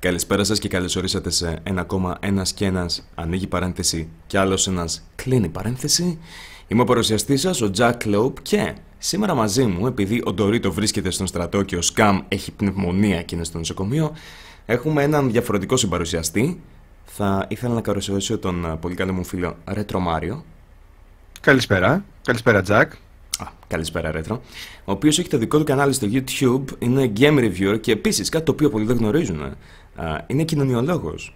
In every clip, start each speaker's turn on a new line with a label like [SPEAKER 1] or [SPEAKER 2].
[SPEAKER 1] Καλησπέρα σας και καλώς ορίσατε σε ένα ακόμα ένας και ένας ανοίγει παρένθεση και άλλος ένας κλείνει παρένθεση. Είμαι ο παρουσιαστής σας, ο Jack Loeb και σήμερα μαζί μου, επειδή ο Ντορίτο βρίσκεται στον στρατό και ο Σκάμ έχει πνευμονία και είναι στο νοσοκομείο, έχουμε έναν διαφορετικό συμπαρουσιαστή. Θα ήθελα να καλωσορίσω τον ε, πολύ καλό μου φίλο Ρέτρο Μάριο.
[SPEAKER 2] Καλησπέρα. Καλησπέρα, Jack.
[SPEAKER 1] Α, καλησπέρα, Ρέτρο. Ο οποίος έχει το δικό του κανάλι στο YouTube, είναι game reviewer και επίσης κάτι το οποίο πολλοί δεν γνωρίζουν. Ε, α, Είναι κοινωνιολόγος.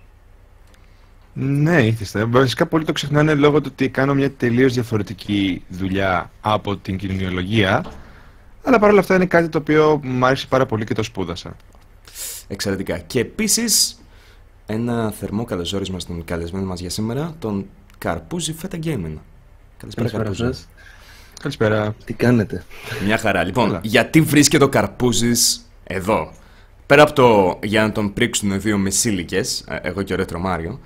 [SPEAKER 2] Ναι, ήθιστε. Βασικά πολλοί το ξεχνάνε λόγω του ότι κάνω μια τελείως διαφορετική δουλειά από την κοινωνιολογία. Αλλά παρόλα αυτά είναι κάτι το οποίο μου άρεσε πάρα πολύ και το σπούδασα.
[SPEAKER 1] Εξαιρετικά. Και επίσης ένα θερμό καλωσόρισμα στον καλεσμένο μας για σήμερα, τον Καρπούζη Φέτα Gaming. Καλησπέρα,
[SPEAKER 3] Καλησπέρα
[SPEAKER 1] Καρπούζη.
[SPEAKER 3] σας.
[SPEAKER 2] Καλησπέρα.
[SPEAKER 3] Τι κάνετε;
[SPEAKER 1] Μια χαρά. Λοιπόν,
[SPEAKER 2] Καλά.
[SPEAKER 1] γιατί βρίσκεται ο Καρπούζης εδώ; Πέρα από το για να τον πρίξουν δύο μεσήλικες, εγώ και ο Ρέτρο Μάριο,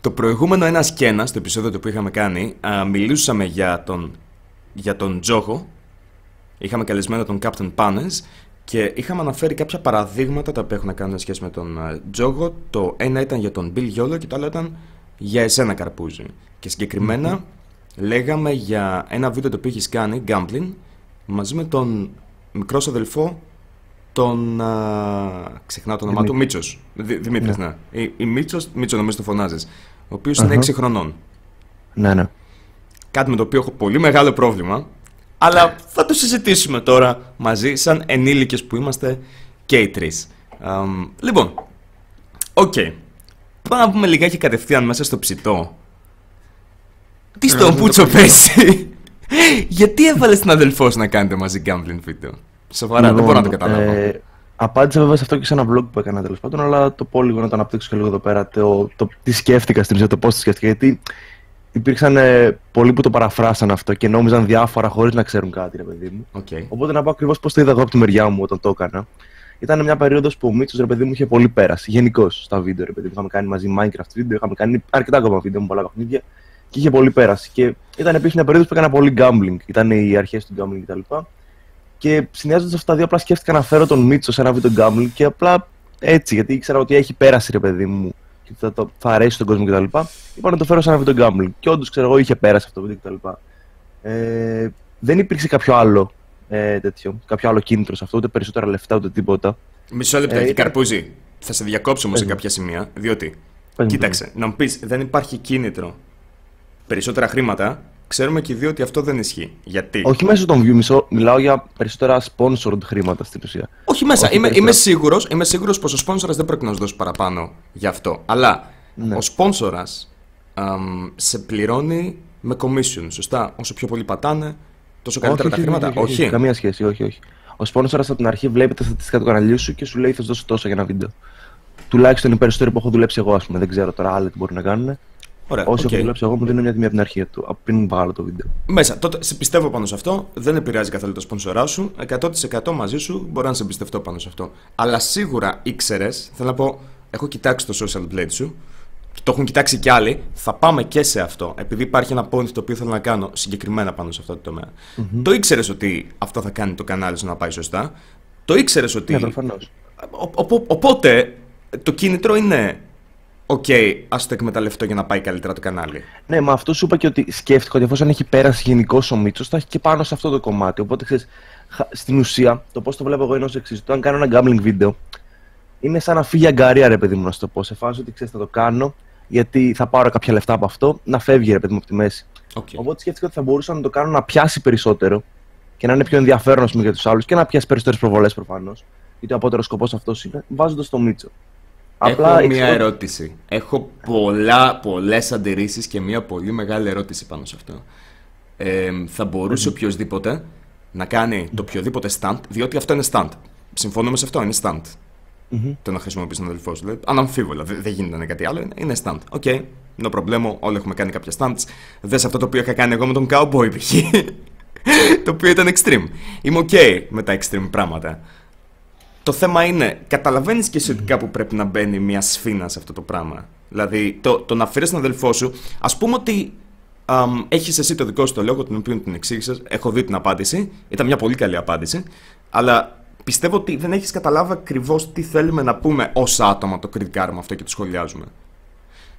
[SPEAKER 1] το προηγούμενο ένα και ένα, στο επεισόδιο το που είχαμε κάνει, α, μιλούσαμε για τον, για τον Τζόγο. Είχαμε καλεσμένο τον Captain Panes και είχαμε αναφέρει κάποια παραδείγματα τα οποία έχουν να κάνουν σχέση με τον α, Τζόγο. Το ένα ήταν για τον Bill Yolo και το άλλο ήταν για εσένα Καρπούζη. Και συγκεκριμενα λέγαμε για ένα βίντεο το οποίο έχεις κάνει, Gambling, μαζί με τον μικρό σου αδελφό, τον. Α, ξεχνάω το όνομά του, Μίτσος. Δημήτρης, ναι. Η, η Μίτσος, Μίτσο νομίζω το φωνάζεις. Ο οποίος είναι
[SPEAKER 3] Αχα.
[SPEAKER 1] 6 χρονών.
[SPEAKER 3] Ναι, ναι.
[SPEAKER 1] Κάτι με το οποίο έχω πολύ μεγάλο πρόβλημα. Αλλά θα το συζητήσουμε τώρα μαζί, σαν ενήλικες που είμαστε και οι τρεις. Λοιπόν, οκ. Πάμε να πούμε λιγάκι κατευθείαν μέσα στο ψητό. Τι στον
[SPEAKER 2] Ε, δεν
[SPEAKER 1] Πούτσο
[SPEAKER 2] το
[SPEAKER 1] πέσει. Γιατί έβαλες την αδελφό σου να κάνετε μαζί gambling βίντεο. Σοβαρά, δεν μπορώ να το
[SPEAKER 3] Λοιπόν,
[SPEAKER 1] καταλάβω.
[SPEAKER 3] ε, απάντησα βέβαια σε αυτό και σε ένα vlog που έκανα τέλος πάντων, αλλά το πω λίγο να το αναπτύξω και λίγο εδώ πέρα. Το, το, τι σκέφτηκα στην ουσία, το πώς το σκέφτηκα. Γιατί υπήρξαν ε, πολλοί που το παραφράσαν αυτό και νόμιζαν διάφορα χωρίς να ξέρουν κάτι, ρε παιδί μου.
[SPEAKER 1] Οκ.
[SPEAKER 3] Οπότε να πω ακριβώς πώς το είδα εγώ από τη μεριά μου όταν το έκανα. Ήταν μια περίοδος που ο Μίτσος, ρε παιδί μου, είχε πολύ πέραση. Γενικώς στα βίντεο, ρε παιδί μου. Είχαμε κάνει μαζί Minecraft βίντεο, είχαμε κάνει αρκετά ακόμα βίντεο με πολλά παιχνίδια και είχε πολύ πέρασει. Και ήταν επίσης μια περίοδος που έκανα πολύ gambling. Ήταν οι αρχές του gambling κτλ. Και συνδυάζοντας αυτά τα δύο, απλά σκέφτηκα να φέρω τον Μίτσο σε ένα βίντεο gambling και απλά έτσι, γιατί ήξερα ότι έχει πέρασει, ρε παιδί μου, και θα, το, θα αρέσει στον κόσμο κτλ. Είπα να το φέρω σε ένα βίντεο gambling. Και όντως, ξέρω εγώ, είχε πέρασει αυτό το βίντεο κτλ. Ε, δεν υπήρξε κάποιο άλλο ε, τέτοιο, κάποιο άλλο κίνητρο σε αυτό, ούτε περισσότερα λεφτά, ούτε τίποτα.
[SPEAKER 1] Μισό λεπτό,
[SPEAKER 3] Ε,
[SPEAKER 1] ε,
[SPEAKER 3] ήταν-
[SPEAKER 1] Καρπούζη. Θα σε διακόψω όμως σε
[SPEAKER 3] Πες μου.
[SPEAKER 1] κάποια σημεία, διότι.
[SPEAKER 3] Πες μου,
[SPEAKER 1] Κοίταξε, να μου πεις, δεν υπάρχει κίνητρο. Περισσότερα χρήματα. Ξέρουμε και οι δύο ότι αυτό δεν ισχύει. Γιατί;
[SPEAKER 3] Όχι μέσω των view, μισό, μιλάω για περισσότερα sponsored χρήματα στην ουσία.
[SPEAKER 1] Όχι μέσα.
[SPEAKER 3] Όχι
[SPEAKER 1] είμαι, είμαι
[SPEAKER 3] περισσότερα.
[SPEAKER 1] σίγουρος, είμαι σίγουρος πως ο σπόνσορας δεν πρόκειται να σου δώσει παραπάνω γι' αυτό. Αλλά
[SPEAKER 3] Ναι.
[SPEAKER 1] ο σπόνσορας αμ, σε πληρώνει με commission, σωστά; Όσο πιο πολύ πατάνε, τόσο καλύτερα τα χρήματα. Όχι.
[SPEAKER 3] Καμία σχέση, όχι, όχι. Ο sponsor από την αρχή βλέπει τα στατιστικά του καναλιού σου και σου λέει θα σου δώσω τόσο για ένα βίντεο. Τουλάχιστον οι περισσότεροι που έχω δουλέψει εγώ, ας πούμε. Δεν ξέρω τώρα άλλοι τι μπορεί να κάνουν.
[SPEAKER 1] Ωραία,
[SPEAKER 3] Όσοι
[SPEAKER 1] οκ.
[SPEAKER 3] έχω δουλέψει εγώ μου δίνουν μια τιμή από την αρχή του, από πριν βγάλω το βίντεο.
[SPEAKER 1] Μέσα. Τότε σε πιστεύω πάνω σε αυτό. Δεν επηρεάζει καθόλου το σπονσορά σου. 100% μαζί σου μπορώ να σε εμπιστευτώ πάνω σε αυτό. Αλλά σίγουρα ήξερες, θέλω να πω, έχω κοιτάξει το Social Blade σου. Το έχουν κοιτάξει κι άλλοι. Θα πάμε και σε αυτό. Επειδή υπάρχει ένα point το οποίο θέλω να κάνω συγκεκριμένα πάνω σε αυτό το τομέα. Το ήξερες ότι αυτό θα κάνει το κανάλι σου να πάει σωστά. Το ήξερες ότι.
[SPEAKER 3] Ναι, προφανώς.
[SPEAKER 1] Ο- ο- οπότε το κίνητρο είναι. Οκ, ας το εκμεταλλευτώ για να πάει καλύτερα το κανάλι.
[SPEAKER 3] Ναι, μα αυτό σου είπα και ότι σκέφτηκα ότι εφόσον έχει πέραση γενικώς ο Μίτσος, θα έχει και πάνω σε αυτό το κομμάτι. Οπότε ξέρεις, στην ουσία, το πώς το βλέπω εγώ είναι ως εξής. Το αν κάνω ένα gambling βίντεο, είναι σαν να φύγει αγγαρεία, ρε παιδί μου, να σου το πω. Σε φάση ότι ξέρεις, θα το κάνω, γιατί θα πάρω κάποια λεφτά από αυτό, να φεύγει, ρε παιδί μου, από τη μέση.
[SPEAKER 1] Οκ.
[SPEAKER 3] Οπότε σκέφτηκα ότι θα μπορούσα να το κάνω να πιάσει περισσότερο και να είναι πιο ενδιαφέρον ας πούμε, για τους άλλους και να πιάσει περισσότερες προβολές προφανώς. Γιατί ο απώτερος σκοπός αυτός είναι, βάζοντας το Μίτσο.
[SPEAKER 1] Έχω μία
[SPEAKER 3] εξηγώ-
[SPEAKER 1] ερώτηση. Έχω πολλά, πολλές αντιρρήσεις και μία πολύ μεγάλη ερώτηση πάνω σε αυτό. Ε, θα μπορούσε οποιοδήποτε να κάνει το οποιοδήποτε stunt, διότι αυτό είναι stunt. Συμφωνούμε σε αυτό, είναι stunt.
[SPEAKER 3] Μμμ.
[SPEAKER 1] Το να χρησιμοποιήσει τον αδελφό σου. Δηλαδή, αναμφίβολα, δεν δεν γίνεται να είναι κάτι άλλο, είναι- είναι stunt. Ok, okay, no problemo, όλοι έχουμε κάνει κάποια stunts. Δες αυτό το οποίο είχα κάνει εγώ με τον Cowboy π.χ. το οποίο ήταν extreme. Είμαι ok με τα extreme πράγματα. Το θέμα είναι, καταλαβαίνεις και εσύ ότι κάπου πρέπει να μπαίνει μια σφίνα σε αυτό το πράγμα. Δηλαδή, το, το να φέρει τον αδελφό σου, ας πούμε ότι έχεις εσύ το δικό σου το λόγο, τον οποίο την εξήγησες. Έχω δει την απάντηση. Ήταν μια πολύ καλή απάντηση. Αλλά πιστεύω ότι δεν έχεις καταλάβει ακριβώς τι θέλουμε να πούμε ως άτομα το κριτικάρουμε αυτό και το σχολιάζουμε.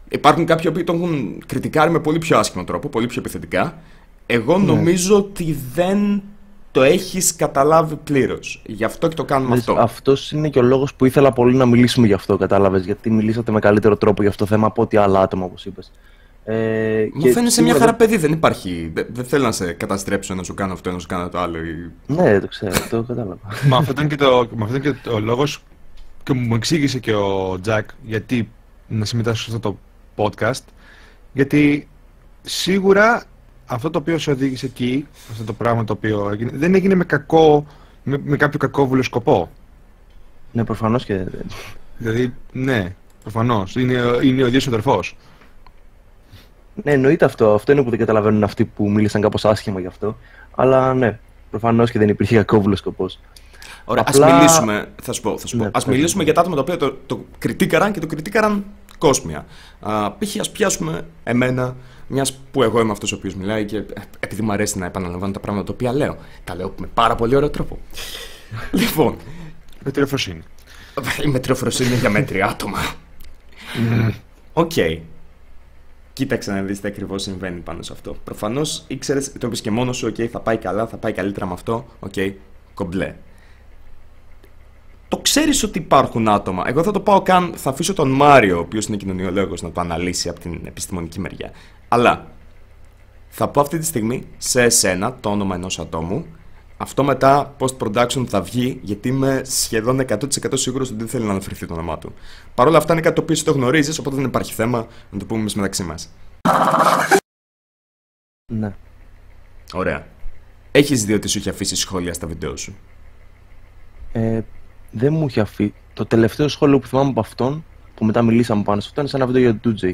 [SPEAKER 1] Υπάρχουν κάποιοι που το έχουν κριτικάρει με πολύ πιο άσχημο τρόπο, πολύ πιο επιθετικά. Εγώ
[SPEAKER 3] Ναι.
[SPEAKER 1] νομίζω ότι δεν το έχεις καταλάβει πλήρως. Γι' αυτό και το κάνουμε αυτό.
[SPEAKER 3] Αυτός είναι και ο λόγος που ήθελα πολύ να μιλήσουμε γι' αυτό, κατάλαβες. Γιατί μιλήσατε με καλύτερο τρόπο για αυτό το θέμα από ό,τι άλλα άτομα, όπως είπες. Ε,
[SPEAKER 1] Μου
[SPEAKER 3] και
[SPEAKER 1] φαίνεσαι μια
[SPEAKER 3] σίγουρα
[SPEAKER 1] χαρά παιδί, δεν υπάρχει. Δεν, δεν θέλω να σε καταστρέψω, να σου κάνω αυτό, να σου κάνω το άλλο. ή-
[SPEAKER 3] δεν- Ναι, το ξέρω, το κατάλαβα.
[SPEAKER 2] Μα αυτό ήταν και, το, μα αυτό ήταν και ο λόγος και μου εξήγησε και ο Τζακ γιατί να συμμετάσχω σε αυτό το podcast. Γιατί σίγουρα αυτό το οποίο σε οδήγησε εκεί, αυτό το πράγμα το οποίο έγινε, δεν έγινε με, κακό, με, με κάποιο κακόβουλο σκοπό.
[SPEAKER 3] ναι, προφανώς και.
[SPEAKER 2] Δηλαδή, ναι, προφανώς. Είναι, είναι ο ίδιος αδερφός.
[SPEAKER 3] Ναι, εννοείται αυτό. Αυτό είναι που δεν καταλαβαίνουν αυτοί που μίλησαν κάπως άσχημα γι' αυτό. Αλλά ναι, προφανώς και δεν υπήρχε κακόβουλο σκοπό.
[SPEAKER 1] Ωραία,
[SPEAKER 3] Απλά-
[SPEAKER 1] ας μιλήσουμε, θα σου πω, θα σου πω.
[SPEAKER 3] Ναι,
[SPEAKER 1] ας
[SPEAKER 3] πες.
[SPEAKER 1] μιλήσουμε για τα άτομα τα οποία το, το κριτικάραν και το κριτικάραν κόσμια. Α, π.χ. ας πιάσουμε εμένα, μιας που εγώ είμαι αυτός ο οποίος μιλάει και ε, επειδή μου αρέσει να επαναλαμβάνω τα πράγματα τα οποία λέω, τα λέω με πάρα πολύ ωραίο τρόπο. λοιπόν,
[SPEAKER 2] Μετριοφροσύνη.
[SPEAKER 1] η μετριοφροσύνη για μέτρια άτομα. Οκ. Κοίταξε να δεις τι ακριβώς συμβαίνει πάνω σε αυτό. Προφανώς ήξερες, το είπες και μόνος σου, οκ, θα πάει καλά, θα πάει καλύτερα με αυτό, οκ, κομπλέ. Το ξέρεις ότι υπάρχουν άτομα. Εγώ θα το πάω καν, θα αφήσω τον Μάριο, ο οποίος είναι κοινωνιολόγος, να το αναλύσει από την επιστημονική μεριά. Αλλά θα πω αυτή τη στιγμή σε εσένα το όνομα ενός ατόμου. Αυτό μετά post-production θα βγει, γιατί είμαι σχεδόν 100% σίγουρος ότι δεν θέλει να αναφερθεί το όνομά του. Παρ' όλα αυτά είναι κάτι το οποίο εσύ το γνωρίζεις, οπότε δεν υπάρχει θέμα να το πούμε εμείς μεταξύ μας.
[SPEAKER 3] Ναι.
[SPEAKER 1] Ωραία. Έχεις δει ότι σου έχει αφήσει σχόλια στα βίντεο σου;
[SPEAKER 3] Ε, δεν μου είχε αφήσει. Το τελευταίο σχόλιο που θυμάμαι από αυτόν, που μετά μιλήσαμε πάνω σε αυτό, είναι σε ένα βίντεο για τον 2J.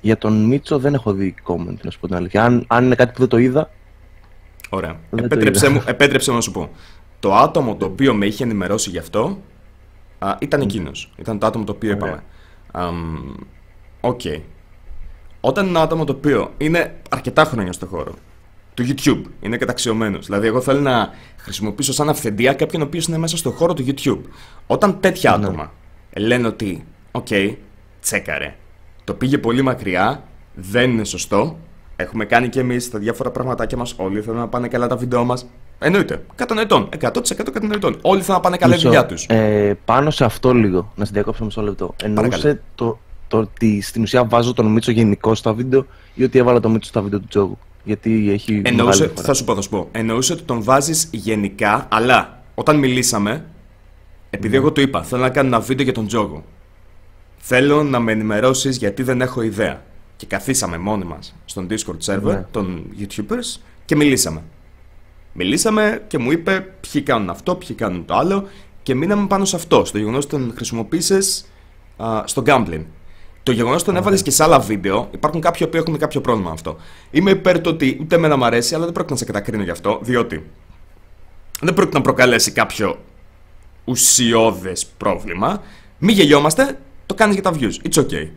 [SPEAKER 3] Για τον Μίτσο δεν έχω δει comment, να σου πω την αλήθεια. Αν, αν είναι κάτι που δεν το είδα,
[SPEAKER 1] Ωραία.
[SPEAKER 3] Δεν το
[SPEAKER 1] Επέτρεψέ
[SPEAKER 3] είδα.
[SPEAKER 1] μου, επέτρεψέ μου να σου πω. Το άτομο το οποίο με είχε ενημερώσει γι' αυτό α, ήταν εκείνος. Ήταν το άτομο το οποίο
[SPEAKER 3] Ωραία.
[SPEAKER 1] είπαμε. Αμ, Οκ. Όταν ένα άτομο το οποίο είναι αρκετά χρόνια στο χώρο του YouTube, είναι καταξιωμένος. Δηλαδή, εγώ θέλω να χρησιμοποιήσω σαν αυθεντία κάποιον ο οποίος είναι μέσα στο χώρο του YouTube. Όταν τέτοια
[SPEAKER 3] Ναι.
[SPEAKER 1] άτομα λένε ότι, οκ, τσέκαρε, το πήγε πολύ μακριά, δεν είναι σωστό. Έχουμε κάνει και εμείς τα διάφορα πραγματάκια μας. Όλοι θέλουν να πάνε καλά τα βίντεο μας. Εννοείται. Κατανοητόν. 100% κατανοητόν. Όλοι θέλουν να πάνε καλά η
[SPEAKER 3] Μισό.
[SPEAKER 1] δουλειά τους.
[SPEAKER 3] Ε, πάνω σε αυτό λίγο, να σε διακόψω μισό λεπτό. Εννοούσε
[SPEAKER 1] Παρακαλώ.
[SPEAKER 3] το, το ότι στην ουσία βάζω τον Μίτσο γενικώ στα βίντεο ή ότι έβαλα τον Μίτσο στα βίντεο του Τζόγου. Γιατί έχει.
[SPEAKER 1] Εννοούσε,
[SPEAKER 3] μεγάλη διαφορά.
[SPEAKER 1] θα σου πω, θα σου πω. Εννοούσε ότι τον βάζεις γενικά, αλλά όταν μιλήσαμε, επειδή εγώ του είπα, θέλω να κάνω ένα βίντεο για τον Τζόγο. Θέλω να με ενημερώσεις γιατί δεν έχω ιδέα. Και καθίσαμε μόνοι μας στον Discord server
[SPEAKER 3] Ναι.
[SPEAKER 1] των YouTubers και μιλήσαμε. Μιλήσαμε και μου είπε ποιοι κάνουν αυτό, ποιοι κάνουν το άλλο και μείναμε πάνω σε αυτό. Στο γεγονός ότι τον χρησιμοποίησες στο gambling. Το γεγονός ότι τον έβαλες και σε άλλα βίντεο, υπάρχουν κάποιοι που έχουν κάποιο πρόβλημα με αυτό. Είμαι υπέρ του ότι ούτε εμένα μου αρέσει, αλλά δεν πρόκειται να σε κατακρίνω γι' αυτό, διότι δεν πρόκειται να προκαλέσει κάποιο ουσιώδες πρόβλημα. Μη γελιόμαστε, το κάνεις για τα views. It's okay.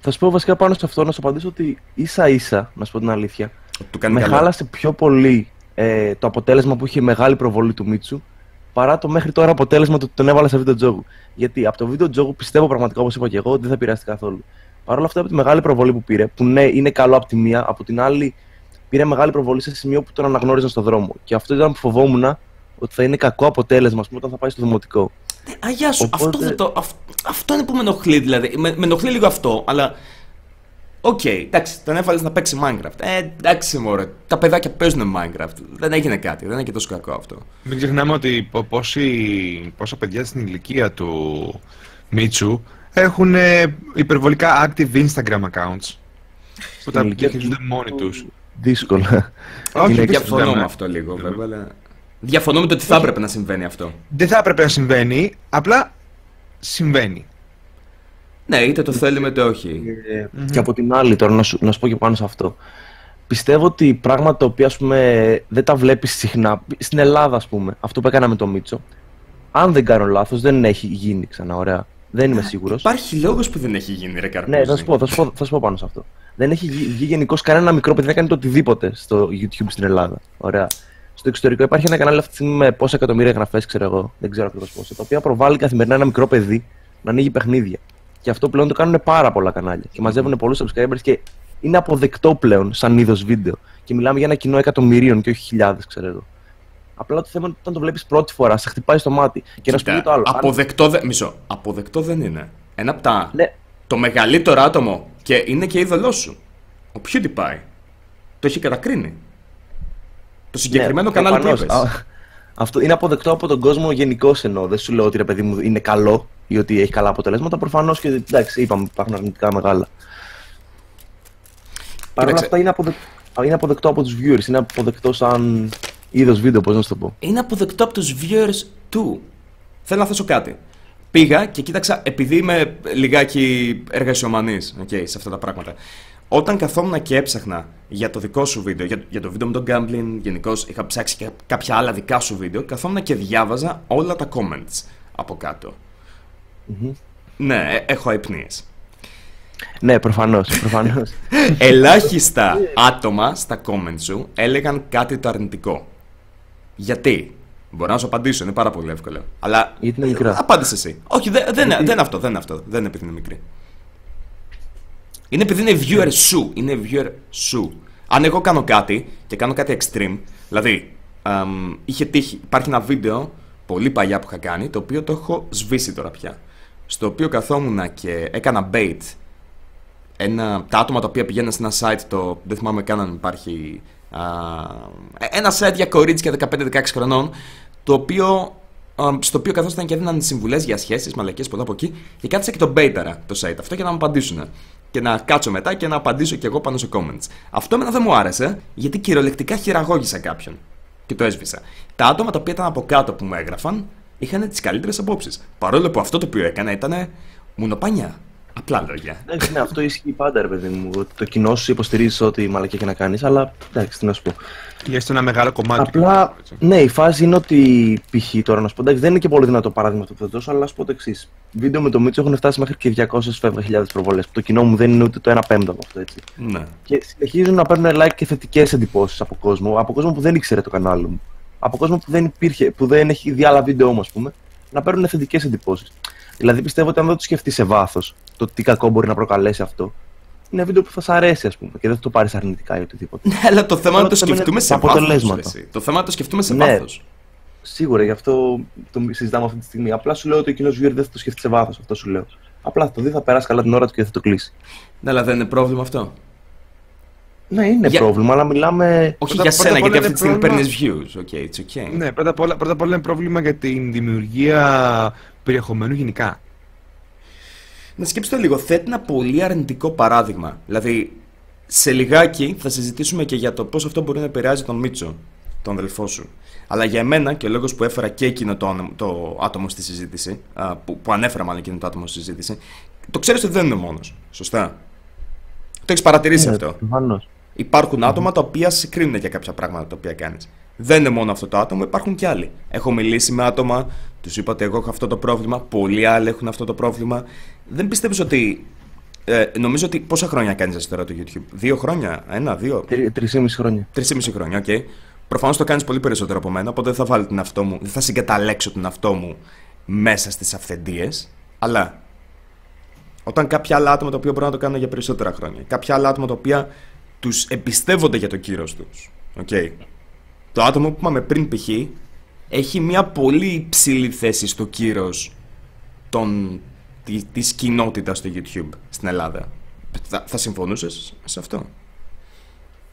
[SPEAKER 3] Θα σου πω βασικά πάνω σε αυτό να σου απαντήσω ότι ίσα ίσα, να σου πω την αλήθεια,
[SPEAKER 1] Του κάνει
[SPEAKER 3] με
[SPEAKER 1] καλό.
[SPEAKER 3] χάλασε πιο πολύ ε, το αποτέλεσμα που είχε μεγάλη προβολή του Μίτσου παρά το μέχρι τώρα αποτέλεσμα του ότι τον έβαλα σε βίντεο Τζόγου. Γιατί από το βίντεο Τζόγου πιστεύω πραγματικά, όπως είπα και εγώ, ότι δεν θα πειράσει καθόλου. Παρ' όλα αυτά, από τη μεγάλη προβολή που πήρε, που ναι, είναι καλό από τη μία, από την άλλη πήρε μεγάλη προβολή σε σημείο που τον αναγνώριζαν στον δρόμο. Και αυτό ήταν που φοβόμουν ότι θα είναι κακό αποτέλεσμα, ας πούμε, όταν θα πάει στο δημοτικό.
[SPEAKER 1] Ε, Αγιά σου,
[SPEAKER 3] Οπότε-
[SPEAKER 1] αυτό, δεν το, αυ- αυτό είναι που με ενοχλεί δηλαδή. Με, με ενοχλεί λίγο αυτό, αλλά. Οκ, εντάξει, τον έβαλες να παίξει Minecraft. Ε, εντάξει, μωρέ. Τα παιδάκια παίζουν Minecraft. Δεν έγινε κάτι, δεν είναι και τόσο κακό αυτό.
[SPEAKER 2] Μην ξεχνάμε ότι πο- πόσοι, πόσα παιδιά στην ηλικία του Μίτσου έχουν ε, υπερβολικά active Instagram accounts. Που τα
[SPEAKER 3] ηλικία
[SPEAKER 2] διαχειρίζονται
[SPEAKER 3] του-
[SPEAKER 2] μόνοι τους.
[SPEAKER 3] Δύσκολα.
[SPEAKER 2] Όχι,
[SPEAKER 3] Είναι
[SPEAKER 2] δεν
[SPEAKER 1] Διαφωνώ
[SPEAKER 2] συζητάμε.
[SPEAKER 1] με αυτό λίγο, βέβαια. Αλλά... Διαφωνώ με το ότι θα έπρεπε να συμβαίνει αυτό.
[SPEAKER 2] Δεν θα έπρεπε να συμβαίνει, απλά συμβαίνει.
[SPEAKER 1] Ναι, είτε το θέλουμε είτε όχι.
[SPEAKER 3] Ε, Και από την άλλη, τώρα να σου, να σου πω και πάνω σε αυτό. Πιστεύω ότι πράγματα τα οποία ας πούμε, δεν τα βλέπεις συχνά. Στην Ελλάδα, ας πούμε, αυτό που έκανα με το Μίτσο, αν δεν κάνω λάθος, δεν έχει γίνει ξανά. Ωραία. Δεν είμαι σίγουρος.
[SPEAKER 1] Υπάρχει λόγος που δεν έχει γίνει, ρε Καρπούζη.
[SPEAKER 3] Ναι, θα σου, πω, θα, σου πω, θα σου πω πάνω σε αυτό. Δεν έχει βγει, βγει γενικώς κανένα μικρό παιδί να κάνει το οτιδήποτε στο YouTube στην Ελλάδα. Ωραία. Στο εξωτερικό υπάρχει ένα κανάλι αυτή τη στιγμή με πόσα εκατομμύρια εγγραφές, ξέρω εγώ, δεν ξέρω ακριβώς πόσα, το οποίο προβάλλει καθημερινά ένα μικρό παιδί να ανοίγει παιχνίδια. Και αυτό πλέον το κάνουν πάρα πολλά κανάλια και μαζεύουν πολλούς subscribers και είναι αποδεκτό πλέον σαν είδος βίντεο. Και μιλάμε για ένα κοινό εκατομμυρίων και όχι χιλιάδες, ξέρω εγώ. Απλά το θέμα είναι όταν το βλέπεις πρώτη φορά, σε χτυπάει στο μάτι. Και να σου πει το άλλο.
[SPEAKER 1] Αποδεκτό, δεν... Μισό. Αποδεκτό δεν είναι. Ένα από τα.
[SPEAKER 3] Ναι.
[SPEAKER 1] Το μεγαλύτερο άτομο και είναι και είδωλό σου. Ο PewDiePie. Το έχει κατακρίνει. Το συγκεκριμένο
[SPEAKER 3] ναι,
[SPEAKER 1] κανάλι
[SPEAKER 3] προφανώς.
[SPEAKER 1] που είπες.
[SPEAKER 3] Α, Αυτό είναι αποδεκτό από τον κόσμο γενικώ εννοώ. Δεν σου λέω ότι ρε παιδί μου είναι καλό ή ότι έχει καλά αποτελέσματα. Προφανώς και εντάξει, είπαμε υπάρχουν αρνητικά μεγάλα. Παρ' όλα
[SPEAKER 1] Κοίταξε.
[SPEAKER 3] αυτά είναι, αποδε... είναι αποδεκτό από τους viewers. Είναι αποδεκτό σαν είδος βίντεο, πώς να σου το πω.
[SPEAKER 1] είναι αποδεκτό από τους viewers του. Θέλω να θέσω κάτι. Πήγα και κοίταξα, επειδή είμαι λιγάκι εργασιομανής okay, σε αυτά τα πράγματα. Όταν καθόμουν και έψαχνα για το δικό σου βίντεο, για, για το βίντεο με τον gambling, γενικώ είχα ψάξει και κάποια άλλα δικά σου βίντεο, καθόμουν και διάβαζα όλα τα comments από κάτω. Ναι, ε, έχω αϊπνίες.
[SPEAKER 3] Ναι, προφανώς. Προφανώς.
[SPEAKER 1] Ελάχιστα άτομα στα comments σου έλεγαν κάτι το αρνητικό. Γιατί; Μπορώ να σου απαντήσω, είναι πάρα πολύ εύκολο. Αλλά.
[SPEAKER 3] Γιατί είναι μικρά;
[SPEAKER 1] Απάντησε εσύ. Όχι, δεν, δεν, δεν είναι αυτό, δεν είναι αυτό. Δεν είναι επειδή είναι μικρή. Είναι επειδή είναι viewer σου. Είναι viewer σου. Αν εγώ κάνω κάτι και κάνω κάτι extreme, δηλαδή αμ, είχε τύχει, υπάρχει ένα βίντεο πολύ παλιά που είχα κάνει, το οποίο το έχω σβήσει τώρα πια. Στο οποίο καθόμουν και έκανα bait ένα, τα άτομα τα οποία πηγαίνουν σε ένα site, το, δεν θυμάμαι καν αν υπάρχει, α, ε, ένα site για κορίτσια 15-16 χρονών, το οποίο, α, στο οποίο καθόταν και έδιναν συμβουλές για σχέσεις, μαλακίες πολλά από εκεί, και κάθισα και το μπέιταρα το site αυτό για να μου απαντήσουν. Και να κάτσω μετά και να απαντήσω κι εγώ πάνω σε comments. Αυτό εμένα δεν μου άρεσε, γιατί κυριολεκτικά χειραγώγησα κάποιον. Και το έσβησα. Τα άτομα τα οποία ήταν από κάτω που μου έγραφαν είχαν τις καλύτερες απόψεις. Παρόλο που αυτό το οποίο έκανα ήταν μουνοπάνια. Απλά λόγια.
[SPEAKER 3] Εντάξει, ναι, αυτό ισχύει πάντα, ρε παιδί μου. ότι Το κοινό σου υποστηρίζει ό,τι μαλακία και να κάνεις, αλλά εντάξει, τι να σου πω.
[SPEAKER 2] Ή έστω ένα μεγάλο κομμάτι.
[SPEAKER 3] Απλά,
[SPEAKER 2] Έτσι.
[SPEAKER 3] ναι, η φάση είναι ότι π.χ. τώρα να σου πω, εντάξει, δεν είναι και πολύ δυνατό παράδειγμα αυτό που θα δώσω, αλλά να σου πω το εξής. Βίντεο με το Μίτσο έχουν φτάσει μέχρι και 200 φεύγα χιλιάδες προβολές. Που το κοινό μου δεν είναι ούτε το 1 πέμπτο από αυτό, έτσι.
[SPEAKER 1] Ναι.
[SPEAKER 3] Και συνεχίζουν να παίρνουν like και θετικές εντυπώσεις από κόσμο, από κόσμο που δεν ήξερε το κανάλι μου. Από κόσμο που δεν υπήρχε, που δεν έχει δει άλλα βίντεο μου, ας πούμε, να παίρνουν θετικές εντυπώσεις. Δηλαδή πιστεύω ότι αν δεν το σκεφτείς σε βάθος το τι κακό μπορεί να προκαλέσει αυτό, είναι βίντεο που θα σ' αρέσει, ας πούμε, και δεν θα το πάρεις αρνητικά ή οτιδήποτε.
[SPEAKER 1] Ναι, αλλά το θέμα είναι να το
[SPEAKER 3] το θέμα είναι
[SPEAKER 1] σκεφτούμε
[SPEAKER 3] τα
[SPEAKER 1] σε βάθος.
[SPEAKER 3] αποτελέσματα.
[SPEAKER 1] ρε εσύ. Το θέμα είναι να το σκεφτούμε σε
[SPEAKER 3] Ναι.
[SPEAKER 1] βάθος.
[SPEAKER 3] Σίγουρα, γι' αυτό το συζητάμε αυτή τη στιγμή. Απλά σου λέω ότι ο κοινός viewer δεν θα το σκεφτεί σε βάθος, αυτό σου λέω. Απλά θα το δει, θα περάσει καλά την ώρα του και θα το κλείσει.
[SPEAKER 1] Ναι, αλλά δεν είναι πρόβλημα αυτό.
[SPEAKER 3] Ναι, είναι
[SPEAKER 1] Για-
[SPEAKER 3] πρόβλημα, αλλά μιλάμε.
[SPEAKER 1] Όχι
[SPEAKER 2] Πρώτα-
[SPEAKER 1] για
[SPEAKER 2] πρώτα
[SPEAKER 1] σένα,
[SPEAKER 2] απ'
[SPEAKER 1] γιατί
[SPEAKER 2] όλα
[SPEAKER 1] αυτή τη στιγμή
[SPEAKER 2] είναι
[SPEAKER 1] παίρνεις views. Okay, it's okay.
[SPEAKER 2] Ναι, πρώτα απ' όλα, πρώτα απ' όλα είναι πρόβλημα για την δημιουργία περιεχομένου γενικά.
[SPEAKER 1] Να σκέψτε το λίγο. Θέτει ένα πολύ αρνητικό παράδειγμα. Δηλαδή, σε λιγάκι θα συζητήσουμε και για το πώς αυτό μπορεί να επηρεάζει τον Μίτσο, τον αδελφό σου. Αλλά για μένα και ο λόγος που έφερα και εκείνο το, όνομα- το άτομο στη συζήτηση, α, που, που ανέφερα μάλλον εκείνο το άτομο στη συζήτηση, το ξέρεις ότι δεν είναι μόνος. Σωστά; Το έχεις παρατηρήσει
[SPEAKER 3] Ναι,
[SPEAKER 1] αυτό;
[SPEAKER 3] προφανώς.
[SPEAKER 1] Υπάρχουν άτομα τα οποία σε κρίνουν για κάποια πράγματα τα οποία κάνεις. Δεν είναι μόνο αυτό το άτομο, υπάρχουν και άλλοι. Έχω μιλήσει με άτομα, τους είπα ότι εγώ έχω αυτό το πρόβλημα, πολλοί άλλοι έχουν αυτό το πρόβλημα. Δεν πιστεύεις ότι. Ε, νομίζω ότι πόσα χρόνια κάνεις εσύ τώρα το YouTube, Δύο χρόνια, ένα, δύο,
[SPEAKER 3] Τρι- Τρεις χρόνια.
[SPEAKER 1] τρεισήμισι χρόνια, ok. Okay. Προφανώς το κάνεις πολύ περισσότερο από μένα, οπότε δεν θα βάλω τον εαυτό μου, δεν θα συγκαταλέξω τον εαυτό μου μέσα στις αυθεντίες. Αλλά όταν κάποια άλλα άτομα τα οποία μπορούν να το κάνουν για περισσότερα χρόνια, κάποια άλλα άτομα τα οποία τους εμπιστεύονται για το κύρος τους. Okay. Το άτομο που είπαμε πριν π.χ. έχει μια πολύ υψηλή θέση στο κύρος των, τη, της κοινότητας στο YouTube στην Ελλάδα. Θα, θα συμφωνούσες σε αυτό;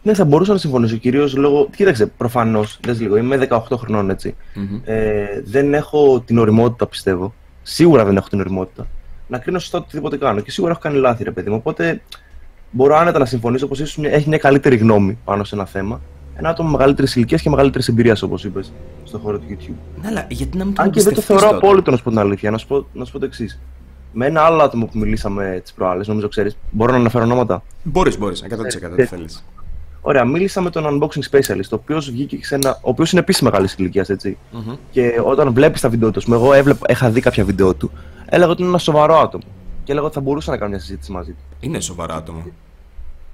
[SPEAKER 3] Ναι, θα μπορούσα να συμφωνήσω κυρίως λόγω. Κοίταξε, προφανώς, δες λίγο, είμαι 18 χρονών έτσι.
[SPEAKER 1] Μμμ.
[SPEAKER 3] Ε, δεν έχω την οριμότητα, πιστεύω. Σίγουρα δεν έχω την οριμότητα. Να κρίνω σωστά οτιδήποτε κάνω. Και σίγουρα έχω κάνει λάθη, ρε παιδί μου. Οπότε μπορώ άνετα να συμφωνήσω πως ίσως έχει μια καλύτερη γνώμη πάνω σε ένα θέμα. Ένα άτομο μεγαλύτερη ηλικία και μεγαλύτερης εμπειρίας, όπως είπες, στον χώρο του YouTube.
[SPEAKER 1] Ναι, αλλά γιατί να μην τον
[SPEAKER 3] Αν και δεν το
[SPEAKER 1] εμπιστευτείς
[SPEAKER 3] θεωρώ
[SPEAKER 1] τότε;
[SPEAKER 3] απόλυτο, να σου πω την αλήθεια. Να σου πω, να σου πω το εξής. Με ένα άλλο άτομο που μιλήσαμε τις προάλλες, νομίζω ξέρεις, μπορώ να αναφέρω ονόματα;
[SPEAKER 1] Μπορείς, μπορείς, 100% τι
[SPEAKER 3] Ε,
[SPEAKER 1] θέλεις.
[SPEAKER 3] Ωραία, μίλησα με τον unboxing specialist, ο οποίος βγήκε σε ένα. ο οποίος είναι επίσης μεγάλης ηλικίας, έτσι.
[SPEAKER 1] Μμμ.
[SPEAKER 3] Και όταν βλέπεις τα βίντεο του, ας πούμε, εγώ έβλεπα, είχα δει κάποια βίντεο του, έλεγα ότι είναι ένα σοβαρό άτομο. Και έλεγα ότι θα μπορούσα να κάνω μια συζήτηση μαζί του.
[SPEAKER 1] Είναι σοβαρό άτομο.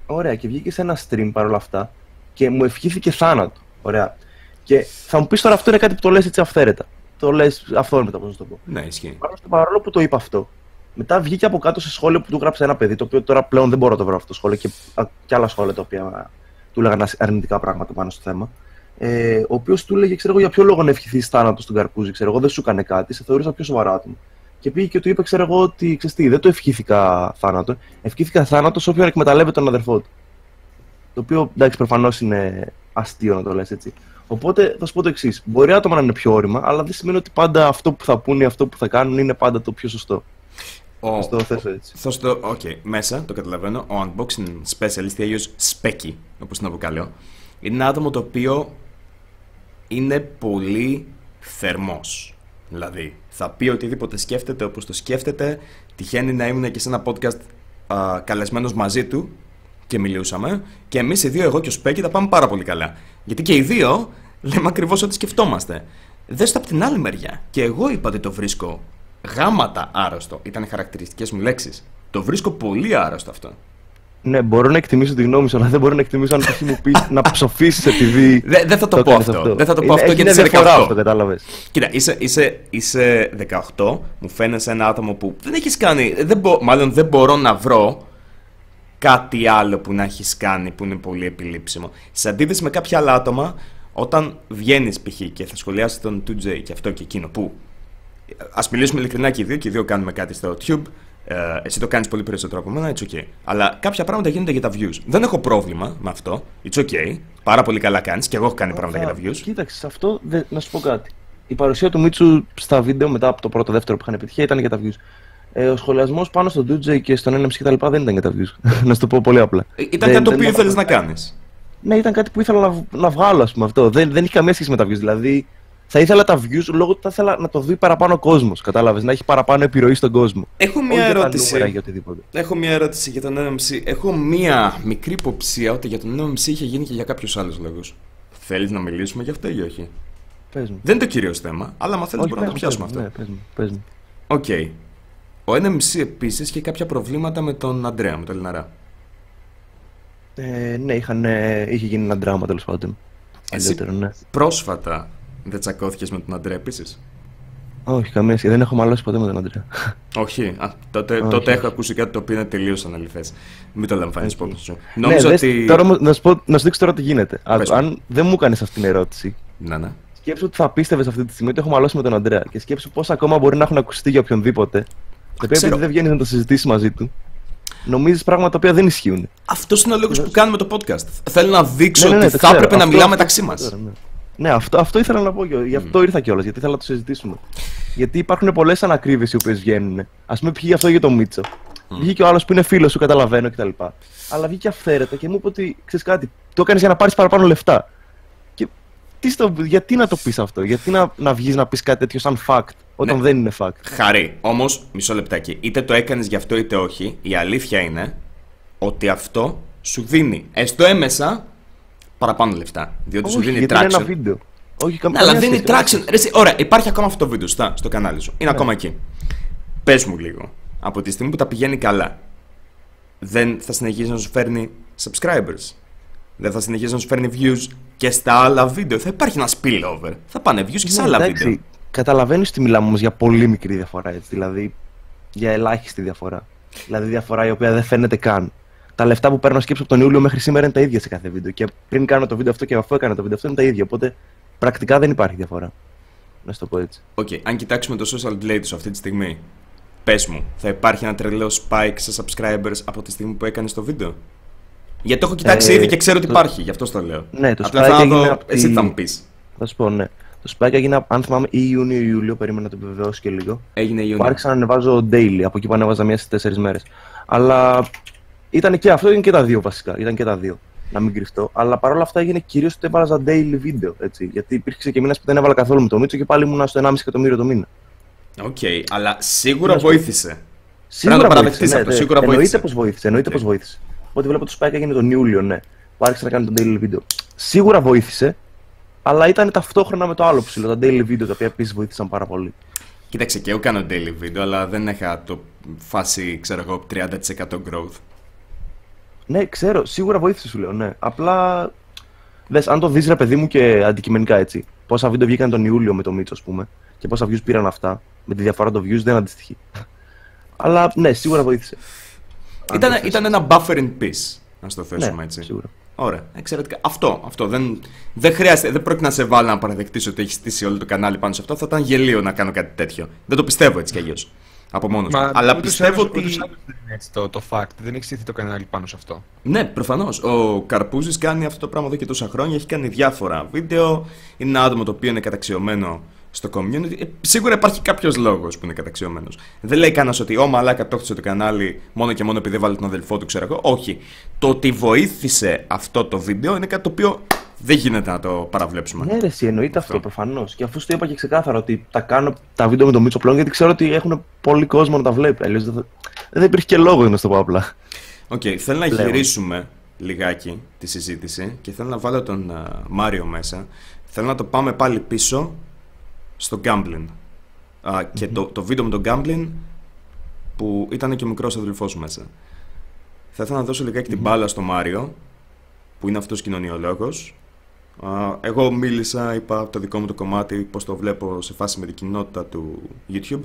[SPEAKER 3] Ωραία, και βγήκε σε ένα stream παρόλα αυτά και μου ευχήθηκε θάνατο. Ωραία. Και θα μου πεις τώρα αυτό είναι κάτι που το λες έτσι αυθαίρετα. Το λες αυθόρμητα, πώς να το πω.
[SPEAKER 1] Ναι, ισχύει.
[SPEAKER 3] Παρόλο, παρόλο που το είπα αυτό, μετά βγήκε από κάτω σε σχόλιο που του γράψε ένα παιδί, το οποίο τώρα πλέον δεν μπορώ να το βρω αυτό το σχόλιο και, α, και άλλα σχόλια τα οποία του λέγανε αρνητικά πράγματα πάνω στο θέμα. Ε, ο οποίος του έλεγε, ξέρω εγώ, για ποιο λόγο να ευχηθεί θάνατος στον Καρπούζη, ξέρω εγώ, δεν σου έκανε κάτι, σε θεωρούσα πιο σοβαρά άτομο. Και πήγε και του είπε, ξέρω εγώ, ότι ξέρεις τι, δεν το ευχήθηκα θάνατο. Ευχήθηκα θάνατος σε όποιον εκμεταλλεύεται τον αδερφό του. Το οποίο εντάξει, προφανώς είναι αστείο να το λες έτσι. Οπότε θα σου πω το εξής. Μπορεί άτομα να είναι πιο ώριμα, αλλά δεν σημαίνει ότι πάντα αυτό που θα πούνε ή αυτό που θα κάνουν είναι πάντα το πιο σωστό.
[SPEAKER 1] Ο...
[SPEAKER 3] Θα το θέσω έτσι.
[SPEAKER 1] Θα στο... Οκ, μέσα, το καταλαβαίνω. Ο unboxing specialist, ή αλλιώς Specky, όπως την αποκαλώ, είναι ένα άτομο το οποίο είναι πολύ θερμός. Δηλαδή, θα πει οτιδήποτε σκέφτεται όπως το σκέφτεται. Τυχαίνει να ήμουν και σε ένα podcast α, καλεσμένος μαζί του και μιλούσαμε. Και εμείς οι δύο, εγώ και ο Σπέκη, τα πάμε πάρα πολύ καλά. Γιατί και οι δύο λέμε ακριβώς ό,τι σκεφτόμαστε. Δες το από την άλλη μεριά. Και εγώ είπα ότι το βρίσκω γάματα άρρωστο. Ήταν οι χαρακτηριστικές μου λέξεις. Το βρίσκω πολύ άρρωστο αυτό.
[SPEAKER 3] Ναι, μπορώ να εκτιμήσω τη γνώμη σου, αλλά δεν μπορώ να εκτιμήσω αν θα μου πει να ψοφήσει επειδή.
[SPEAKER 1] Δεν δεν θα το,
[SPEAKER 3] το
[SPEAKER 1] πω
[SPEAKER 3] κάνεις
[SPEAKER 1] αυτό. Δεν θα το πω
[SPEAKER 3] Είναι-
[SPEAKER 1] αυτό
[SPEAKER 3] έχει
[SPEAKER 1] γιατί
[SPEAKER 3] μια
[SPEAKER 1] είσαι
[SPEAKER 3] διαφορά
[SPEAKER 1] 18.
[SPEAKER 3] αυτό, κατάλαβες.
[SPEAKER 1] Κοίτα, είσαι, είσαι, είσαι 18, μου φαίνεσαι ένα άτομο που δεν έχεις κάνει, δεν μπο, μάλλον δεν μπορώ να βρω κάτι άλλο που να έχεις κάνει που είναι πολύ επιλήψιμο. Σε αντίθεση με κάποια άλλα άτομα, όταν βγαίνεις π.χ. και θα σχολιάσεις τον 2J και αυτό και εκείνο που ας μιλήσουμε ειλικρινά και οι δύο και οι δύο κάνουμε κάτι στο Tube, ε, εσύ το κάνεις πολύ περισσότερο από μένα, it's okay. Αλλά κάποια πράγματα γίνονται για τα views. Δεν έχω πρόβλημα με αυτό, it's okay. Πάρα πολύ καλά κάνεις και εγώ έχω κάνει πράγματα για τα views.
[SPEAKER 3] Κοίταξε, σε αυτό δεν- να σου πω κάτι. Η παρουσία του Μίτσου στα βίντεο μετά από το πρώτο δεύτερο που είχαν επιτυχία ήταν για τα views. Ε, ο σχολιασμός πάνω στον DJ και στον NMC κτλ. δεν ήταν για τα views. να σου το πω πολύ απλά.
[SPEAKER 1] Ε, Ήταν
[SPEAKER 3] Δεν-
[SPEAKER 1] κάτι το
[SPEAKER 3] δεν
[SPEAKER 1] οποίο
[SPEAKER 3] ήθελα
[SPEAKER 1] ήθελες να κάνεις.
[SPEAKER 3] Ναι, ήταν κάτι που ήθελα να, β- να βγάλω, ας πούμε αυτό. Δεν, δεν είχε καμία σχέση με τα views. Δηλαδή, θα ήθελα τα views λόγω ότι θα ήθελα να το δει παραπάνω κόσμος. Κατάλαβες, να έχει παραπάνω επιρροή στον κόσμο.
[SPEAKER 1] Έχω
[SPEAKER 3] Όχι
[SPEAKER 1] μια
[SPEAKER 3] για τα
[SPEAKER 1] ερώτηση.
[SPEAKER 3] νούμερα, για οτιδήποτε.
[SPEAKER 1] Έχω μια ερώτηση για τον NMC. Έχω μια μικρή υποψία ότι για τον NMC είχε γίνει και για κάποιους άλλους λόγους. Θέλεις να μιλήσουμε γι' αυτό ή όχι;
[SPEAKER 3] Πες μου.
[SPEAKER 1] Δεν είναι το κυρίως θέμα, αλλά αν θέλεις
[SPEAKER 3] Όχι,
[SPEAKER 1] μπορούμε να το
[SPEAKER 3] πες
[SPEAKER 1] πιάσουμε
[SPEAKER 3] μου, πες μου,
[SPEAKER 1] αυτό.
[SPEAKER 3] Ναι, πες μου, πες μου.
[SPEAKER 1] Οκ. Ο NMC επίσης είχε κάποια προβλήματα με τον Αντρέα, με τον Λιναρά.
[SPEAKER 3] Ε, ναι, είχαν, ε, είχε γίνει ένα δράμα τέλος πάντων.
[SPEAKER 1] Εσύ-
[SPEAKER 3] Παλιότερο, ναι.
[SPEAKER 1] Πρόσφατα δεν τσακώθηκες με τον Αντρέα επίσης;
[SPEAKER 3] Όχι, καμία σχέση. Δεν έχω μαλώσει ποτέ με τον Αντρέα.
[SPEAKER 1] Όχι. Α, τότε,
[SPEAKER 3] Όχι,
[SPEAKER 1] τότε
[SPEAKER 3] όχι.
[SPEAKER 1] έχω ακούσει κάτι το οποίο είναι τελείως αναλυθέ. Μην το λαμβάνεις
[SPEAKER 3] Όχι.
[SPEAKER 1] υπόψη σου.
[SPEAKER 3] ναι,
[SPEAKER 1] Νόμιζα
[SPEAKER 3] δες,
[SPEAKER 1] ότι.
[SPEAKER 3] τώρα, όμως, να, σου πω, να σου δείξω τώρα τι γίνεται. Α,
[SPEAKER 1] Πες μου.
[SPEAKER 3] αν δεν μου έκανε αυτή την ερώτηση,
[SPEAKER 1] Ναι, ναι.
[SPEAKER 3] σκέψου ότι θα πίστευες αυτή τη στιγμή ότι έχω μαλώσει με τον Αντρέα. Και σκέψου πώς ακόμα μπορεί να έχουν ακουστεί για οποιονδήποτε. Τα οποία
[SPEAKER 1] ξέρω.
[SPEAKER 3] επειδή δεν βγαίνεις να τα συζητήσεις μαζί του, νομίζεις πράγματα τα οποία δεν ισχύουν.
[SPEAKER 1] Αυτός είναι ο λόγος που κάνουμε το podcast. Θέλω να δείξω
[SPEAKER 3] Ναι, ναι, ναι,
[SPEAKER 1] ότι
[SPEAKER 3] το
[SPEAKER 1] θα
[SPEAKER 3] ξέρω.
[SPEAKER 1] έπρεπε να
[SPEAKER 3] Αυτό-
[SPEAKER 1] μιλάμε
[SPEAKER 3] αυτό-
[SPEAKER 1] μεταξύ μα.
[SPEAKER 3] Τώρα, ναι. Ναι, αυτό, αυτό ήθελα να πω. Γι' αυτό ήρθα κιόλας, γιατί ήθελα να το συζητήσουμε. Γιατί υπάρχουν πολλές ανακρίβειες οι οποίες βγαίνουν. Α πούμε, πήγε αυτό για τον Μίτσο. Βγήκε ο άλλος που είναι φίλος σου, καταλαβαίνω κτλ. Αλλά βγήκε αυθαίρετα και μου είπε ότι ξέρεις κάτι, το έκανες για να πάρεις παραπάνω λεφτά. Και τι στο, γιατί να το πεις αυτό, γιατί να, να βγεις να πεις κάτι τέτοιο σαν fact, όταν
[SPEAKER 1] Ναι.
[SPEAKER 3] δεν είναι fact.
[SPEAKER 1] Χαρή. Όμως, μισό λεπτάκι. Είτε το έκανες γι' αυτό είτε όχι, η αλήθεια είναι ότι αυτό σου δίνει έστω έμεσα παραπάνω λεφτά. Διότι σου
[SPEAKER 3] Όχι,
[SPEAKER 1] δίνει
[SPEAKER 3] γιατί
[SPEAKER 1] traction.
[SPEAKER 3] είναι ένα βίντεο. Όχι, καμ,
[SPEAKER 1] Ναι, αλλά
[SPEAKER 3] καμία
[SPEAKER 1] δίνει
[SPEAKER 3] σχέση, καμία
[SPEAKER 1] traction. Ρε, εσύ, ωραία, υπάρχει ακόμα αυτό το βίντεο στα, στο κανάλι σου.
[SPEAKER 3] Ναι.
[SPEAKER 1] Είναι ακόμα εκεί. Πες μου λίγο. Από τη στιγμή που τα πηγαίνει καλά, δεν θα συνεχίσει να σου φέρνει subscribers. Δεν θα συνεχίσει να σου φέρνει views και στα άλλα βίντεο. Θα υπάρχει ένα spillover. Θα πάνε views και σε
[SPEAKER 3] Ναι,
[SPEAKER 1] άλλα
[SPEAKER 3] εντάξει,
[SPEAKER 1] βίντεο.
[SPEAKER 3] Καταλαβαίνεις ότι μιλάμε όμως για πολύ μικρή διαφορά, έτσι. Δηλαδή για ελάχιστη διαφορά. Δηλαδή διαφορά η οποία δεν φαίνεται καν. Τα λεφτά που παίρνω σκέψη από τον Ιούλιο μέχρι σήμερα είναι τα ίδια σε κάθε βίντεο. Και πριν κάνω το βίντεο αυτό και αφού έκανα το βίντεο αυτό είναι τα ίδια. Οπότε πρακτικά δεν υπάρχει διαφορά. Να σου το πω έτσι.
[SPEAKER 1] Οκ, αν κοιτάξουμε το Social Blade του αυτή τη στιγμή, πες μου, θα υπάρχει ένα τρελό spike σε subscribers από τη στιγμή που έκανες το βίντεο; Γιατί το έχω κοιτάξει
[SPEAKER 3] Ε,
[SPEAKER 1] ήδη και ξέρω ότι
[SPEAKER 3] το-
[SPEAKER 1] υπάρχει, γι' αυτό το λέω.
[SPEAKER 3] Ναι, το
[SPEAKER 1] Απλά
[SPEAKER 3] spike
[SPEAKER 1] θα
[SPEAKER 3] έγινε
[SPEAKER 1] δω,
[SPEAKER 3] από
[SPEAKER 1] εσύ
[SPEAKER 3] τη-
[SPEAKER 1] θα μου πεις.
[SPEAKER 3] Θα σου πω, ναι. Το spike έγινε, αν θυμάμαι, ή Ιούνιο ή Ιούλιο, περίμενα να το επιβεβαιώσω και λίγο.
[SPEAKER 1] Έγινε
[SPEAKER 3] Που
[SPEAKER 1] Ιούνιο.
[SPEAKER 3] άρχισα να ανεβάζω daily, από εκεί που ανέβαζα μία στι τέσσερις μέρες. Αλλά ήταν και αυτό, ήταν και τα δύο βασικά. Ήταν και τα δύο. Να μην κρυφτώ. Αλλά παρόλα αυτά έγινε κυρίως ότι έβαλα daily βίντεο. Έτσι. Γιατί υπήρξε και μήνας που δεν έβαλα καθόλου με το Μίτσο και πάλι ήμουνα στο 1,5 εκατομμύριο το μήνα.
[SPEAKER 1] Οκ, αλλά σίγουρα
[SPEAKER 3] Να σου πω.
[SPEAKER 1] βοήθησε.
[SPEAKER 3] Σίγουρα
[SPEAKER 1] το
[SPEAKER 3] βοήθησε,
[SPEAKER 1] παραδεχτείς
[SPEAKER 3] ναι,
[SPEAKER 1] αυτό,
[SPEAKER 3] ναι.
[SPEAKER 1] σίγουρα
[SPEAKER 3] εννοείται
[SPEAKER 1] βοήθησε.
[SPEAKER 3] Πως βοήθησε. Εννοείται
[SPEAKER 1] Οκ.
[SPEAKER 3] πως βοήθησε. Οπότε βλέπω το spike έγινε τον Ιούλιο, ναι. Που άρχισε να κάνει τον daily βίντεο. Σίγουρα βοήθησε, αλλά ήταν ταυτόχρονα με το άλλο ψιλό, τα daily βίντεο, τα οποία επίσης βοήθησαν πάρα πολύ.
[SPEAKER 1] Κοίταξε και εγώ κάνω daily video, αλλά δεν είχα το φάση, ξέρω εγώ, 30% growth.
[SPEAKER 3] Ναι, ξέρω, σίγουρα βοήθησε σου λέω, ναι. Απλά Δες, αν το δεις ρε παιδί μου και αντικειμενικά έτσι. Πόσα βίντεο βγήκαν τον Ιούλιο με το Μίτσο, ας πούμε, και πόσα views πήραν αυτά, με τη διαφορά των views δεν αντιστοιχεί. Αλλά ναι, σίγουρα βοήθησε. Αν
[SPEAKER 1] Ήταν,
[SPEAKER 3] το θες.
[SPEAKER 1] ήταν ένα buffering piece, να το θέσουμε
[SPEAKER 3] ναι,
[SPEAKER 1] έτσι.
[SPEAKER 3] Σίγουρα.
[SPEAKER 1] Ωραία, εξαιρετικά. Αυτό, αυτό. Δεν, δεν χρειάζεται, δεν πρόκειται να σε βάλω να παραδεχτείς ότι έχεις στήσει όλο το κανάλι πάνω σε αυτό. Θα ήταν γελίο να κάνω κάτι τέτοιο. Δεν το πιστεύω έτσι κι αλλιώς. Από μόνος μου. Αλλά
[SPEAKER 2] ούτως ή
[SPEAKER 1] πιστεύω
[SPEAKER 2] άλλως-
[SPEAKER 1] ότι.
[SPEAKER 2] ούτως ή άλλως δεν είναι έτσι το, το fact. Δεν έχει στηθεί το κανάλι πάνω σε αυτό.
[SPEAKER 1] Ναι, προφανώς. Ο Καρπούζης κάνει αυτό το πράγμα εδώ και τόσα χρόνια. Έχει κάνει διάφορα βίντεο. Είναι ένα άτομο το οποίο είναι καταξιωμένο στο community. Ε, σίγουρα υπάρχει κάποιος λόγος που είναι καταξιωμένος. Δεν λέει κανένας ότι ο Μαλάκα το έχτισε το κανάλι μόνο και μόνο επειδή έβαλε τον αδελφό του, ξέρω εγώ. Όχι. Το ότι βοήθησε αυτό το βίντεο είναι κάτι το οποίο δεν γίνεται να το παραβλέψουμε.
[SPEAKER 3] Ναι, ρε, εσύ, εννοείται αυτό, προφανώς. Και αφού σου το είπα και ξεκάθαρα ότι τα κάνω τα βίντεο με τον Μίτσο πλέον γιατί ξέρω ότι έχουν πολύ κόσμο να τα βλέπει. Αλλιώς δεν, θα... δεν υπήρχε και λόγο να στο πω απλά.
[SPEAKER 1] Οκ, θέλω να
[SPEAKER 3] Πλέον.
[SPEAKER 1] γυρίσουμε λιγάκι τη συζήτηση και θέλω να βάλω τον α, Μάριο μέσα. Θέλω να το πάμε πάλι πίσω στο gambling. Α, και το, το βίντεο με τον gambling που ήταν και ο μικρός αδελφός σου μέσα. Θα ήθελα να δώσω λιγάκι την μπάλα στο Μάριο, που είναι αυτός κοινωνιολόγος. Α, εγώ μίλησα, είπα το δικό μου το κομμάτι, πώς το βλέπω σε φάση με την κοινότητα του YouTube.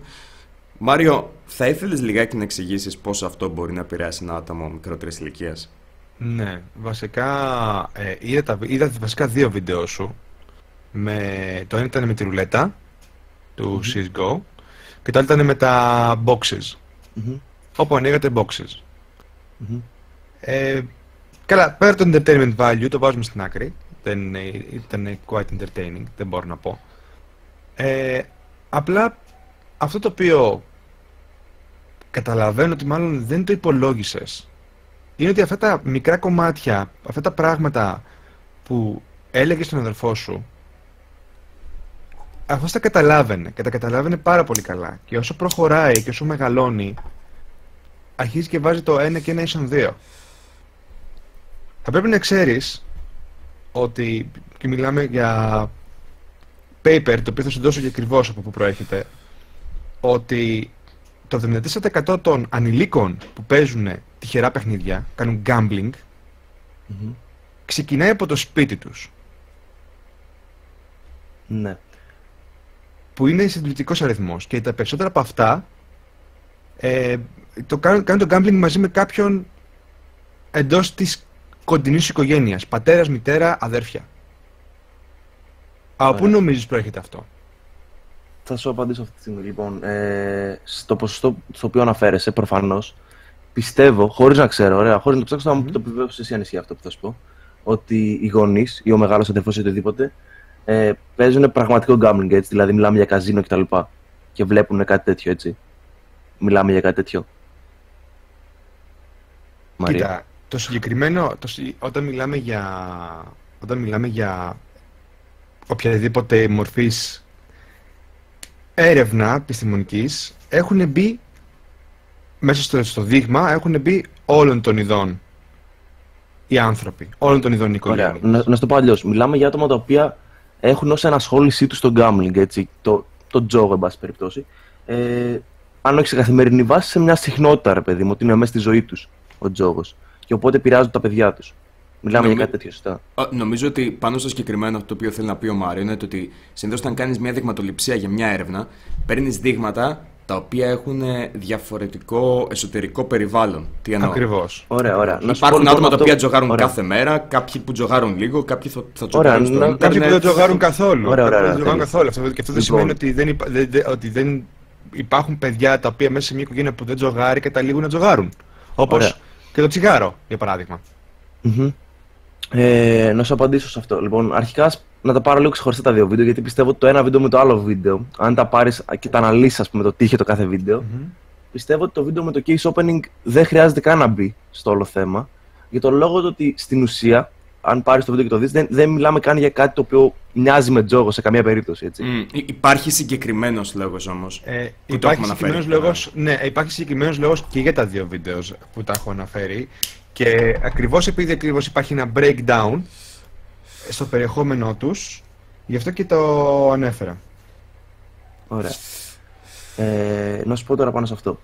[SPEAKER 1] Μάριο, θα ήθελες λιγάκι να εξηγήσεις πώς αυτό μπορεί να επηρεάσει ένα άτομο μικρότερης ηλικίας;
[SPEAKER 2] Ναι, βασικά ε, είδα, τα, είδα βασικά δύο βίντεο σου. Με, το ένα ήταν με τη ρουλέτα του CSGO και το άλλο ήταν με τα boxes.
[SPEAKER 3] Μμμ,
[SPEAKER 2] Όπου ανοίγατε boxes.
[SPEAKER 3] μμμ.
[SPEAKER 2] Ε, καλά, πέρα το entertainment value το βάζουμε στην άκρη. Δεν, είναι- ήταν quite entertaining, δεν μπορώ να πω. Ε, απλά αυτό το οποίο καταλαβαίνω ότι μάλλον δεν το υπολόγισες είναι ότι αυτά τα μικρά κομμάτια, αυτά τα πράγματα που έλεγες στον αδερφό σου αυτός τα καταλάβαινε και τα καταλάβαινε πάρα πολύ καλά και όσο προχωράει και όσο μεγαλώνει αρχίζει και βάζει το ένα και ένα ίσον δύο. Θα πρέπει να ξέρεις ότι και μιλάμε για paper το οποίο θα σου δώσω και ακριβώ από πού προέρχεται ότι το 74% των ανηλίκων που παίζουν τυχερά παιχνίδια, κάνουν gambling,
[SPEAKER 3] Μμμ.
[SPEAKER 2] ξεκινάει από το σπίτι τους,
[SPEAKER 3] Ναι.
[SPEAKER 2] που είναι συντηρητικός αριθμός και τα περισσότερα από αυτά ε, το κάνουν, κάνουν το gambling μαζί με κάποιον εντός της κοντινής οικογένειας, πατέρας, μητέρα, αδέρφια. Από πού
[SPEAKER 3] Ωραία.
[SPEAKER 2] νομίζεις προέρχεται αυτό;
[SPEAKER 3] Θα σου απαντήσω αυτή τη στιγμή. Λοιπόν, ε, στο ποσοστό στο οποίο αναφέρεσαι, προφανώς, πιστεύω, χωρίς να ξέρω, ωραία, χωρίς να το ψάξω, θα μου το επιβεβαιώσεις εσύ αν ισχύει αυτό που θα σου πω, ότι οι γονείς ή ο μεγάλος αδερφός ή οτιδήποτε ε, παίζουν πραγματικό gambling έτσι. Δηλαδή, μιλάμε για καζίνο κτλ. Και, και βλέπουν κάτι τέτοιο έτσι. Μιλάμε για κάτι τέτοιο. Μαρία.
[SPEAKER 2] Κοίτα, το συγκεκριμένο, το, συ- όταν μιλάμε για, όταν μιλάμε για οποιαδήποτε μορφής έρευνα επιστημονικής, έχουν μπει μέσα στο, στο δείγμα, έχουν μπει όλων των ειδών οι άνθρωποι, όλων των ειδών οι
[SPEAKER 3] Ωραία.
[SPEAKER 2] οικογένειες.
[SPEAKER 3] Να, να σου το πω αλλιώς. Μιλάμε για άτομα τα οποία έχουν ως ενασχόλησή τους στο gambling, έτσι. Το, το τζόγο, εν πάση περιπτώσει. Ε, αν όχι σε καθημερινή βάση, σε μια συχνότητα, ρε παιδί μου, ότι είναι μέσα στη ζωή τους ο τζόγος. Και οπότε επηρεάζουν τα παιδιά τους. Μιλάμε
[SPEAKER 1] Νομι-
[SPEAKER 3] για κάτι τέτοιο, σωστά.
[SPEAKER 1] Α, Νομίζω ότι πάνω στο συγκεκριμένο αυτό το οποίο θέλει να πει ο Μάριο είναι το ότι συνήθως όταν κάνεις μια δειγματοληψία για μια έρευνα, παίρνεις δείγματα τα οποία έχουν διαφορετικό εσωτερικό περιβάλλον. Τι εννοώ;
[SPEAKER 2] Ακριβώς.
[SPEAKER 3] Ωραία, ωραία. Να σου πω,
[SPEAKER 1] Υπάρχουν
[SPEAKER 3] λοιπόν,
[SPEAKER 1] άτομα τα
[SPEAKER 3] αυτό-
[SPEAKER 1] οποία τζογάρουν
[SPEAKER 3] ωραία.
[SPEAKER 1] κάθε μέρα, κάποιοι που τζογάρουν λίγο, κάποιοι θα, θα
[SPEAKER 3] Ωραία,
[SPEAKER 1] τζογάρουν στο
[SPEAKER 3] να-
[SPEAKER 1] ίντερνετ.
[SPEAKER 2] Κάποιοι που δεν τζογάρουν καθόλου.
[SPEAKER 3] Ωραία, ωραία,
[SPEAKER 2] Κάποιοι που δεν τζογάρουν
[SPEAKER 3] τέλεια.
[SPEAKER 2] καθόλου. Αυτό, και αυτό δεν
[SPEAKER 3] Λοιπόν.
[SPEAKER 2] σημαίνει ότι δεν, υπα- δεν- δεν- ότι δεν υπάρχουν παιδιά τα οποία μέσα σε μια οικογένεια που δεν τζογάρει καταλήγουν να τζογάρουν. Όπως
[SPEAKER 3] Ωραία.
[SPEAKER 2] Και το τσιγάρο, για παράδειγμα.
[SPEAKER 3] Μμμ. Ε, να σου απαντήσω σε αυτό. Λοιπόν, αρχικά ας- να τα πάρω λίγο ξεχωριστά τα δύο βίντεο, γιατί πιστεύω ότι το ένα βίντεο με το άλλο βίντεο, αν τα πάρεις και τα αναλύσεις, ας πούμε, το τι είχε το κάθε βίντεο, πιστεύω ότι το βίντεο με το case opening δεν χρειάζεται καν να μπει στο όλο θέμα. Για τον λόγο του ότι στην ουσία, αν πάρεις το βίντεο και το δεις, δεν, δεν μιλάμε καν για κάτι το οποίο μοιάζει με τζόγο σε καμία περίπτωση. Έτσι.
[SPEAKER 1] Μμ, υ- υπάρχει συγκεκριμένος λόγος όμως.
[SPEAKER 2] Ε,
[SPEAKER 1] το
[SPEAKER 2] υπάρχει
[SPEAKER 1] έχουμε
[SPEAKER 2] συγκεκριμένος
[SPEAKER 1] αναφέρει.
[SPEAKER 2] λόγος, ναι, υπάρχει συγκεκριμένος λόγος και για τα δύο βίντεος που τα έχω αναφέρει. Και ακριβώς επειδή ακριβώς υπάρχει ένα breakdown στο περιεχόμενό τους, γι' αυτό και το ανέφερα.
[SPEAKER 3] Ωραία. Ε, να σου πω τώρα πάνω σε αυτό.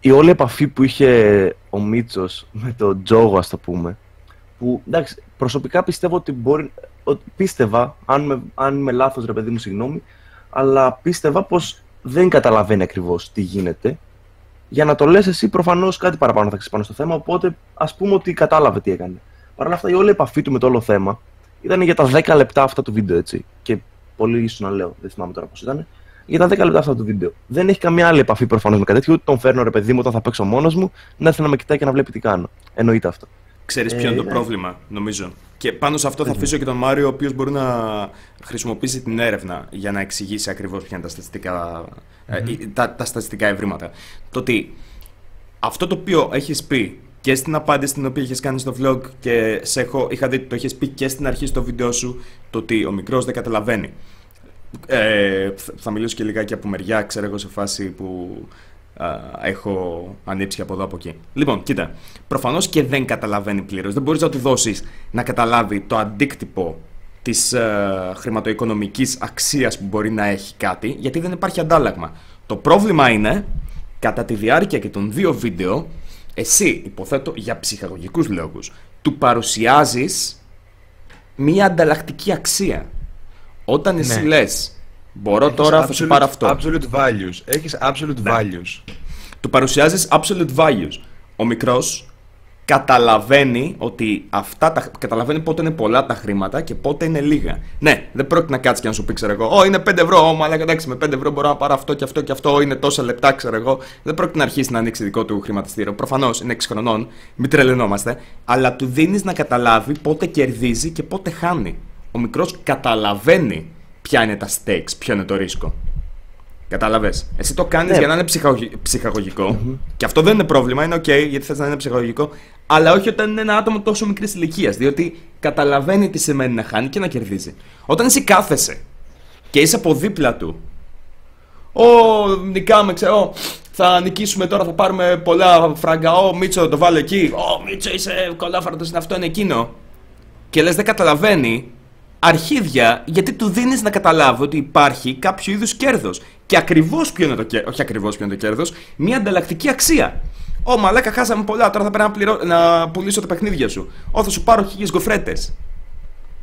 [SPEAKER 3] Η όλη επαφή που είχε ο Μίτσος με τον Τζόγο, ας το πούμε, που εντάξει, προσωπικά πιστεύω ότι μπορεί. Ότι πίστευα, αν, με, αν είμαι λάθος, ρε παιδί μου, συγγνώμη, αλλά πίστευα πως δεν καταλαβαίνει ακριβώς τι γίνεται. Για να το λες εσύ, προφανώς κάτι παραπάνω θα πάνω στο θέμα. Οπότε ας πούμε ότι κατάλαβε τι έκανε. Παρ' όλα αυτά, η όλη επαφή του με το όλο θέμα ήταν για τα 10 λεπτά αυτά του βίντεο, έτσι. Και πολύ ίσως να λέω, δεν θυμάμαι τώρα πώς ήταν. Για τα 10 λεπτά αυτά του βίντεο. Δεν έχει καμία άλλη επαφή προφανώς με κάτι τέτοιο. Ούτε τον φέρνω ρε παιδί μου όταν θα παίξω μόνος μου να έρθει να με κοιτάει και να βλέπει τι κάνω. Εννοείται αυτό.
[SPEAKER 1] Ξέρεις ποιο είναι το πρόβλημα, νομίζω. Και πάνω σε αυτό θα αφήσω και τον Μάριο, ο οποίος μπορεί να χρησιμοποιήσει την έρευνα για να εξηγήσει ακριβώς ποια είναι τα στατιστικά, mm-hmm. τα, τα στατιστικά ευρήματα. Το ότι αυτό το οποίο έχεις πει και στην απάντηση την οποία είχες κάνει στο vlog και σε έχω, είχα δει ότι το έχει πει και στην αρχή στο βίντεο σου, το ότι ο μικρός δεν καταλαβαίνει. Ε, θα μιλήσω και λιγάκι από μεριά, ξέρω εγώ, σε φάση που έχω ανήψει από εδώ από εκεί. Λοιπόν, κοίτα. Προφανώς και δεν καταλαβαίνει πλήρως. Δεν μπορείς να του δώσεις να καταλάβει το αντίκτυπο της uh, χρηματοοικονομικής αξίας που μπορεί να έχει κάτι, γιατί δεν υπάρχει αντάλλαγμα. Το πρόβλημα είναι, κατά τη διάρκεια και των δύο βίντεο, εσύ, υποθέτω για ψυχαγωγικούς λόγους, του παρουσιάζεις μία ανταλλακτική αξία. Όταν εσύ ναι. λες, μπορώ τώρα να σου πάρω αυτό.
[SPEAKER 2] Absolute values. Έχεις absolute ναι. values.
[SPEAKER 1] Του παρουσιάζεις absolute values. Ο μικρός καταλαβαίνει ότι αυτά τα. Καταλαβαίνει πότε είναι πολλά τα χρήματα και πότε είναι λίγα. Ναι, δεν πρόκειται να κάτσεις και να σου πει, ξέρω εγώ, Ω, είναι 5 ευρώ, Ω, αλλά εντάξει, με 5 ευρώ μπορώ να πάρω αυτό και αυτό και αυτό, είναι τόσα λεπτά, ξέρω εγώ. Δεν πρόκειται να αρχίσεις να ανοίξεις δικό του χρηματιστήριο. Προφανώς είναι 6 χρονών, μην τρελαινόμαστε, αλλά του δίνεις να καταλάβει πότε κερδίζει και πότε χάνει. Ο μικρός καταλαβαίνει ποια είναι τα stakes, ποιο είναι το ρίσκο. Κατάλαβες; Εσύ το κάνεις ναι. για να είναι ψυχαγωγικό. Και αυτό δεν είναι πρόβλημα, είναι OK, γιατί θες να είναι ψυχαγωγικό. Αλλά όχι όταν είναι ένα άτομο τόσο μικρής ηλικίας. Διότι καταλαβαίνει τι σημαίνει να χάνει και να κερδίζει. Όταν εσύ κάθεσαι και είσαι από δίπλα του. Ω, νικάμε, ξέρω. Θα νικήσουμε τώρα, θα πάρουμε πολλά φράγκα. Ω, Μίτσο, το βάλω εκεί. Ω, Μίτσο, είσαι κολάφαρτος, είναι αυτό, είναι εκείνο. Και λες, δεν καταλαβαίνει αρχίδια γιατί του δίνεις να καταλάβει ότι υπάρχει κάποιο είδους κέρδος. Και ακριβώς ποιο είναι το κέρδο, όχι ακριβώς ποιο είναι το κέρδος, μια ανταλλακτική αξία. Ω, μαλάκα, χάσαμε πολλά. Τώρα θα πρέπει να, πληρώ... να πουλήσω τα παιχνίδια σου. Ω, θα σου πάρω χίλιες γκοφρέτες.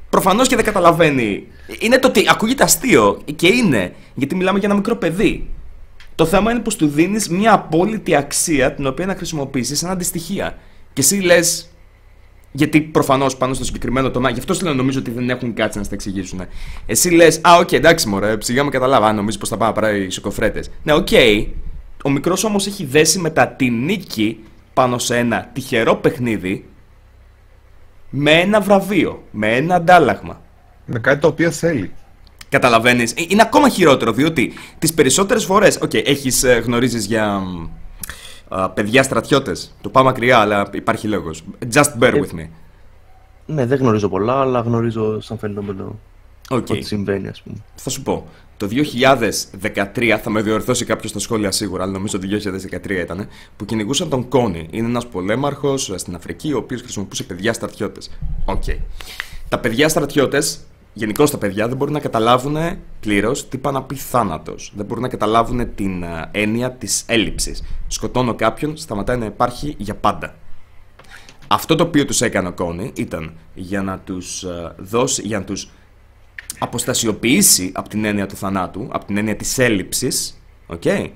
[SPEAKER 1] Προφανώς και δεν καταλαβαίνει. Είναι το ότι ακούγεται αστείο και είναι, γιατί μιλάμε για ένα μικρό παιδί. Το θέμα είναι πως του δίνεις μια απόλυτη αξία την οποία να χρησιμοποιήσεις σαν αντιστοιχεία. Και εσύ λες, γιατί προφανώς πάνω στο συγκεκριμένο τομέα, γι' αυτό σου λέω νομίζω ότι δεν έχουν κάτσει να στα εξηγήσουν. Εσύ λες, Α, οκ, okay, εντάξει, μωρέ, σιγά μην κατάλαβα. νομίζω πως θα πάω να πάρει σοκοφρέτες. Ναι, οκ. Okay. Ο μικρός όμως έχει δέσει μετά τη νίκη πάνω σε ένα τυχερό παιχνίδι με ένα βραβείο, με ένα αντάλλαγμα.
[SPEAKER 2] Με κάτι το οποίο θέλει.
[SPEAKER 1] Καταλαβαίνεις. Ε, είναι ακόμα χειρότερο διότι τις περισσότερες φορές. Οκ, okay, έχεις ε, γνωρίζεις για παιδιά στρατιώτες. Το πάω μακριά, αλλά υπάρχει λόγος. Just bear with me.
[SPEAKER 3] Ναι, δεν γνωρίζω πολλά, αλλά γνωρίζω σαν φαινόμενο okay. ότι συμβαίνει, ας πούμε.
[SPEAKER 1] Θα σου πω. Το 2013, θα με διορθώσει κάποιος στα σχόλια σίγουρα, αλλά νομίζω το 2013 ήταν, που κυνηγούσαν τον Κόνι. Είναι ένας πολέμαρχος στην Αφρική, ο οποίος χρησιμοποιούσε παιδιά στρατιώτες. Οκ. Okay. Τα παιδιά στρατιώτες γενικώς τα παιδιά δεν μπορούν να καταλάβουν πλήρως τι πάει να πει θάνατος. Δεν μπορούν να καταλάβουν την ε, έννοια της έλλειψης. Σκοτώνω κάποιον, σταματάει να υπάρχει για πάντα. Αυτό το οποίο τους έκανε ο Κόνι ήταν για να τους ε, δώσει, για να τους αποστασιοποιήσει από την έννοια του θανάτου, από την έννοια της έλλειψης, okay,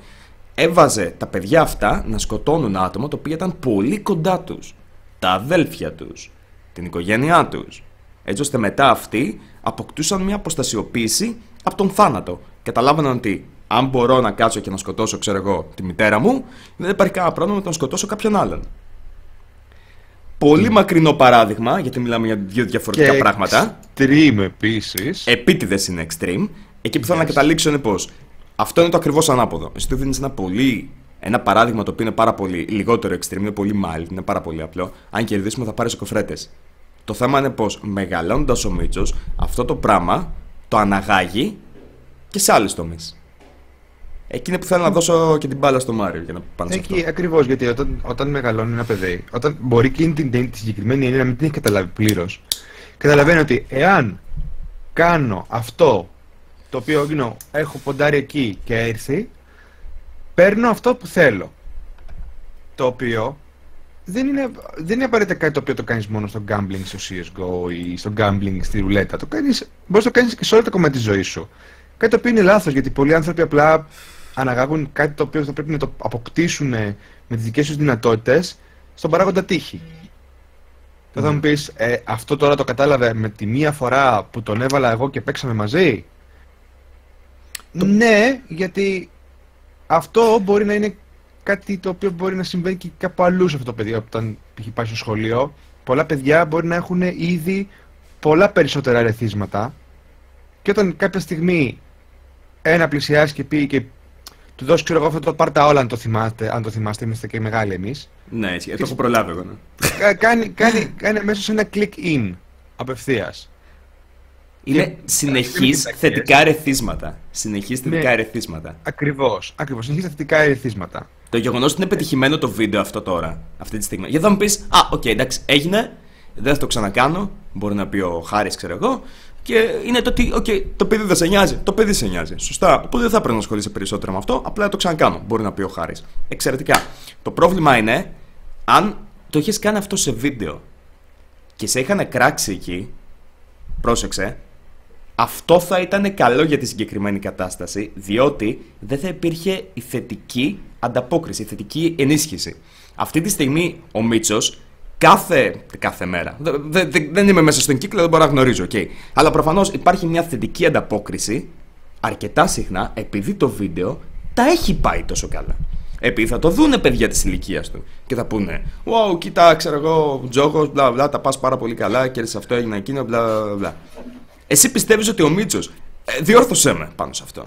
[SPEAKER 1] έβαζε τα παιδιά αυτά να σκοτώνουν άτομα τα οποία ήταν πολύ κοντά τους. Τα αδέλφια τους, την οικογένειά τους. Έτσι ώστε μετά αυτοί αποκτούσαν μια αποστασιοποίηση από τον θάνατο. Καταλάβαιναν ότι αν μπορώ να κάτσω και να σκοτώσω, ξέρω εγώ, τη μητέρα μου, δεν υπάρχει κανένα πρόβλημα να τον σκοτώσω κάποιον άλλον. Πολύ μακρινό παράδειγμα, γιατί μιλάμε για δύο διαφορετικά
[SPEAKER 2] και
[SPEAKER 1] πράγματα.
[SPEAKER 2] Extreme επίσης.
[SPEAKER 1] Επίτηδες είναι extreme. Εκεί που θέλω να καταλήξω είναι πως αυτό είναι το ακριβώς ανάποδο. Εσύ του δίνεις ένα πολύ. Ένα παράδειγμα το οποίο είναι πάρα πολύ λιγότερο extreme, είναι πολύ mild, είναι πάρα πολύ απλό. Αν κερδίσουμε, θα πάρει κοφρέτες. Το θέμα είναι πως μεγαλώνοντα ο Μίτσος, αυτό το πράγμα το αναγάγει και σε άλλε τομείς. Εκείνη που θέλω να δώσω και την μπάλα στο Μάριο για να πάνε σε
[SPEAKER 2] αυτό. Ακριβώς, γιατί όταν, όταν μεγαλώνει ένα παιδί, όταν μπορεί και την, την, τη συγκεκριμένη έννοια να μην την έχει καταλάβει πλήρως, καταλαβαίνει ότι εάν κάνω αυτό το οποίο είναι, έχω ποντάρει εκεί και έρθει, παίρνω αυτό που θέλω. Το οποίο δεν είναι, δεν είναι απαραίτητα κάτι το οποίο το κάνεις μόνο στο gambling στο CSGO ή στο gambling στη ρουλέτα. Το κάνεις, μπορείς να το κάνεις και σε όλα τα κομμάτια της ζωής σου. Κάτι το οποίο είναι λάθος γιατί πολλοί άνθρωποι απλά αναγάγουν κάτι το οποίο θα πρέπει να το αποκτήσουν με τις δικές τους δυνατότητες στον παράγοντα τύχη. Mm. Θα μου πεις, ε, αυτό τώρα το κατάλαβε με τη μία φορά που τον έβαλα εγώ και παίξαμε μαζί. Ναι, γιατί αυτό μπορεί να είναι κάτι το οποίο μπορεί να συμβαίνει και κάπου αλλού σε αυτό το παιδί όταν έχει πάει στο σχολείο. Πολλά παιδιά μπορεί να έχουν ήδη πολλά περισσότερα ερεθίσματα και όταν κάποια στιγμή ένα πλησιάσει και πει και του δώσει ξέρω εγώ αυτό το πάρτα όλα αν το θυμάστε, αν το θυμάστε, είμαστε και μεγάλοι εμείς.
[SPEAKER 1] Ναι, έτσι, το έχω προλάβει εγώ.
[SPEAKER 2] Ναι. κάνει, κάνει, κάνει αμέσως ένα click in απευθείας.
[SPEAKER 1] Είναι συνεχή θετικά ερεθίσματα. Συνεχή θετικά ναι, ερεθίσματα.
[SPEAKER 2] Ακριβώς. Ακριβώς. Συνεχή θετικά ερεθίσματα.
[SPEAKER 1] Το γεγονός ότι είναι πετυχημένο το βίντεο αυτό τώρα, αυτή τη στιγμή. Γιατί θα μου πεις, Α, οκ, okay, εντάξει, έγινε, δεν θα το ξανακάνω. Μπορεί να πει ο Χάρης, ξέρω εγώ. Και είναι το ότι, okay, το παιδί δεν σε νοιάζει. Το παιδί σε νοιάζει. Σωστά. Οπότε δεν θα πρέπει να ασχολείσαι περισσότερο με αυτό. Απλά το ξανακάνω. Μπορεί να πει ο Χάρης. Εξαιρετικά. Το πρόβλημα είναι αν το έχει κάνει αυτό σε βίντεο και σε είχαν κράξει εκεί. Πρόσεξε, αυτό θα ήταν καλό για τη συγκεκριμένη κατάσταση, διότι δεν θα υπήρχε η θετική ανταπόκριση, η θετική ενίσχυση. Αυτή τη στιγμή ο Μίτσος κάθε, κάθε μέρα. Δεν, δεν είμαι μέσα στον κύκλο, δεν μπορώ να γνωρίζω, okay. Αλλά προφανώς υπάρχει μια θετική ανταπόκριση αρκετά συχνά επειδή το βίντεο τα έχει πάει τόσο καλά. Επειδή θα το δούνε παιδιά της ηλικίας του και θα πούνε Wow, κοίτα, ξέρω εγώ, τζόγος, μπλα μπλα, τα πας πάρα πολύ καλά, κέρδισε αυτό, έγινε εκείνο, μπλα μπλα. Εσύ πιστεύεις ότι ο Μίτσο. Ε, διόρθωσέ με πάνω σε αυτό.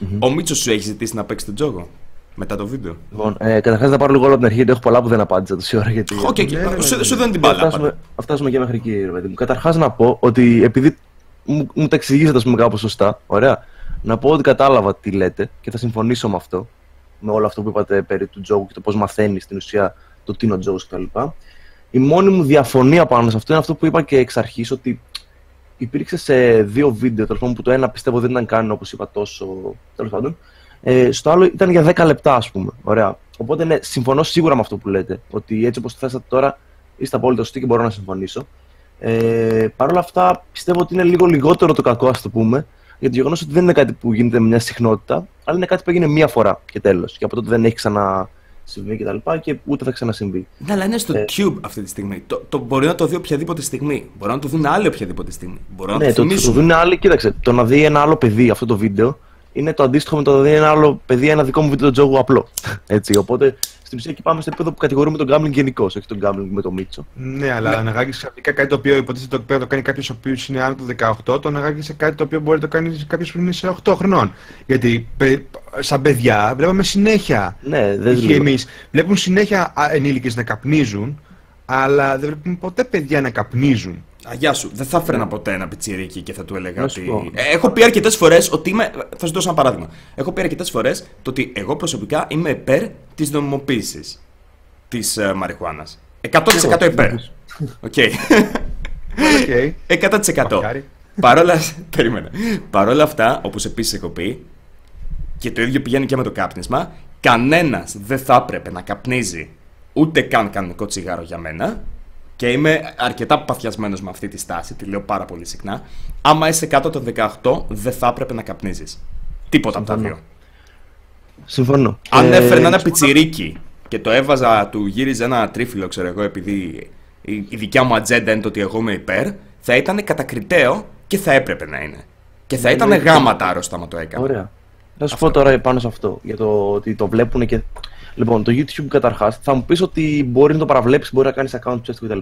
[SPEAKER 1] Mm-hmm. Ο Μίτσος σου έχει ζητήσει να παίξει τον τζόγο μετά το βίντεο;
[SPEAKER 3] Λοιπόν, ε, καταρχάς θα πάρω λίγο από την αρχή γιατί έχω πολλά που δεν απάντησα τόση ώρα. Γιατί...
[SPEAKER 1] Οκ, okay, ναι, ναι, σου, σου δεν την μπάλα.
[SPEAKER 3] Φτάσουμε, φτάσουμε και μέχρι εκεί, ρε παιδί μου. Καταρχάς να πω ότι επειδή μου, μου τα εξηγήσατε, ας πούμε, κάπως σωστά, ωραία. Να πω ότι κατάλαβα τι λέτε και θα συμφωνήσω με αυτό. Με όλο αυτό που είπατε περί του τζόγου και το πώς μαθαίνει στην ουσία το τι είναι ο τζόγος κτλ. Η μόνη μου διαφωνία πάνω σε αυτό είναι αυτό που είπα και εξ αρχής, ότι υπήρξε σε δύο βίντεο, τέλος πάντων, που το ένα πιστεύω δεν ήταν καν όπως είπα τόσο. Τέλος πάντων. Ε, στο άλλο ήταν για 10 λεπτά, ας πούμε. Ωραία. Οπότε ναι, συμφωνώ σίγουρα με αυτό που λέτε. Ότι έτσι όπως το θέσατε τώρα, είστε απόλυτο σωστοί και μπορώ να συμφωνήσω. Ε, Παρ' όλα αυτά, πιστεύω ότι είναι λίγο λιγότερο το κακό, ας το πούμε, για το γεγονός ότι δεν είναι κάτι που γίνεται με μια συχνότητα, αλλά είναι κάτι που έγινε μία φορά και τέλος. Και από τότε δεν έχει ξανά συμβεί και τα λοιπά και ούτε θα ξανασυμβεί.
[SPEAKER 1] Ναι, αλλά είναι στο ε, Tube αυτή τη στιγμή. Το, το μπορεί να το δει οποιαδήποτε στιγμή. Μπορεί να το δουν άλλοι οποιαδήποτε στιγμή. Μπορεί
[SPEAKER 3] ναι, να το, το, το δουν άλλοι. Κοίταξε, το να δει ένα άλλο παιδί αυτό το βίντεο είναι το αντίστοιχο με το να δει ένα άλλο παιδί ένα δικό μου βίντεο τζόγου απλό. Έτσι, οπότε στην ουσία εκεί πάμε στο επίπεδο που κατηγορούμε τον gambling γενικώ, όχι τον gambling με το Μίτσο.
[SPEAKER 2] Ναι, αλλά ναι. αναγάγει ξαφνικά κάτι το οποίο υποτίθεται ότι πρέπει να το κάνει κάποιος ο οποίος είναι άνω του 18, το αναγάγει σε κάτι το οποίο μπορεί να το κάνει κάποιος που είναι σε 8 χρονών. Γιατί σαν παιδιά βλέπαμε συνέχεια.
[SPEAKER 3] Ναι, δεν
[SPEAKER 2] εμείς. Βλέπουν συνέχεια ενήλικες να καπνίζουν, αλλά δεν βλέπουμε ποτέ παιδιά να καπνίζουν.
[SPEAKER 1] Αγιά σου, δεν θα έφερνα ποτέ ένα πιτσιρίκι και θα του έλεγα ότι. Ε, έχω πει αρκετές φορές ότι είμαι. Θα σου δώσω ένα παράδειγμα. Έχω πει αρκετές φορές το ότι εγώ προσωπικά είμαι υπέρ της νομιμοποίησης της uh, μαριχουάνας. 100% υπέρ. Οκ. 100%. Παρόλα, περίμενα. Παρόλα αυτά, όπως επίσης έχω πει, και το ίδιο πηγαίνει και με το κάπνισμα, κανένας δεν θα έπρεπε να καπνίζει ούτε καν κανονικό τσιγάρο για μένα και είμαι αρκετά παθιασμένος με αυτή τη στάση, τη λέω πάρα πολύ συχνά. Άμα είσαι κάτω των 18, δεν θα έπρεπε να καπνίζεις. Τίποτα από τα δύο.
[SPEAKER 3] Συμφωνώ.
[SPEAKER 1] Αν έφερνα ένα πιτσιρίκι και το έβαζα, του γύριζε ένα τρίφυλλο, ξέρω εγώ, επειδή η δικιά μου ατζέντα είναι το ότι εγώ είμαι υπέρ, θα ήταν κατακριτέο και θα έπρεπε να είναι. Και θα ήταν γάματα άρρωστα άμα το έκανε.
[SPEAKER 3] Ωραία. Θα σου πω τώρα πάνω σε αυτό. Για το ότι το βλέπουν και Λοιπόν, το YouTube καταρχάς θα μου πεις ότι μπορεί να το παραβλέψεις, μπορεί να κάνεις account test κτλ.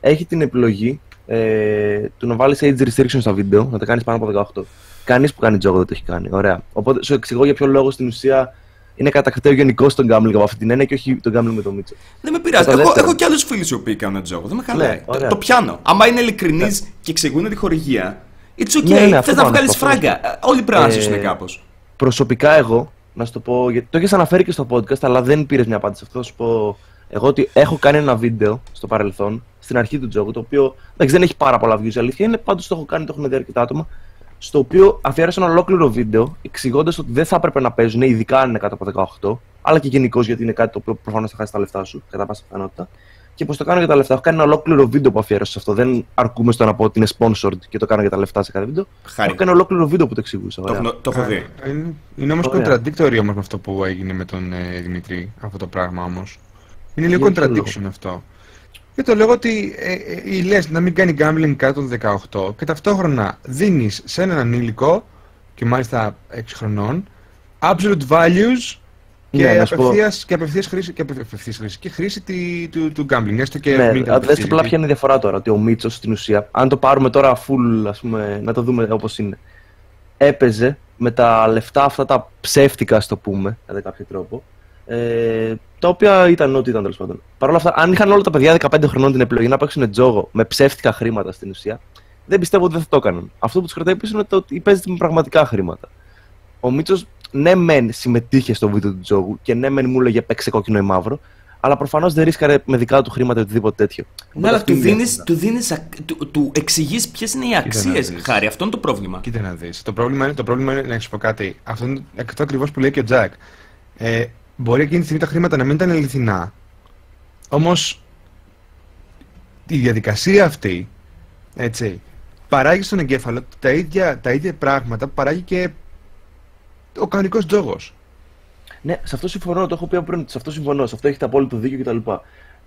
[SPEAKER 3] Έχει την επιλογή ε, του να βάλεις age restriction στα βίντεο, να τα κάνεις πάνω από 18. Κανείς που κάνει τζόγο δεν το έχει κάνει. Ωραία. Οπότε σου εξηγώ για ποιο λόγο στην ουσία είναι κατακτητέο γενικό στον gambling από αυτή την έννοια και όχι τον gambling με το Μίτσο.
[SPEAKER 1] Δεν με πειράζει. Έχω, έχω και άλλους φίλους οι οποίοι κάνουν τζόγο. Δεν με χαλάει. Ναι, το, το, πιάνω. Άμα είναι ειλικρινείς ναι. και εξηγούν τη χορηγία, it's okay. Ναι, ναι, Θες να βγάλεις φράγκα. Όλοι πρέπει να ζήσουν κάπως.
[SPEAKER 3] Προσωπικά εγώ να σου το πω, γιατί το έχεις αναφέρει και στο podcast, αλλά δεν πήρες μια απάντηση. Αυτό θα σου πω εγώ ότι έχω κάνει ένα βίντεο στο παρελθόν, στην αρχή του τζόγου, το οποίο εντάξει, δεν έχει πάρα πολλά views, η αλήθεια είναι, πάντως το έχω κάνει, το έχουν δει αρκετά άτομα, στο οποίο αφιέρωσα ένα ολόκληρο βίντεο εξηγώντας ότι δεν θα έπρεπε να παίζουν, ειδικά αν είναι κάτω από 18, αλλά και γενικώς γιατί είναι κάτι το οποίο προφανώς θα χάσει τα λεφτά σου, κατά πάσα πιθανότητα. Και πώ το κάνω για τα λεφτά. Έχω κάνει ένα ολόκληρο βίντεο που αφιέρωσα σε αυτό. Δεν αρκούμε στο να πω ότι είναι sponsored και το κάνω για τα λεφτά σε κάθε βίντεο.
[SPEAKER 1] Χάρη.
[SPEAKER 3] Έχω κάνει ολόκληρο βίντεο που το εξηγούσα.
[SPEAKER 1] Το,
[SPEAKER 3] ωραία.
[SPEAKER 1] έχω- το έχω δει.
[SPEAKER 2] Ε, Είναι, είναι όμως
[SPEAKER 3] Ωραία.
[SPEAKER 2] contradictory όμως με αυτό που έγινε με τον ε, Δημητρή, αυτό το πράγμα όμως. Είναι λίγο
[SPEAKER 3] Για ποιο
[SPEAKER 2] contradiction αυτό. Και το λέω ότι ε, ε, λες να μην κάνει gambling κάτω των 18 και ταυτόχρονα δίνεις σε έναν ανήλικο και μάλιστα 6 χρονών absolute values και
[SPEAKER 3] Ναι, να σου πω-
[SPEAKER 2] απευθείας, και απευθείας χρήση, και απευθείας χρήση, και χρήση τη- του, του gambling, έστω και
[SPEAKER 3] Ναι,
[SPEAKER 2] μην ήταν
[SPEAKER 3] α, δες
[SPEAKER 2] απευθείας,
[SPEAKER 3] απλά
[SPEAKER 2] γιατί-
[SPEAKER 3] ποια είναι η διαφορά τώρα. Ότι ο Μίτσος στην ουσία, αν το πάρουμε τώρα full, ας πούμε, να το δούμε όπως είναι, έπαιζε με τα λεφτά αυτά τα ψεύτικα, ας το πούμε, κατά κάποιο τρόπο. Ε, τα οποία ήταν ό,τι ήταν τέλος πάντων. Παρ' όλα αυτά, αν είχαν όλα τα παιδιά 15 χρονών την επιλογή να παίξουν τζόγο με ψεύτικα χρήματα στην ουσία, δεν πιστεύω ότι δεν θα το έκαναν. Αυτό που τους κρατάει πίσω είναι το ότι παίζεται με πραγματικά χρήματα. Ο Μίτσος, ναι, μεν συμμετείχε στο βίντεο του τζόγου και ναι, μεν μου έλεγε παίξε κόκκινο ή μαύρο, αλλά προφανώς δεν ρίσκαρε με δικά του χρήματα ή οτιδήποτε τέτοιο.
[SPEAKER 1] Ναι, αλλά
[SPEAKER 3] αυτή
[SPEAKER 1] του
[SPEAKER 3] είναι η
[SPEAKER 1] δίνεις,
[SPEAKER 3] διαφορά.
[SPEAKER 1] του, δίνεις, ακ- του, του εξηγείς ποιες είναι οι
[SPEAKER 2] να
[SPEAKER 1] αξίες,
[SPEAKER 2] δεις.
[SPEAKER 1] Χάρη. Αυτό είναι το πρόβλημα.
[SPEAKER 2] Κοίτα να δεις. Το πρόβλημα είναι, το πρόβλημα είναι να σου πω κάτι. Αυτό είναι αυτό ακριβώς που λέει και ο Τζακ. Ε, μπορεί εκείνη τη στιγμή τα χρήματα να μην ήταν αληθινά. Όμως η διαδικασία αυτή, έτσι, παράγει στον εγκέφαλο τα ίδια, τα ίδια πράγματα που παράγει και ο κανονικός τζόγος.
[SPEAKER 3] Ναι, σε αυτό συμφωνώ, το έχω πει από πριν. Σε αυτό συμφωνώ, σε αυτό έχετε απόλυτο δίκιο κτλ.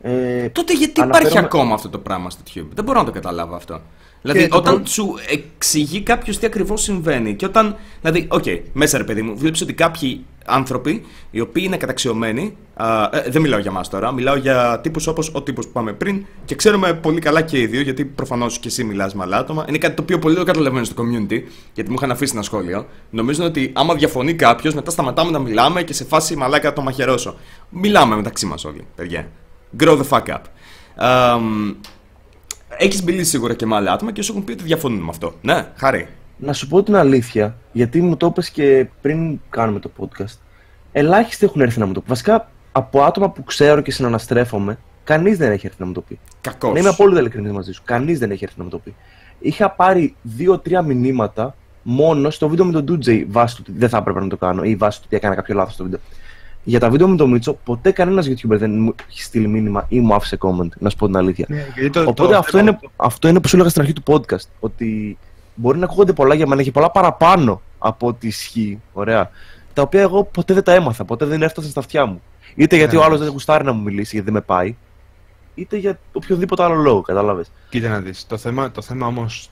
[SPEAKER 3] Ε,
[SPEAKER 1] Τότε γιατί
[SPEAKER 3] Αναφέρομαι-
[SPEAKER 1] υπάρχει ακόμα αυτό το πράγμα στο YouTube; Δεν μπορώ να το καταλάβω αυτό. Δηλαδή,
[SPEAKER 2] το
[SPEAKER 1] όταν
[SPEAKER 2] προ-
[SPEAKER 1] σου εξηγεί κάποιος τι ακριβώς συμβαίνει και όταν. Δηλαδή, οκ, μέσα ρε παιδί μου, βλέπεις ότι κάποιοι άνθρωποι οι οποίοι είναι καταξιωμένοι. Α, ε, δεν μιλάω για μας τώρα, μιλάω για τύπους όπως ο τύπος που είπαμε πριν και ξέρουμε πολύ καλά και οι δύο, γιατί προφανώς και εσύ μιλάς με άλλα άτομα. Είναι κάτι το οποίο πολύ το καταλαβαίνω στο community, γιατί μου είχαν αφήσει ένα σχόλιο. Νομίζουν ότι άμα διαφωνεί κάποιος, μετά σταματάμε να μιλάμε και σε φάση μαλάκα να το μαχαιρώσω. Μιλάμε μεταξύ μας όλοι, παιδιά. Grow the fuck up. Αμ, Έχεις μιλήσει σίγουρα και με άλλα άτομα και σου έχουν πει ότι διαφωνούν με αυτό. Ναι, χάρη.
[SPEAKER 3] να σου πω την αλήθεια, γιατί μου το είπες και πριν κάνουμε το podcast. Ελάχιστοι έχουν έρθει να μου το πεις. Βασικά, από άτομα που ξέρω και συναναστρέφομαι, κανείς δεν έχει έρθει να μου το πει.
[SPEAKER 1] Κακός.
[SPEAKER 3] Να είμαι απόλυτα ειλικρινής μαζί σου. Κανείς δεν έχει έρθει να μου το πει. Είχα πάρει δύο-τρία μηνύματα μόνο στο βίντεο με τον Ντούτζεϊ βάσει του ότι δεν θα έπρεπε να το κάνω ή βάσει του ότι έκανα κάποιο λάθος στο βίντεο. Για τα βίντεο με τον Μίτσο, ποτέ κανένας YouTuber δεν μου έχει στείλει μήνυμα ή μου άφησε comment, να σου πω την αλήθεια.
[SPEAKER 2] Ναι, γιατί το-
[SPEAKER 3] Οπότε
[SPEAKER 2] το-
[SPEAKER 3] αυτό, είναι, αυτό είναι που σου έλεγα στην αρχή του podcast. Ότι μπορεί να ακούγονται πολλά για μένα και πολλά παραπάνω από ό,τι ισχύει. Ωραία. Τα οποία εγώ ποτέ δεν τα έμαθα, ποτέ δεν έφτασαν στα αυτιά μου. Είτε γιατί
[SPEAKER 2] Ναι.
[SPEAKER 3] ο άλλος δεν γουστάρει να μου μιλήσει γιατί δεν με πάει, είτε για οποιοδήποτε άλλο λόγο, κατάλαβες.
[SPEAKER 2] Κοίτα να δεις, το θέμα, το θέμα όμως...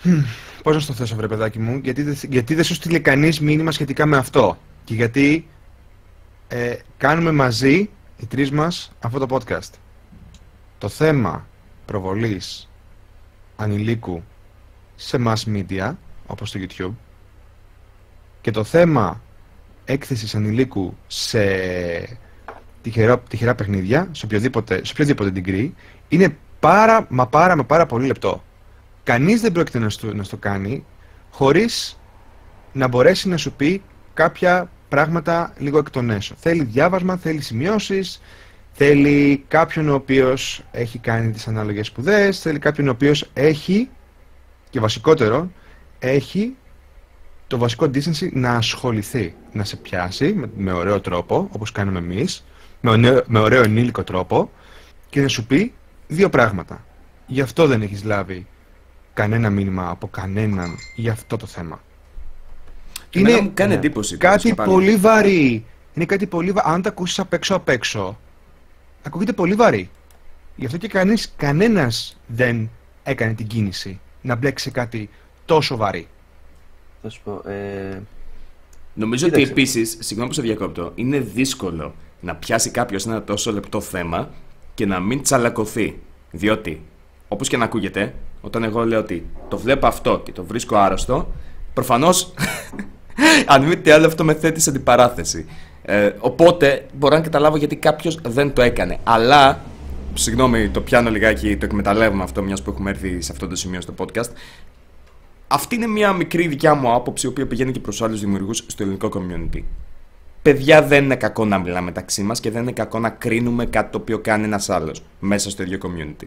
[SPEAKER 2] Χμ, Πώς να στο θέσω βρε παιδάκι μου, γιατί, δεν- γιατί δεν σου στείλε κανείς μήνυμα σχετικά με αυτό; Και γιατί ε, κάνουμε μαζί, οι τρεις μας, αυτό το podcast. Το θέμα προβολής ανηλίκου σε mass media, όπως το YouTube, και το θέμα έκθεσης ανηλίκου σε τυχερά, τυχερά παιχνίδια, σε οποιοδήποτε, σε οποιοδήποτε degree, είναι πάρα μα πάρα μα πάρα πολύ λεπτό. Κανείς δεν πρόκειται να στο, να στο κάνει χωρίς να μπορέσει να σου πει κάποια πράγματα λίγο εκ των έσω. Θέλει διάβασμα, θέλει σημειώσεις, θέλει κάποιον ο οποίος έχει κάνει τις ανάλογες σπουδές, θέλει κάποιον ο οποίος έχει, και βασικότερο, έχει το βασικό decency να ασχοληθεί, να σε πιάσει με, με ωραίο τρόπο, όπως κάνουμε εμείς, με, ωραίο- με ωραίο ενήλικο τρόπο και να σου πει δύο πράγματα. Γι' αυτό δεν έχεις λάβει κανένα μήνυμα από κανέναν για αυτό το θέμα.
[SPEAKER 1] Εμένα μου κάνει
[SPEAKER 3] ναι,
[SPEAKER 1] εντύπωση.
[SPEAKER 2] κάτι
[SPEAKER 1] τέλος και πάλι.
[SPEAKER 2] πολύ βαρύ. Είναι κάτι πολύ βαρύ. Αν το ακούσεις απ' έξω απ' έξω, ακούγεται πολύ βαρύ. Γι' αυτό και κανείς, κανένας δεν έκανε την κίνηση να μπλέξει σε κάτι τόσο βαρύ.
[SPEAKER 3] Θα σου πω. Ε,
[SPEAKER 1] Νομίζω ότι
[SPEAKER 3] Κοίταξε.
[SPEAKER 1] επίσης, συγγνώμη που σε διακόπτω, είναι δύσκολο να πιάσει κάποιος ένα τόσο λεπτό θέμα και να μην τσαλακωθεί. Διότι, όπως και να ακούγεται, όταν εγώ λέω ότι το βλέπω αυτό και το βρίσκω άρρωστο, προφανώς, αν μη τι άλλο, αυτό με θέτει σε αντιπαράθεση. Ε, οπότε, μπορώ να καταλάβω γιατί κάποιος δεν το έκανε. Αλλά, συγγνώμη, το πιάνω λιγάκι, το εκμεταλλεύουμε αυτό, μιας που έχουμε έρθει σε αυτό το σημείο στο podcast. Αυτή είναι μια μικρή δικιά μου άποψη, η οποία πηγαίνει και προς άλλους δημιουργούς στο ελληνικό community. Παιδιά, δεν είναι κακό να μιλάμε μεταξύ μας και δεν είναι κακό να κρίνουμε κάτι το οποίο κάνει ένας άλλος μέσα στο ίδιο community.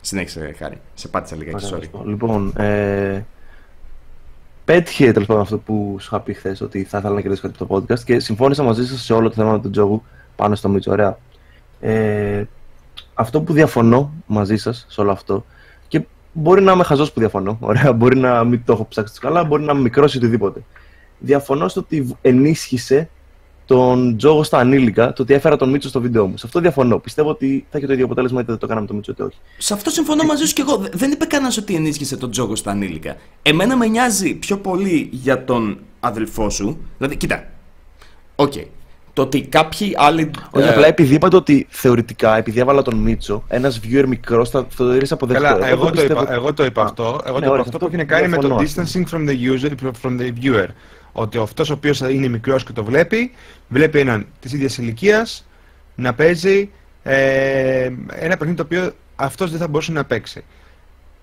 [SPEAKER 1] Συνέχισε, Χάρη. Σε πάτησα λιγάκι,
[SPEAKER 3] ωραία, θα
[SPEAKER 1] sorry.
[SPEAKER 3] σου πω. Λοιπόν, ε, πέτυχε τέλος πάντων αυτό που σου είχα πει χθες, ότι θα ήθελα να κερδίσω κάτι από το podcast και συμφώνησα μαζί σα σε όλο το θέμα με τον Τζόγου πάνω στο Μίτσο. Ωραία. Ε, αυτό που διαφωνώ μαζί σας σε όλο αυτό και μπορεί να είμαι χαζός που διαφωνώ. Ωραία, μπορεί να μην το έχω ψάξει καλά, μπορεί να είμαι μικρός ή οτιδήποτε. Διαφωνώ στο ότι ενίσχυσε τον Τζόγο στα ανήλικα, το ότι έφερα τον Μίτσο στο βίντεο μου. Σε αυτό διαφωνώ. Πιστεύω ότι θα έχει το ίδιο αποτέλεσμα είτε δεν το κάναμε το Μίτσο είτε όχι.
[SPEAKER 1] Σε αυτό συμφωνώ μαζί σου και εγώ. Δεν είπε κανένας ότι ενίσχυσε τον Τζόγο στα ανήλικα. Εμένα με νοιάζει πιο πολύ για τον αδελφό σου. Δηλαδή, κοίτα. Οκ. Okay. Το ότι κάποιοι άλλοι.
[SPEAKER 3] Όχι, ε... απλά επειδή είπατε ότι θεωρητικά, επειδή έβαλα τον Μίτσο, ένας viewer μικρός θα το δει αποδεκτό.
[SPEAKER 2] Καλά, εγώ, το είπα, εγώ το είπα αυτό. Εγώ ναι, το είπα αυτό που έχει να κάνει με το distancing from the user, from the viewer. Ότι αυτός ο οποίος είναι μικρός και το βλέπει, βλέπει έναν της ίδιας ηλικίας να παίζει ε, ένα παιχνίδι το οποίο αυτός δεν θα μπορούσε να παίξει.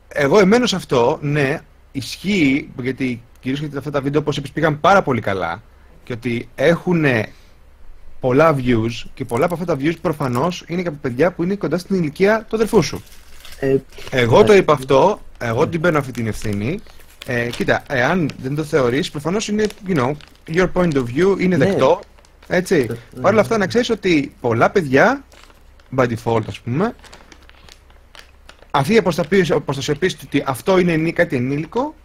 [SPEAKER 2] Εγώ εμμένω σε αυτό, ναι, ισχύει, γιατί κυρίως γιατί αυτά τα βίντεο, όπως είπες, πήγαν πάρα πολύ καλά και ότι έχουν πολλά views και πολλά από αυτά τα views προφανώς είναι και από παιδιά που είναι κοντά στην ηλικία του αδερφού σου. Ε, εγώ το είπα αυτό, εγώ την παίρνω αυτή την ευθύνη ε, κοίτα, εάν δεν το θεωρείς, προφανώς είναι, you know, your point of view είναι ναι. δεκτό, έτσι. Ναι. Παρ' όλα αυτά να ξέρεις ότι πολλά παιδιά, by default ας πούμε, αυτή η πεις ότι αυτό είναι κάτι ενήλικο,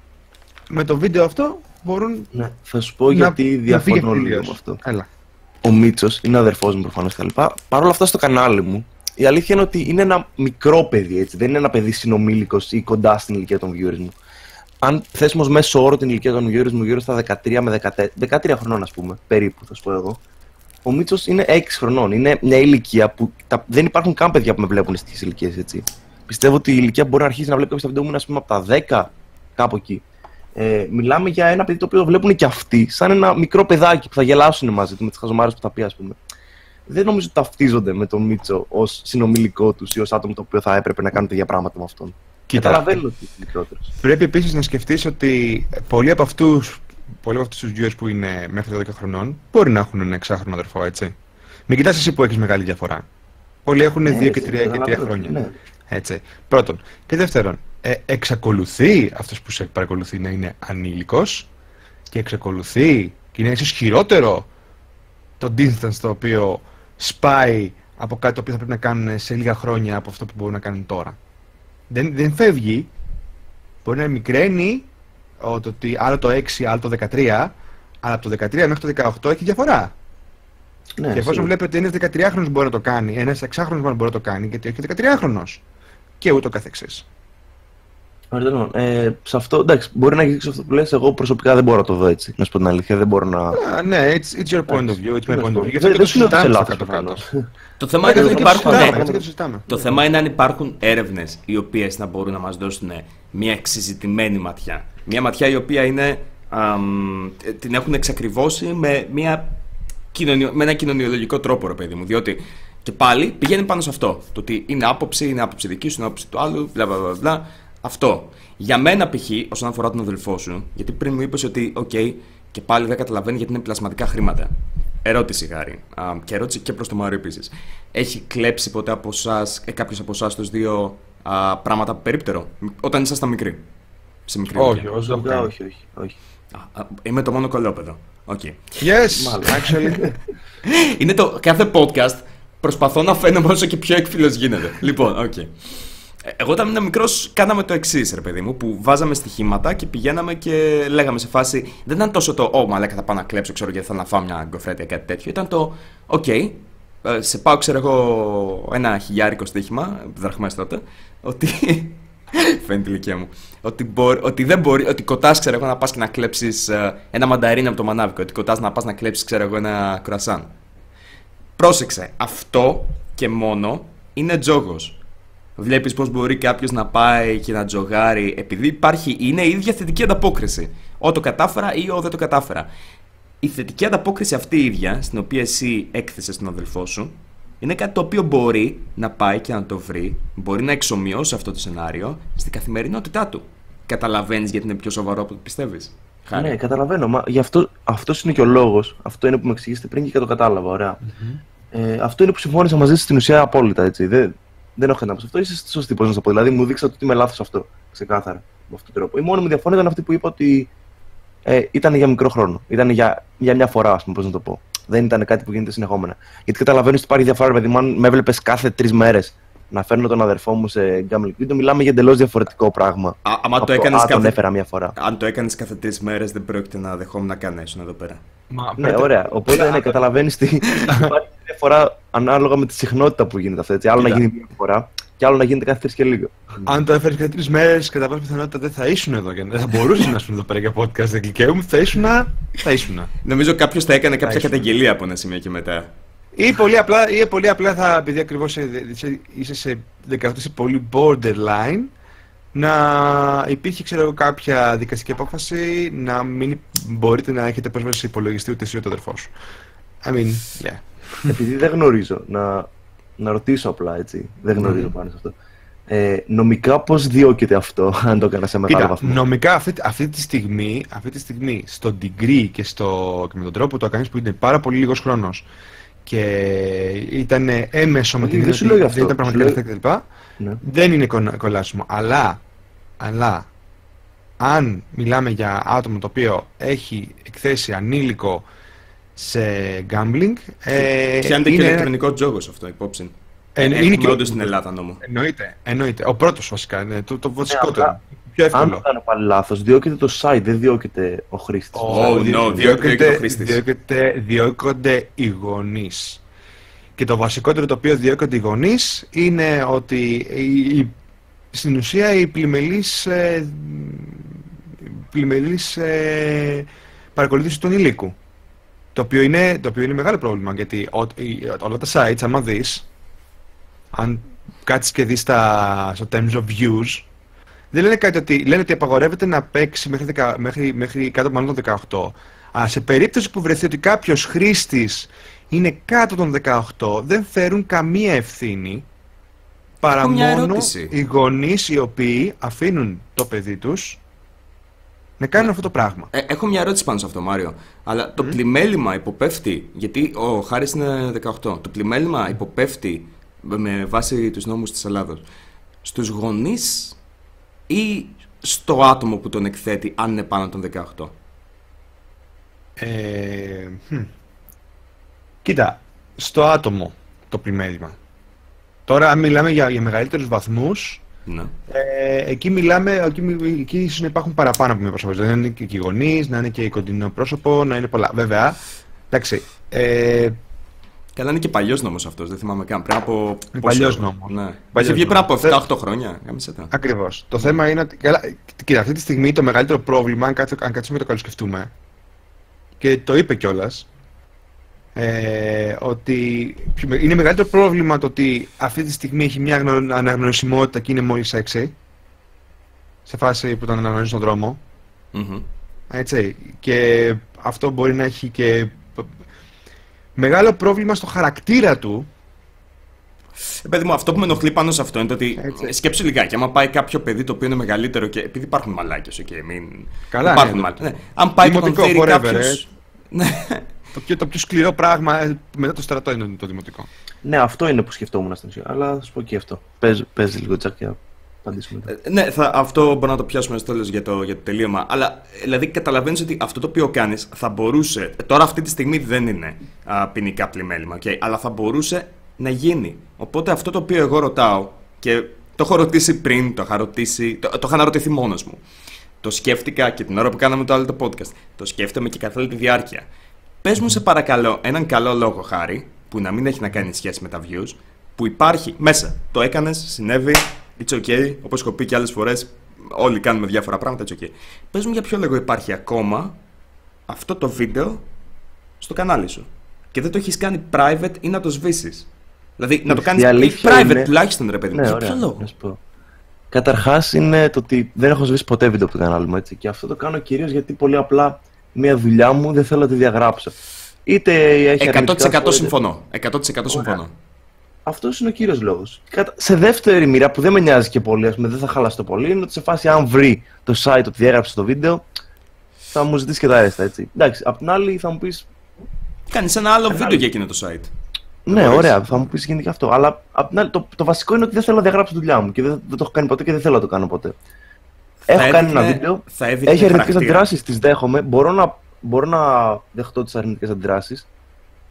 [SPEAKER 2] με το βίντεο αυτό μπορούν
[SPEAKER 3] ναι. Θα σου πω γιατί διαφωνώ λίγο με αυτό.
[SPEAKER 2] Έλα.
[SPEAKER 3] Ο Μίτσος είναι αδερφός μου προφανώς κτλ. Παρ' όλα αυτά στο κανάλι μου, η αλήθεια είναι ότι είναι ένα μικρό παιδί, έτσι. Δεν είναι ένα παιδί συνομήλικος ή κοντά στην ηλικία των viewers μου αν θέσουμε ως μέσο όρο την ηλικία των γύρω μου γύρω στα 13 με 14, 13 χρονών, ας πούμε, περίπου, θα σου πω εγώ. Ο Μίτσος είναι 6 χρονών. Είναι μια ηλικία που τα, δεν υπάρχουν καν παιδιά που με βλέπουν στις ηλικίες, έτσι. Πιστεύω ότι η ηλικία μπορεί να αρχίσει να βλέπει κάποιο τα βίντεο μου, ας πούμε, από τα 10, κάπου εκεί. Ε, μιλάμε για ένα παιδί το οποίο βλέπουν και αυτοί, σαν ένα μικρό παιδάκι που θα γελάσουν μαζί του με τις χαζομάρες που θα πει, ας πούμε. Δεν νομίζω ότι ταυτίζονται με τον Μίτσο ως συνομιλικό τους ή ως άτομο το οποίο θα έπρεπε να κάνουν τέτοια πράγματα με αυτόν.
[SPEAKER 2] Κοίτα, Καταλαβαίνω ότι είναι μικρότερο. Πρέπει επίσης να σκεφτείς ότι πολλοί από αυτούς πολλοί από αυτούς τους viewers που είναι μέχρι τα 10 χρονών μπορεί να έχουν ένα εξάχρονο αδερφό, έτσι. Μην κοιτάς εσύ που έχεις μεγάλη διαφορά. Πολλοί έχουν 2 ναι, και 3 και 3 χρόνια. Ναι. Έτσι. Πρώτον. Και δεύτερον, ε, εξακολουθεί αυτός που σε παρακολουθεί να είναι ανήλικος και εξακολουθεί και είναι ίσως χειρότερο το distance το οποίο σπάει από κάτι το οποίο θα πρέπει να κάνουν σε λίγα χρόνια από αυτό που μπορούν να κάνουν τώρα δεν, δεν φεύγει. Μπορεί να μικραίνει το ότι άλλο το 6, άλλο το 13, αλλά από το 13 μέχρι το 18 έχει διαφορά. Ναι, και εφόσον βλέπετε ένας 13χρονο μπορεί να το κάνει, ένας 6χρονο μπορεί να το κάνει, γιατί έχει 13χρονο. Και ούτω καθεξής.
[SPEAKER 3] Ε, σε αυτό, εντάξει, μπορεί να γίνει αυτό που λες, εγώ προσωπικά δεν μπορώ να το δω έτσι. Να σου πω την αλήθεια, δεν μπορώ να.
[SPEAKER 2] Α, ναι, it's, it's your point of view, it's my point of view.
[SPEAKER 3] Δεν το συζητάμε αυτό το κάνω.
[SPEAKER 1] Το θέμα είναι αν υπάρχουν. Το θέμα είναι αν υπάρχουν έρευνες οι οποίες να μπορούν να μας δώσουν μια εξεζητημένη ματιά. Μια ματιά η οποία είναι, την έχουν εξακριβώσει με, μια κοινωνιο, με ένα κοινωνιολογικό τρόπο, ρε παιδί μου. Διότι και πάλι πηγαίνει πάνω σε αυτό. Το ότι είναι άποψη, είναι άποψη δική σου, είναι άποψη του άλλου, μπλα μπλα αυτό. Για μένα π.χ. όσον αφορά τον αδελφό σου, γιατί πριν μου είπες ότι, οκ, και πάλι δεν καταλαβαίνει γιατί είναι πλασματικά χρήματα. Ερώτηση, Χάρη. Και ερώτηση και προς το Μάριο επίσης. Έχει κλέψει ποτέ από εσάς, ε, κάποιος από εσάς τους δύο α, πράγματα περίπτερο, όταν ήσασταν μικροί;
[SPEAKER 2] Σε μικρή όχι, όχι, όχι, όχι, όχι.
[SPEAKER 1] Α, είμαι το μόνο κωλόπαιδο. Okay.
[SPEAKER 2] Yes, actually.
[SPEAKER 1] είναι το κάθε podcast προσπαθώ να φαίνομαι όσο και πιο έκφυλο γίνεται. λοιπόν, ok. Okay. Εγώ όταν ήμουν μικρός, κάναμε το εξής, ρε παιδί μου, που βάζαμε στοιχήματα και πηγαίναμε και λέγαμε σε φάση. Δεν ήταν τόσο το, Ω, μαλάκα θα πάω να κλέψω, ξέρω γιατί θα να φάω μια γκοφρέτα ή κάτι τέτοιο. Ήταν το, Ok, okay, ε, σε πάω, ξέρω εγώ, ένα χιλιάρικο στοίχημα, δραχμές τότε, ότι. Φαίνεται η ηλικία μου. Ότι, μπορεί, ότι δεν μπορεί, ότι κοτάς, ξέρω εγώ, να πας και να κλέψεις ε, ένα μανταρίνι από το μανάβικο. Ότι κοτάς να πας να κλέψεις, ξέρω εγώ, ένα κρασάν. Πρόσεξε, αυτό και μόνο είναι τζόγος. Βλέπεις πώς μπορεί κάποιος να πάει και να τζογάρει, επειδή υπάρχει, είναι η ίδια θετική ανταπόκριση. Ο το κατάφερα ή ο δεν το κατάφερα. Η θετική ανταπόκριση αυτή η ίδια, στην οποία εσύ έκθεσες τον αδελφό σου, είναι κάτι το οποίο μπορεί να πάει και να το βρει, μπορεί να εξομοιώσει αυτό το σενάριο στην καθημερινότητά του. Καταλαβαίνεις γιατί είναι πιο σοβαρό από ό,τι πιστεύεις.
[SPEAKER 3] Ναι, καταλαβαίνω. Μα γι' αυτό αυτός είναι και ο λόγος. Αυτό είναι που με εξηγήσετε πριν και το κατάλαβα. Ε, αυτό είναι που συμφώνησα μαζί σα στην ουσία απόλυτα. Έτσι. Δεν, δεν έχω κανένα αυτό. Είσαι σωστή, πώς να το πω. Δηλαδή, μου δείξατε ότι είμαι λάθος αυτό. Ξεκάθαρα. Με αυτόν τον τρόπο. Η μόνη μου διαφωνία ήταν αυτή που είπα ότι ε, ήταν για μικρό χρόνο. Ήταν για, για μια φορά, ας πούμε, πώς να το πω. Δεν ήταν κάτι που γίνεται συνεχόμενα. Γιατί καταλαβαίνεις ότι υπάρχει διαφορά, παιδί μου, αν με έβλεπες κάθε τρεις μέρες να φέρνω τον αδερφό μου σε gambling video, μιλάμε για εντελώς διαφορετικό πράγμα.
[SPEAKER 1] Α, άμα
[SPEAKER 3] από
[SPEAKER 1] το έκανες
[SPEAKER 3] «Α, τον
[SPEAKER 1] κάθε...
[SPEAKER 3] έφερα μια φορά.
[SPEAKER 1] Αν το έκανες κάθε τρεις μέρες, δεν πρόκειται να δεχόμουν να κάνω ήσουν εδώ πέρα.
[SPEAKER 2] Μα,
[SPEAKER 3] Ναι,
[SPEAKER 2] Πέτρο,
[SPEAKER 3] ωραία. Οπότε ναι, καταλαβαίνεις τι. Υπάρχει διαφορά ανάλογα με τη συχνότητα που γίνεται αυτό. Έτσι. Άλλο να
[SPEAKER 2] Κοίτα.
[SPEAKER 3] γίνει μια φορά και άλλο να γίνεται κάθε τρεις και λίγο.
[SPEAKER 2] Αν το έφερες κάθε τρεις μέρες, κατά πάσα πιθανότητα δεν θα ήσουν εδώ. και Δεν θα μπορούσες να ήσουν εδώ πέρα για podcast. Δεν κλικαίουμε, θα ήσουν. Θα ήσουν.
[SPEAKER 1] Νομίζω κάποιος θα έκανε κάποια
[SPEAKER 2] Ήσουν.
[SPEAKER 1] καταγγελία από ένα σημείο και μετά.
[SPEAKER 2] Ή πολύ απλά, ή πολύ απλά θα, επειδή ακριβώς είσαι σε 18 σε πολύ borderline, να υπήρχε ξέρω εγώ, κάποια δικαστική απόφαση να μην μπορείτε να έχετε πρόσβαση σε υπολογιστή ούτε εσύ ούτε ο αδερφός σου. I mean, yeah.
[SPEAKER 3] Επειδή δεν γνωρίζω, να, να ρωτήσω απλά έτσι. Δεν γνωρίζω πάνω σε αυτό. Ε, νομικά πώς διώκεται αυτό, αν το έκανα σε μεγάλο
[SPEAKER 2] Κοίτα,
[SPEAKER 3] βαθμό;
[SPEAKER 2] νομικά αυτή, αυτή, τη στιγμή, αυτή τη στιγμή στο degree και, στο, και με τον τρόπο που το κάνεις που είναι πάρα πολύ λίγος χρόνος και ήταν έμεσο με
[SPEAKER 3] Όχι,
[SPEAKER 2] την
[SPEAKER 3] δεν
[SPEAKER 2] έννοια
[SPEAKER 3] σου
[SPEAKER 2] ότι
[SPEAKER 3] λέω γι'
[SPEAKER 2] δεν
[SPEAKER 3] αυτό.
[SPEAKER 2] ήταν πραγματικά
[SPEAKER 3] Σου
[SPEAKER 2] λεφτά κτλ.
[SPEAKER 3] Ναι.
[SPEAKER 2] Δεν είναι κολλα- κολλάσιμο. Αλλά, αλλά αν μιλάμε για άτομο το οποίο έχει εκθέσει ανήλικο σε gambling ε,
[SPEAKER 1] Πιάνεται και
[SPEAKER 2] είναι,
[SPEAKER 1] ηλεκτρονικό τζόγος αυτό υπόψη.
[SPEAKER 2] ε, είναι
[SPEAKER 1] Έχουμε
[SPEAKER 2] και-
[SPEAKER 1] όντως στην Ελλάδα νόμο.
[SPEAKER 2] Εννοείται, εννοείται. Ο πρώτος βασικά, είναι το, το βασικότερο.
[SPEAKER 3] Απλά,
[SPEAKER 2] πιο
[SPEAKER 3] Αν
[SPEAKER 2] εύκολο.
[SPEAKER 3] το κάνω πάλι λάθος, διώκεται το site, δεν διώκεται ο χρήστης.
[SPEAKER 1] Oh, no, διώκεται ο χρήστης.
[SPEAKER 2] διώκεται- διώκονται οι γονείς. Και το βασικότερο το οποίο διώκονται οι γονείς είναι ότι η, η- στην ουσία η πλημελής, ε, πλημελής ε, παρακολούθησης του ανηλίκου. Το οποίο, είναι, το οποίο είναι μεγάλο πρόβλημα γιατί ο, η- όλα τα sites, άμα δεις, αν κάτσεις και δεις τα, στο terms of views, δεν λένε κάτι ότι, λένε ότι απαγορεύεται να παίξει μέχρι, δεκα- μέχρι, μέχρι κάτω μάλλον των 18. Αλλά σε περίπτωση που βρεθεί ότι κάποιος χρήστης είναι κάτω των 18, δεν φέρουν καμία ευθύνη παρά
[SPEAKER 1] Έχω μια
[SPEAKER 2] μόνο
[SPEAKER 1] ερώτηση.
[SPEAKER 2] οι γονείς οι οποίοι αφήνουν το παιδί τους να κάνουν αυτό το πράγμα.
[SPEAKER 1] Ε, έχω μια ερώτηση πάνω σε αυτό, Μάριο. Αλλά το πλημέλημα υποπέφτει, γιατί ο Χάρης είναι 18, το πλημέλημα υποπέφτει με βάση τους νόμους της Ελλάδος στους γονείς ή στο άτομο που τον εκθέτει αν είναι πάνω των 18.
[SPEAKER 2] Ε, χμ. Κοίτα, στο άτομο το πλημέλημα. Τώρα, αν μιλάμε για, για μεγαλύτερους βαθμούς,
[SPEAKER 1] Ναι.
[SPEAKER 2] ε, εκεί μιλάμε, εκεί, μι- εκεί ίσως να υπάρχουν παραπάνω από μία προσωπικότητα. Να είναι και οι γονείς, να είναι και η κοντινό πρόσωπο, να είναι πολλά. Βέβαια, εντάξει, ε,
[SPEAKER 1] Καλά, είναι και παλιός νόμος αυτός, δεν θυμάμαι καν. Πριν από.
[SPEAKER 2] Είναι
[SPEAKER 1] πόσο-
[SPEAKER 2] παλιός νόμος.
[SPEAKER 1] Ναι.
[SPEAKER 2] Παλιός
[SPEAKER 1] Είχε βγει πριν από
[SPEAKER 2] νόμος.
[SPEAKER 1] 7-8 χρόνια. Κάμισε τα.
[SPEAKER 2] ακριβώς. Το θέμα είναι ότι, καλά, κοίτα, αυτή τη στιγμή το μεγαλύτερο πρόβλημα, αν, κάτσω- αν κάτσουμε να το καλοσκεφτούμε, και το είπε κιόλας. Ε, ότι είναι μεγαλύτερο πρόβλημα το ότι αυτή τη στιγμή έχει μια αγνω- αναγνωρισιμότητα και είναι μόλις 6 σε φάση που τον αναγνωρίζει στον δρόμο
[SPEAKER 1] Μμμ.
[SPEAKER 2] έτσι, και αυτό μπορεί να έχει και μεγάλο πρόβλημα στο χαρακτήρα του
[SPEAKER 1] Ε, παιδί μου, αυτό που με ενοχλεί πάνω σε αυτό είναι το ότι.
[SPEAKER 2] Έτσι.
[SPEAKER 1] Σκέψου λιγάκι, άμα πάει κάποιο παιδί το οποίο είναι μεγαλύτερο και. Επειδή υπάρχουν μαλάκες, okay, μην.
[SPEAKER 2] Καλά,
[SPEAKER 1] υπάρχουν
[SPEAKER 2] ναι.
[SPEAKER 1] μαλάκες. Ναι. Αν πάει και τον
[SPEAKER 2] Δημοτικό
[SPEAKER 1] φέρει
[SPEAKER 2] forever,
[SPEAKER 1] κάποιο.
[SPEAKER 2] ε.
[SPEAKER 1] Ναι.
[SPEAKER 2] το πιο, το πιο σκληρό πράγμα ε, μετά το στρατό είναι το δημοτικό.
[SPEAKER 3] Ναι, αυτό είναι που σκεφτόμουν στην ουσία. Αλλά θα σου πω και αυτό. Πες, πες λίγο τσακ και να απαντήσουμε. μετά.
[SPEAKER 1] Ε, Ναι, θα, αυτό μπορούμε να το πιάσουμε στο τέλος για το, για το τελείωμα. Αλλά δηλαδή καταλαβαίνεις ότι αυτό το οποίο κάνεις θα μπορούσε. Τώρα αυτή τη στιγμή δεν είναι α, ποινικά πλημέλημα, okay, αλλά θα μπορούσε να γίνει. Οπότε αυτό το οποίο εγώ ρωτάω και το έχω ρωτήσει πριν, το είχα ρωτήσει, το, το είχα αναρωτηθεί μόνος μου. Το σκέφτηκα και την ώρα που κάναμε το άλλο το podcast. Το σκέφτομαι και καθ' όλη τη διάρκεια. Πες μου, σε παρακαλώ, έναν καλό λόγο χάρη, που να μην έχει να κάνει σχέση με τα views, που υπάρχει μέσα. Το έκανες, συνέβη, it's okay. Όπως έχω πει και άλλες φορές, όλοι κάνουμε διάφορα πράγματα, it's okay. Πες μου για ποιο λόγο υπάρχει ακόμα αυτό το βίντεο στο κανάλι σου. Και δεν το έχεις κάνει private ή να το σβήσεις; Δηλαδή να το
[SPEAKER 3] Η
[SPEAKER 1] κάνεις
[SPEAKER 3] αλήθεια
[SPEAKER 1] private
[SPEAKER 3] είναι-
[SPEAKER 1] τουλάχιστον, ρε παιδί μου.
[SPEAKER 3] Ναι,
[SPEAKER 1] για
[SPEAKER 3] ωραία.
[SPEAKER 1] ποιο λόγο;
[SPEAKER 3] Να σου πω. Καταρχάς είναι το ότι δεν έχω σβήσει ποτέ βίντεο από το κανάλι μου έτσι. Και αυτό το κάνω κυρίως γιατί πολύ απλά μια δουλειά μου δεν θέλω να τη διαγράψω. Είτε έχει
[SPEAKER 1] 100%
[SPEAKER 3] αρνητικά σχόλια,
[SPEAKER 1] συμφωνώ. 100% συμφωνώ.
[SPEAKER 3] Αυτός είναι ο κύριος λόγος. Σε δεύτερη μοίρα που δεν με νοιάζει και πολύ, ας πούμε, δεν θα χαλάσει το πολύ, είναι ότι σε φάση αν βρει το site ότι διέγραψε το βίντεο, θα μου ζητήσει και τα ρέστα, έτσι. Εντάξει, απ' την άλλη θα μου πει.
[SPEAKER 1] Κάνει ένα άλλο
[SPEAKER 3] Κανάλι.
[SPEAKER 1] βίντεο για εκείνο το site.
[SPEAKER 3] Ναι,
[SPEAKER 1] μπορείς.
[SPEAKER 3] ωραία, θα μου πεις γίνει και αυτό. Αλλά απ' την άλλη, το, το βασικό είναι ότι δεν θέλω να διαγράψω τη δουλειά μου και δεν, δεν το έχω κάνει ποτέ και δεν θέλω να το κάνω ποτέ. Έχω
[SPEAKER 1] Θα
[SPEAKER 3] κάνει
[SPEAKER 1] έδειχνε-
[SPEAKER 3] ένα βίντεο.
[SPEAKER 1] θα έδειχνε
[SPEAKER 3] Έχει αρνητικές
[SPEAKER 1] χαρακτήρα.
[SPEAKER 3] αντιδράσεις, τις δέχομαι. Μπορώ να, μπορώ να δεχτώ τις αρνητικές αντιδράσεις.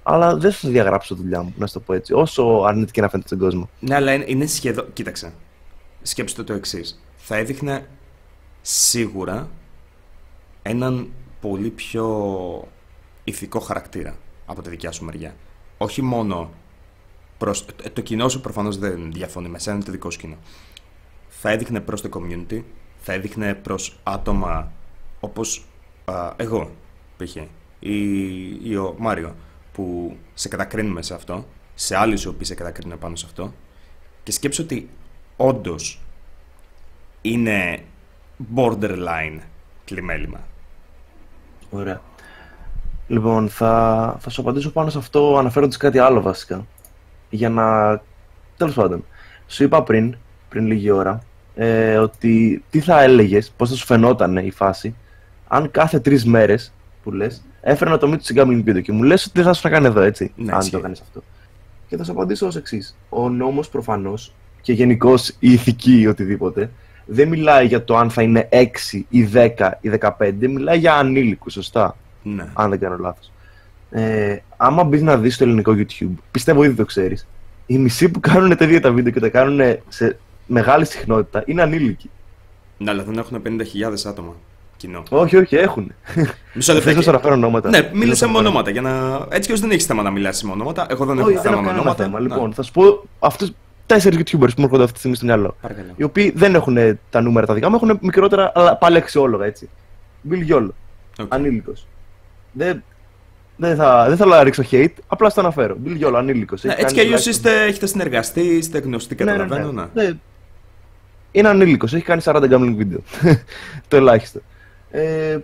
[SPEAKER 3] Αλλά δεν θα διαγράψω τη δουλειά μου, να σου το πω έτσι. Όσο αρνητική να φαίνεται στον κόσμο.
[SPEAKER 1] Ναι, αλλά είναι, είναι σχεδόν. Κοίταξε. Σκέψτε το εξής. Θα έδειχνε σίγουρα έναν πολύ πιο ηθικό χαρακτήρα από τη δικιά σου μεριά. Όχι μόνο προς... Το, το κοινό σου προφανώς δεν διαφωνεί με σένα, είναι το δικό σου κοινό. Θα έδειχνε προς το community, θα έδειχνε προς άτομα όπως α, εγώ, π.χ. Ή, ή ο Μάριο, που σε κατακρίνουμε σε αυτό, σε άλλους οι οποίοι σε κατακρίνουν πάνω σε αυτό και σκέψου ότι όντως είναι borderline κλιμέλημα.
[SPEAKER 3] Ωραία. Λοιπόν, θα, θα σου απαντήσω πάνω σε αυτό αναφέροντας κάτι άλλο βασικά. Για να. Τέλος πάντων. Σου είπα πριν, πριν λίγη ώρα, ε, ότι τι θα έλεγες, πώς θα σου φαινόταν η φάση, αν κάθε τρεις μέρες που λες, έφερνα το μύτο στην gambling video και μου λες ότι δεν θα σου να κάνει εδώ, έτσι.
[SPEAKER 1] Ναι,
[SPEAKER 3] αν
[SPEAKER 1] ισχύει.
[SPEAKER 3] το έκανε αυτό. Και θα σου απαντήσω ως εξής. Ο νόμος προφανώς και γενικώς η ηθική ή οτιδήποτε δεν μιλάει για το αν θα είναι 6 ή 10 ή 15, μιλάει για ανήλικους, σωστά
[SPEAKER 1] Ναι.
[SPEAKER 3] αν δεν κάνω λάθος. Ε, άμα μπεις να δεις το ελληνικό YouTube, πιστεύω ήδη το ξέρεις, οι μισοί που κάνουν τα ίδια τα βίντεο και τα κάνουν σε μεγάλη συχνότητα είναι ανήλικοι.
[SPEAKER 1] Ναι, αλλά δεν έχουν 50.000 άτομα κοινό.
[SPEAKER 3] Όχι, όχι, έχουν.
[SPEAKER 1] Μισό
[SPEAKER 3] Θες να σου
[SPEAKER 1] λεπτό.
[SPEAKER 3] αναφέρω ονόματα.
[SPEAKER 1] Ναι,
[SPEAKER 3] Θες να
[SPEAKER 1] μίλησε
[SPEAKER 3] σου
[SPEAKER 1] με
[SPEAKER 3] αναφέρω-
[SPEAKER 1] ονόματα. Για να... Έτσι κι δεν έχεις θέμα να μιλάσει με ονόματα. Εγώ δεν έχω
[SPEAKER 3] Όχι, δεν
[SPEAKER 1] θέμα
[SPEAKER 3] έχω
[SPEAKER 1] με
[SPEAKER 3] κανένα
[SPEAKER 1] ονόματα.
[SPEAKER 3] θέμα.
[SPEAKER 1] Ναι.
[SPEAKER 3] Λοιπόν, θα σου πω αυτούς τέσσερις YouTubers που μου έρχονται αυτή τη στιγμή στο μυαλό.
[SPEAKER 1] Παρακαλώ.
[SPEAKER 3] Οι οποίοι δεν έχουν τα νούμερα τα δικά μου, έχουν μικρότερα, αλλά πάλι αξιόλογα έτσι. Bill Yolo,
[SPEAKER 1] Ok.
[SPEAKER 3] ανήλικος. Δεν, δεν, θα, δεν θέλω να ρίξω hate, απλά στο αναφέρω. Bill Yolo, ανήλικος.
[SPEAKER 1] Ναι,
[SPEAKER 3] Έχει
[SPEAKER 1] έτσι
[SPEAKER 3] κάνει
[SPEAKER 1] κι αλλιώς
[SPEAKER 3] τουλάχιστον-
[SPEAKER 1] είστε, έχετε συνεργαστεί, είστε γνωστοί, καταλαβαίνω. Ναι,
[SPEAKER 3] Ναι. Είναι ανήλικος, έχει κάνει 40 gambling βίντεο. το ελάχιστο. Ε,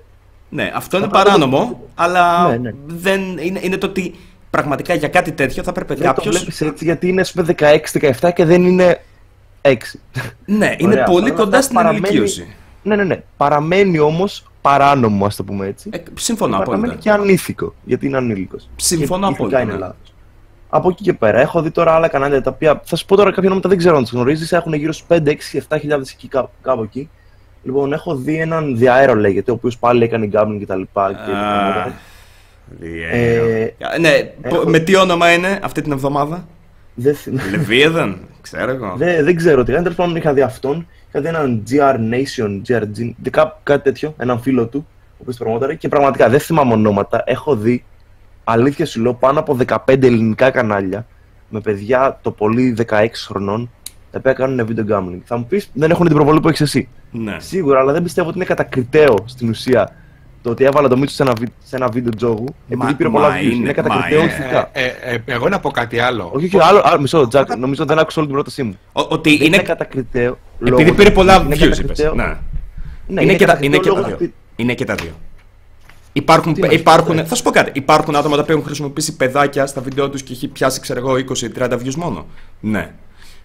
[SPEAKER 1] Ναι, αυτό είναι
[SPEAKER 3] Απλά
[SPEAKER 1] παράνομο, αλλά
[SPEAKER 3] Ναι, ναι.
[SPEAKER 1] δεν είναι, είναι το ότι πραγματικά για κάτι τέτοιο θα έπρεπε
[SPEAKER 3] δεν το
[SPEAKER 1] κάποιο.
[SPEAKER 3] βλέπεις έτσι γιατί είναι ας πούμε 16-17 και δεν είναι 6.
[SPEAKER 1] Ναι, είναι
[SPEAKER 3] Ωραία,
[SPEAKER 1] πολύ
[SPEAKER 3] παρόλα
[SPEAKER 1] κοντά
[SPEAKER 3] αυτά
[SPEAKER 1] στην
[SPEAKER 3] παραμένει-
[SPEAKER 1] ενηλικίωση.
[SPEAKER 3] ναι, ναι, ναι. Παραμένει όμως παράνομο, ας το πούμε έτσι.
[SPEAKER 1] Ε, συμφωνώ
[SPEAKER 3] παραμένει
[SPEAKER 1] απόλυτα.
[SPEAKER 3] και ανήθικο, γιατί είναι ανήλικος.
[SPEAKER 1] Συμφωνώ απόλυτα, ναι.
[SPEAKER 3] λάθος. Από εκεί και πέρα, έχω δει τώρα άλλα κανάλια τα οποία. Θα σου πω τώρα κάποια ονόματα δεν ξέρω αν τους γνωρίζεις. Έχουν γύρω στους 5, 6, 7 χιλιάδες εκεί κάπου, κάπου εκεί. Λοιπόν, έχω δει έναν διαέρο λέγεται, ο οποίος πάλι έκανε gambling και τα λοιπά. Και
[SPEAKER 1] Α,
[SPEAKER 3] Ε,
[SPEAKER 1] διέρο. Ναι,
[SPEAKER 3] έχω-
[SPEAKER 1] με τι όνομα είναι αυτή την εβδομάδα;
[SPEAKER 3] δεν θυμάμαι.
[SPEAKER 1] Λεβίεδεν, ξέρω εγώ.
[SPEAKER 3] Δεν, δεν ξέρω τι κάνει. Τέλος πάντων, είχα δει αυτόν. Είχα δει έναν GR Nation, GRG, δε- κά- κάτι τέτοιο, έναν φίλο του, ο οποίος προμόταρε. Και πραγματικά δεν θυμάμαι ονόματα. Έχω δει, αλήθεια σου λέω, πάνω από 15 ελληνικά κανάλια με παιδιά το πολύ 16 χρονών, τα οποία κάνουν βίντεο gambling. Θα μου πεις, δεν έχουν την προβολή που έχεις εσύ.
[SPEAKER 1] Ναι.
[SPEAKER 3] Σίγουρα, αλλά δεν πιστεύω ότι είναι κατακριτέο στην ουσία το ότι έβαλα το Μίτσο σε ένα, βι- σε ένα βίντεο τζόγου επειδή
[SPEAKER 1] Μα-
[SPEAKER 3] πήρε πολλά
[SPEAKER 1] μα
[SPEAKER 3] views.
[SPEAKER 1] είναι-
[SPEAKER 3] Είναι,
[SPEAKER 1] μα
[SPEAKER 3] κατακριτέο
[SPEAKER 1] είναι.
[SPEAKER 3] ηθικά.
[SPEAKER 2] Ε, ε, ε, εγώ να πω κάτι άλλο.
[SPEAKER 3] Όχι, όχι, άλλο, άλλο, μισό, Τζακ, νομίζω δεν άκουσα όλη την πρότασή μου.
[SPEAKER 1] Ο- Ότι
[SPEAKER 3] Δεν είναι
[SPEAKER 1] είναι.
[SPEAKER 3] κατακριτέο.
[SPEAKER 1] Επειδή
[SPEAKER 3] λόγω-
[SPEAKER 1] πήρε πολλά
[SPEAKER 3] είναι
[SPEAKER 1] views, είπες.
[SPEAKER 3] κατακριτέο-
[SPEAKER 1] Ναι.
[SPEAKER 3] Ναι,
[SPEAKER 1] είναι, και τα,
[SPEAKER 3] κατακριτέο
[SPEAKER 1] είναι, και τα
[SPEAKER 3] λόγω
[SPEAKER 1] δύο.
[SPEAKER 3] ότι-
[SPEAKER 1] είναι και τα δύο. Υπάρχουν,
[SPEAKER 3] Τι εννοείς,
[SPEAKER 1] υπάρχουν,
[SPEAKER 3] ναι.
[SPEAKER 1] θα σου πω κάτι. Υπάρχουν άτομα τα οποία έχουν χρησιμοποιήσει παιδάκια στα βίντεο τους και έχει πιάσει, ξέρω εγώ, 20-30 views μόνο. Ναι.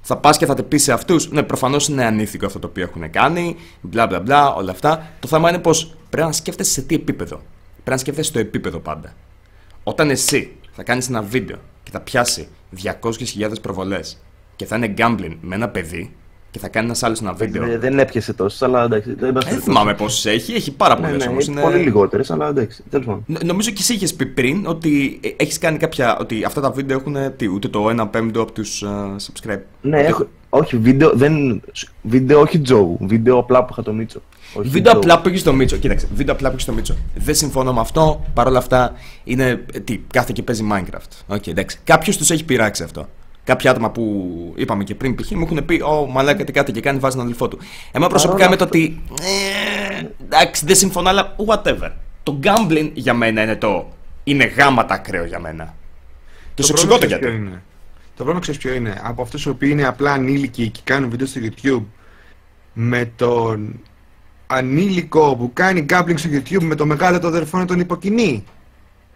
[SPEAKER 1] Θα πας και θα τα πεις σε αυτούς. Ναι, προφανώς είναι ανήθικο αυτό το οποίο έχουν κάνει. Μπλα μπλα μπλα, όλα αυτά. Το θέμα είναι πως πρέπει να σκέφτεσαι σε τι επίπεδο. Πρέπει να σκέφτεσαι στο επίπεδο πάντα. Όταν εσύ θα κάνεις ένα βίντεο και θα πιάσει 200.000 προβολές και θα είναι gambling με ένα παιδί και θα κάνει ένας άλλος ένα βίντεο.
[SPEAKER 3] Δεν, δεν έπιασε τόσο, αλλά εντάξει. Δεν, πας
[SPEAKER 1] Δεν
[SPEAKER 3] περιπτώσει.
[SPEAKER 1] θυμάμαι πόσε έχει, έχει πάρα
[SPEAKER 3] Ναι,
[SPEAKER 1] πολλές
[SPEAKER 3] ναι,
[SPEAKER 1] όμως.
[SPEAKER 3] είναι πολύ λιγότερες, αλλά εντάξει. Τέλος πάντων.
[SPEAKER 1] Νομίζω και εσύ είχες πει πριν ότι έχεις κάνει κάποια. ότι αυτά τα βίντεο έχουν τι, ούτε το 1 πέμπτο από τους subscribe.
[SPEAKER 3] Ναι,
[SPEAKER 1] Ότι-
[SPEAKER 3] έχω, όχι, βίντεο, δεν, βίντεο όχι Τζόγου. Βίντεο απλά που είχα το Μίτσο. Όχι
[SPEAKER 1] Βίντεο
[SPEAKER 3] Τζόγου.
[SPEAKER 1] απλά που έχεις στο Μίτσο. Κοίταξε, βίντεο απλά που έχεις στο Μίτσο. Δεν συμφωνώ με αυτό. Παρ' όλα αυτά είναι. ε, Τι, κάθε και παίζει Minecraft. Ok, εντάξει. Κάποιος τους έχει πειράξει αυτό. Κάποια άτομα που είπαμε και πριν π.χ. μου έχουν πει: Ω, μαλάκα τι κάτι και κάνει, βάζει τον αδελφό του. Εμένα προσωπικά με το ότι. Ε, εντάξει, δεν συμφωνώ, αλλά whatever. Το gambling για μένα είναι το. Είναι γάμα τα ακραίο για μένα. Και σου εξηγώ το
[SPEAKER 2] πρόβλημα ξέρεις
[SPEAKER 1] γιατί.
[SPEAKER 2] ποιο είναι. Το πρόβλημα ξέρεις ποιο είναι. Από αυτούς οι οποίοι είναι απλά ανήλικοι και κάνουν βίντεο στο YouTube με τον ανήλικο που κάνει gambling στο YouTube με το μεγάλο το αδερφό να τον υποκινεί.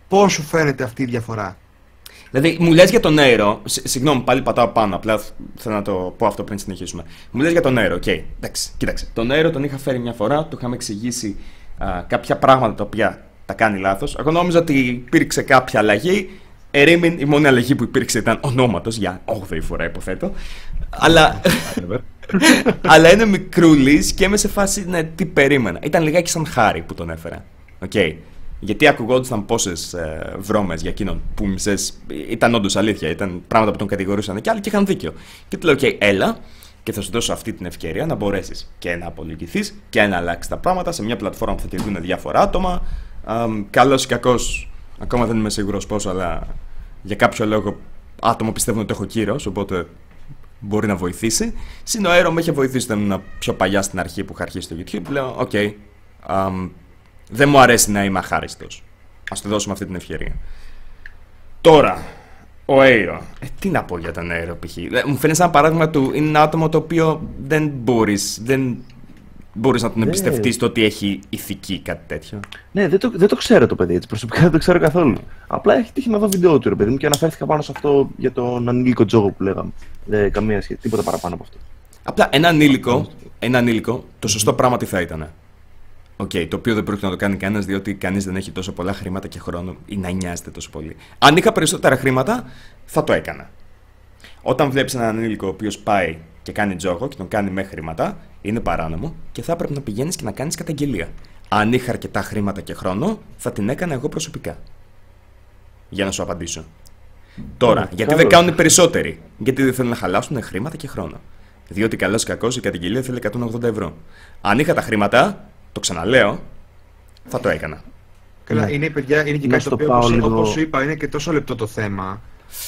[SPEAKER 2] Πώς σου φαίνεται αυτή η διαφορά;
[SPEAKER 1] Δηλαδή, μου λες για τον Νέιρο. Συγγνώμη, πάλι πατάω πάνω. Απλά θέλω να το πω αυτό πριν συνεχίσουμε. Μου λες για τον Νέιρο, οκ. εντάξει, κοίταξε. Τον Νέιρο τον είχα φέρει μια φορά, του είχαμε εξηγήσει α, κάποια πράγματα τα οποία τα κάνει λάθος. Εγώ νόμιζα ότι υπήρξε κάποια αλλαγή. Ερήμην, η μόνη αλλαγή που υπήρξε ήταν ονόματος για 8η φορά, υποθέτω. Αλλά. Αλλά είναι μικρούλης και είμαι σε φάση ναι, τι περίμενα. Ήταν λιγάκι σαν χάρη που τον έφερα. Okay. Γιατί ακουγόντουσαν πόσες ε, βρώμες για εκείνον που μισές. ήταν όντως αλήθεια. Ήταν πράγματα που τον κατηγορούσαν και άλλοι και είχαν δίκιο. Και του λέω: OK, έλα και θα σου δώσω αυτή την ευκαιρία να μπορέσεις και να απολυκηθεί και να αλλάξεις τα πράγματα σε μια πλατφόρμα που θα τη δουν διάφορα άτομα. Καλός ή κακός, ακόμα δεν είμαι σίγουρος πώς, αλλά για κάποιο λόγο άτομο πιστεύουν ότι έχω κύρος, οπότε μπορεί να βοηθήσει. Συν ο Aero με είχε βοηθήσει, ήταν ήμουν πιο παλιά στην αρχή που είχα αρχίσει το YouTube. Λέω: Ok, okay, δεν μου αρέσει να είμαι αχάριστος. Ας του δώσουμε αυτή την ευκαιρία. Τώρα, ο Aero. Ε, τι να πω για τον Aero π.χ. Ε, μου φαίνεται σαν παράδειγμα του είναι ένα άτομο το οποίο δεν μπορείς δεν μπορείς να τον ναι. εμπιστευτείς το ότι έχει ηθική κάτι τέτοιο.
[SPEAKER 3] Ναι, δεν το, δεν το ξέρω το παιδί έτσι. Προσωπικά δεν το ξέρω καθόλου. Απλά έχει τύχει να δω βίντεο του ρε παιδί μου και αναφέρθηκα πάνω σε αυτό για τον ανήλικο τζόγο που λέγαμε. Δεν καμία σχέση, τίποτα παραπάνω από αυτό.
[SPEAKER 1] Απλά ένα ανήλικο, ένα ανήλικο το σωστό πράγμα τι θα ήταν. Ok, okay, το οποίο δεν πρόκειται να το κάνει κανένας διότι κανείς δεν έχει τόσο πολλά χρήματα και χρόνο ή να νοιάζεται τόσο πολύ. Αν είχα περισσότερα χρήματα, θα το έκανα. Όταν βλέπεις έναν ανήλικο ο οποίος πάει και κάνει τζόγο και τον κάνει με χρήματα, είναι παράνομο και θα έπρεπε να πηγαίνεις και να κάνεις καταγγελία. Αν είχα αρκετά χρήματα και χρόνο, θα την έκανα εγώ προσωπικά. Για να σου απαντήσω. Τώρα, γιατί δεν κάνουν περισσότεροι. Γιατί δεν θέλουν να χαλάσουν χρήματα και χρόνο. Διότι καλός ή κακός η καταγγελία θέλει 180 ευρώ. Αν είχα τα χρήματα, το ξαναλέω, θα το έκανα.
[SPEAKER 2] Καλά, ναι. είναι, παιδιά, είναι και κάτι το οποίο, όπως, λίγο... όπως σου είπα, είναι και τόσο λεπτό το θέμα.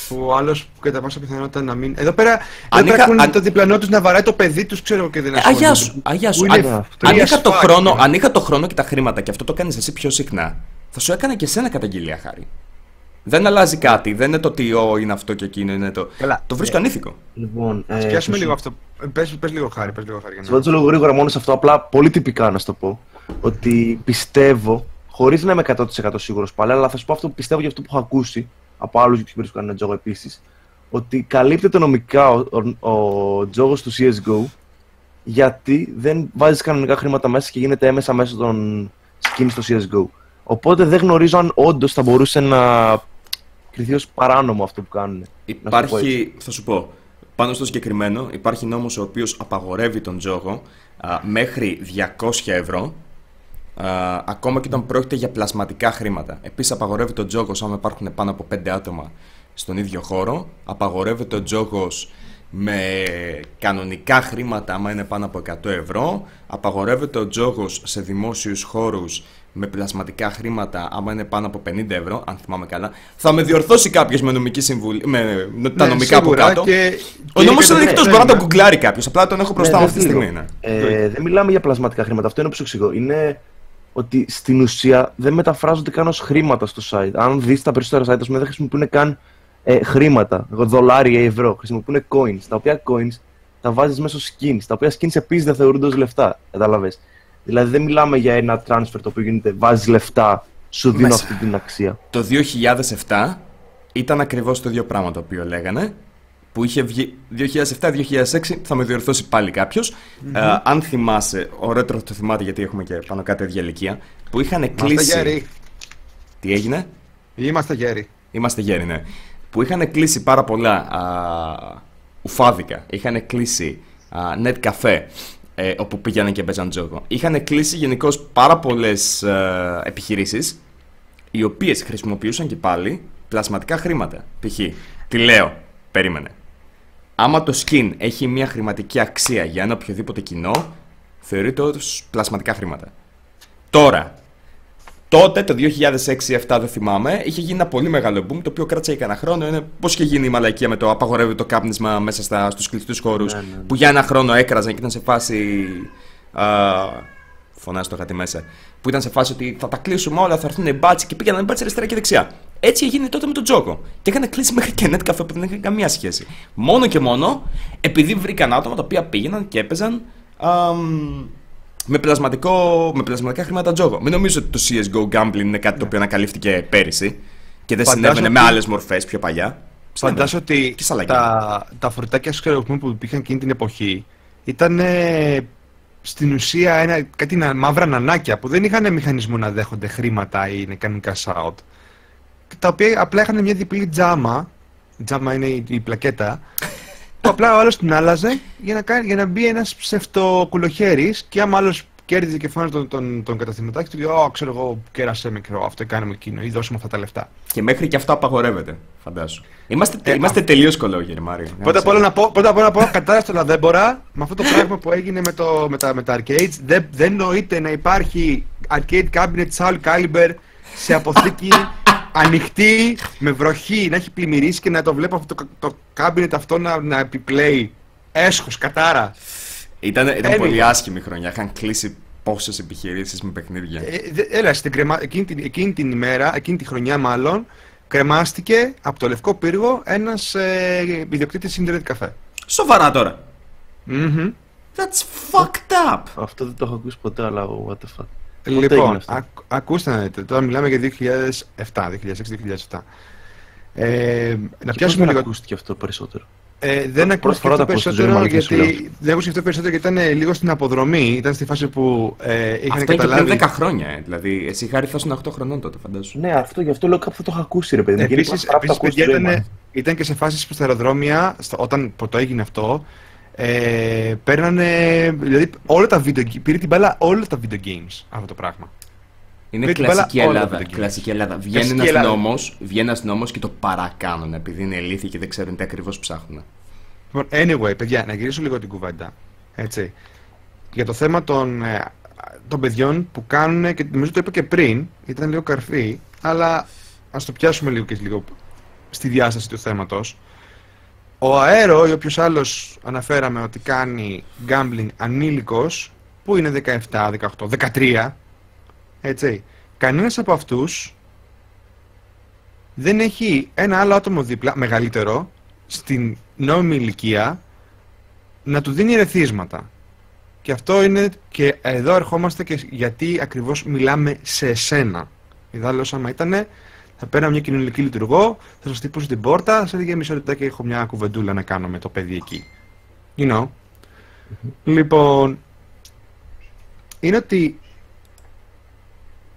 [SPEAKER 2] Που ο άλλος κατά πάσα πιθανότητα να μην. Εδώ πέρα, αν είχα, έχουν αν... το διπλανό τους να βαράει το παιδί τους, ξέρω και δεν
[SPEAKER 1] ασχολούνται. Αγιά σου. Αγιά σου. Αν, αν, είχα το χρόνο, αν είχα το χρόνο και τα χρήματα και αυτό το κάνεις εσύ πιο συχνά, θα σου έκανα και εσένα καταγγελία χάρη. Δεν αλλάζει κάτι. Δεν είναι το τι ο είναι αυτό και εκείνο. Είναι το, Καλά. το βρίσκω ε, ανήθικο.
[SPEAKER 2] Λοιπόν, ε, πιάσουμε λίγο αυτό. Πες, πες λίγο χάρη. Πες λίγο χάρη
[SPEAKER 3] για λίγο γρήγορα μόνο σε αυτό. Απλά πολύ τυπικά να σου το πω. Ότι πιστεύω, χωρίς να είμαι 100% σίγουρος πάλι, αλλά θα σου πω αυτό που πιστεύω για αυτό που έχω ακούσει από άλλους YouTubers που κάνουν τζόγο επίσης. Ότι καλύπτεται νομικά ο, ο, ο τζόγος του CSGO γιατί δεν βάζεις κανονικά χρήματα μέσα και γίνεται έμεσα μέσω των skins στο CSGO. Οπότε δεν γνωρίζω αν όντως θα μπορούσε να κρυθεί ως παράνομο αυτό που κάνουν.
[SPEAKER 1] Υπάρχει, θα σου πω, πάνω στο συγκεκριμένο υπάρχει νόμος ο οποίος απαγορεύει τον τζόγο α, μέχρι 200 ευρώ α, ακόμα και όταν πρόκειται για πλασματικά χρήματα. Επίσης απαγορεύει τον τζόγος αν υπάρχουν πάνω από 5 άτομα στον ίδιο χώρο. Απαγορεύεται ο τζόγος με κανονικά χρήματα άμα είναι πάνω από 100 ευρώ. Απαγορεύεται ο τζόγος σε δημόσιους χώρους με πλασματικά χρήματα, άμα είναι πάνω από 50 ευρώ, αν θυμάμαι καλά, θα με διορθώσει κάποιος με νομική συμβουλή, με, με τα ναι, νομικά από κάτω. Και, ο νόμος είναι ανοιχτός, μπορεί να τον γκουγκλάρει κάποιος. Απλά τον έχω μπροστά μου αυτή τη στιγμή. Ναι.
[SPEAKER 3] Ε, δεν μιλάμε για πλασματικά χρήματα. Αυτό είναι που σου εξηγώ. Είναι ότι στην ουσία δεν μεταφράζονται καν ως χρήματα στο site. Αν δεις τα περισσότερα site, δεν χρησιμοποιούν καν ε, χρήματα, δολάρια ή ευρώ. Χρησιμοποιούν coins. Τα οποία coins τα βάζεις μέσω skins. Τα οποία skins επίσης δεν θεωρούνται ως λεφτά. Κατάλαβε. Δηλαδή δεν μιλάμε για ένα transfer το οποίο γίνεται, βάζεις λεφτά, σου δίνω αυτή την αξία.
[SPEAKER 1] Το 2007 ήταν ακριβώς το ίδιο πράγμα το οποίο λέγανε. Που είχε βγει 2007-2006, θα με διορθώσει πάλι κάποιος. Ε, αν θυμάσαι, ο Ρέτρο το θυμάται γιατί έχουμε και πάνω κάτω ίδια ηλικία. Που είχαν κλείσει.
[SPEAKER 2] Γέροι.
[SPEAKER 1] Τι έγινε;
[SPEAKER 2] Είμαστε γέροι.
[SPEAKER 1] Είμαστε γέροι, ναι. Που είχαν κλείσει πάρα πολλά α, ουφάδικα. Είχαν κλείσει α, net cafe ε, όπου πήγαιναν και παίζαν τζόγο. Είχαν κλείσει γενικώς πάρα πολλές ε, επιχειρήσεις οι οποίες χρησιμοποιούσαν και πάλι πλασματικά χρήματα. Π.χ. Τι λέω, περίμενε. Άμα το skin έχει μια χρηματική αξία για ένα οποιοδήποτε κοινό, θεωρείται ως πλασματικά χρήματα. Τώρα, Τότε, το 2006-2007, δεν θυμάμαι, είχε γίνει ένα πολύ μεγάλο boom το οποίο κράτησε για ένα χρόνο. Είναι πώς είχε γίνει η μαλακία με το απαγορεύει το κάπνισμα μέσα στους κλειστούς χώρους ναι, ναι, ναι. που για ένα χρόνο έκραζαν και ήταν σε φάση. Α, φωνάζει το κάτι μέσα. Που ήταν σε φάση ότι θα τα κλείσουμε όλα, θα έρθουν οι μπάτσι και πήγαιναν μπάτσι αριστερά και δεξιά. Έτσι έγινε τότε με τον Τζόκο. Και είχαν κλείσει μέχρι και net καφέ που δεν είχαν καμία σχέση. Μόνο και μόνο επειδή βρήκαν άτομα τα οποία πήγαιναν και έπαιζαν με, πλασματικό, με πλασματικά χρήματα τζόγο. Μην νομίζω ότι το CSGO gambling είναι κάτι το οποίο ανακαλύφθηκε πέρυσι και δεν συνέβαινε με άλλες μορφές πιο παλιά.
[SPEAKER 2] Φαντάζομαι ότι τα, τα φορτάκια σκεροπνού που υπήρχαν εκείνη την εποχή ήταν στην ουσία ένα, κάτι να, μαύρα νανάκια που δεν είχαν μηχανισμό να δέχονται χρήματα ή να κάνουν cash out. Τα οποία απλά είχαν μια διπλή τζάμα. Τζάμα είναι η, η πλακέτα. Απλά ο άλλος την άλλαζε για να, κάνει, για να μπει ένας ψευτοκουλοχέρης και άμα άλλος κέρδιζε και φάνε τον, τον, τον καταστηματάκι του, λέει: Ω, ξέρω εγώ, κέρασε μικρό, αυτό κάνουμε εκείνο, ή δώσουμε αυτά τα λεφτά.
[SPEAKER 1] Και μέχρι και αυτό απαγορεύεται, φαντάσου. Είμαστε, ε, είμαστε τελείως κολόγεροι, Μάριο.
[SPEAKER 2] Πρώτα απ' όλα να πω, πρώτα απ' όλα να πω κατάσταση δεν μπορώ, με αυτό το πράγμα που έγινε με, το, με, τα, με τα arcades, δεν, δεν νοείται να υπάρχει arcade cabinet Soul Caliber σε αποθήκη ανοιχτή, με βροχή, να έχει πλημμυρίσει και να το βλέπω αυτό το, το cabinet αυτό να, να επιπλέει. Έσχος, κατάρα.
[SPEAKER 1] Ήταν, ήταν πολύ άσχημη χρονιά. Είχαν κλείσει πόσες επιχειρήσεις με παιχνίδια.
[SPEAKER 2] Ε, έλα, στην κρεμα... εκείνη, την, εκείνη την ημέρα, εκείνη τη χρονιά μάλλον, κρεμάστηκε από το λευκό πύργο ένας ε, ιδιοκτήτης Ιντερνετ καφέ.
[SPEAKER 1] Σοβαρά τώρα.
[SPEAKER 2] Mm-hmm.
[SPEAKER 1] That's fucked up.
[SPEAKER 3] Αυτό δεν το έχω ακούσει ποτέ, αλλά what the fuck.
[SPEAKER 2] Λοιπόν, ακ, ακούστε να δείτε, τώρα μιλάμε για 2007, 2006-2007. Ε, να πιάσουμε λίγο.
[SPEAKER 3] ακούστηκε αυτό περισσότερο;
[SPEAKER 2] Ε, δεν ακούστηκε αυτό περισσότερο γιατί, δεν ακούστηκε αυτό περισσότερο γιατί ήταν λίγο στην αποδρομή. Ήταν στη φάση που ε, είχαν
[SPEAKER 1] αυτό
[SPEAKER 2] καταλάβει.
[SPEAKER 1] Αυτό 10 χρόνια. Ε. Δηλαδή, εσύ χάρη θα ήσουν 8 χρονών τότε, φαντάζομαι.
[SPEAKER 3] Ναι, αυτό γι' αυτό λέω κάπου το έχω ακούσει, ρε παιδί.
[SPEAKER 2] Επίσης, ήταν, ήταν και σε φάσεις που στα αεροδρόμια, όταν το έγινε αυτό, ε, παίρνανε. Δηλαδή, όλα τα video, πήρε την μπάλα όλα τα video games αυτό το πράγμα.
[SPEAKER 1] Είναι κλασική Ελλάδα. Κλασική Ελλάδα. Βγαίνει ένας νόμος ένας νόμος και το παρακάνουν επειδή είναι ηλίθιοι και δεν ξέρουν τι ακριβώς ψάχνουν.
[SPEAKER 2] Λοιπόν, anyway, παιδιά, να γυρίσω λίγο την κουβέντα. Έτσι. Για το θέμα των, ε, των παιδιών που κάνουν, και νομίζω το είπα και πριν, ήταν λίγο καρφί, αλλά ας το πιάσουμε λίγο και λίγο στη διάσταση του θέματος. Ο Αέρο ή όποιος άλλος αναφέραμε ότι κάνει gambling ανήλικος, που είναι 17, 18, 13, έτσι, κανένας από αυτούς δεν έχει ένα άλλο άτομο δίπλα, μεγαλύτερο, στην νόμιμη ηλικία, να του δίνει ερεθίσματα. Και αυτό είναι, και εδώ ερχόμαστε και γιατί ακριβώς μιλάμε σε εσένα. Ιδάλλως άμα ήτανε, θα παίρνα μια κοινωνική λειτουργό, θα σας τυπούσε την πόρτα, σε λίγα μισό λεπτά και έχω μια κουβεντούλα να κάνω με το παιδί εκεί. You know. Λοιπόν, είναι ότι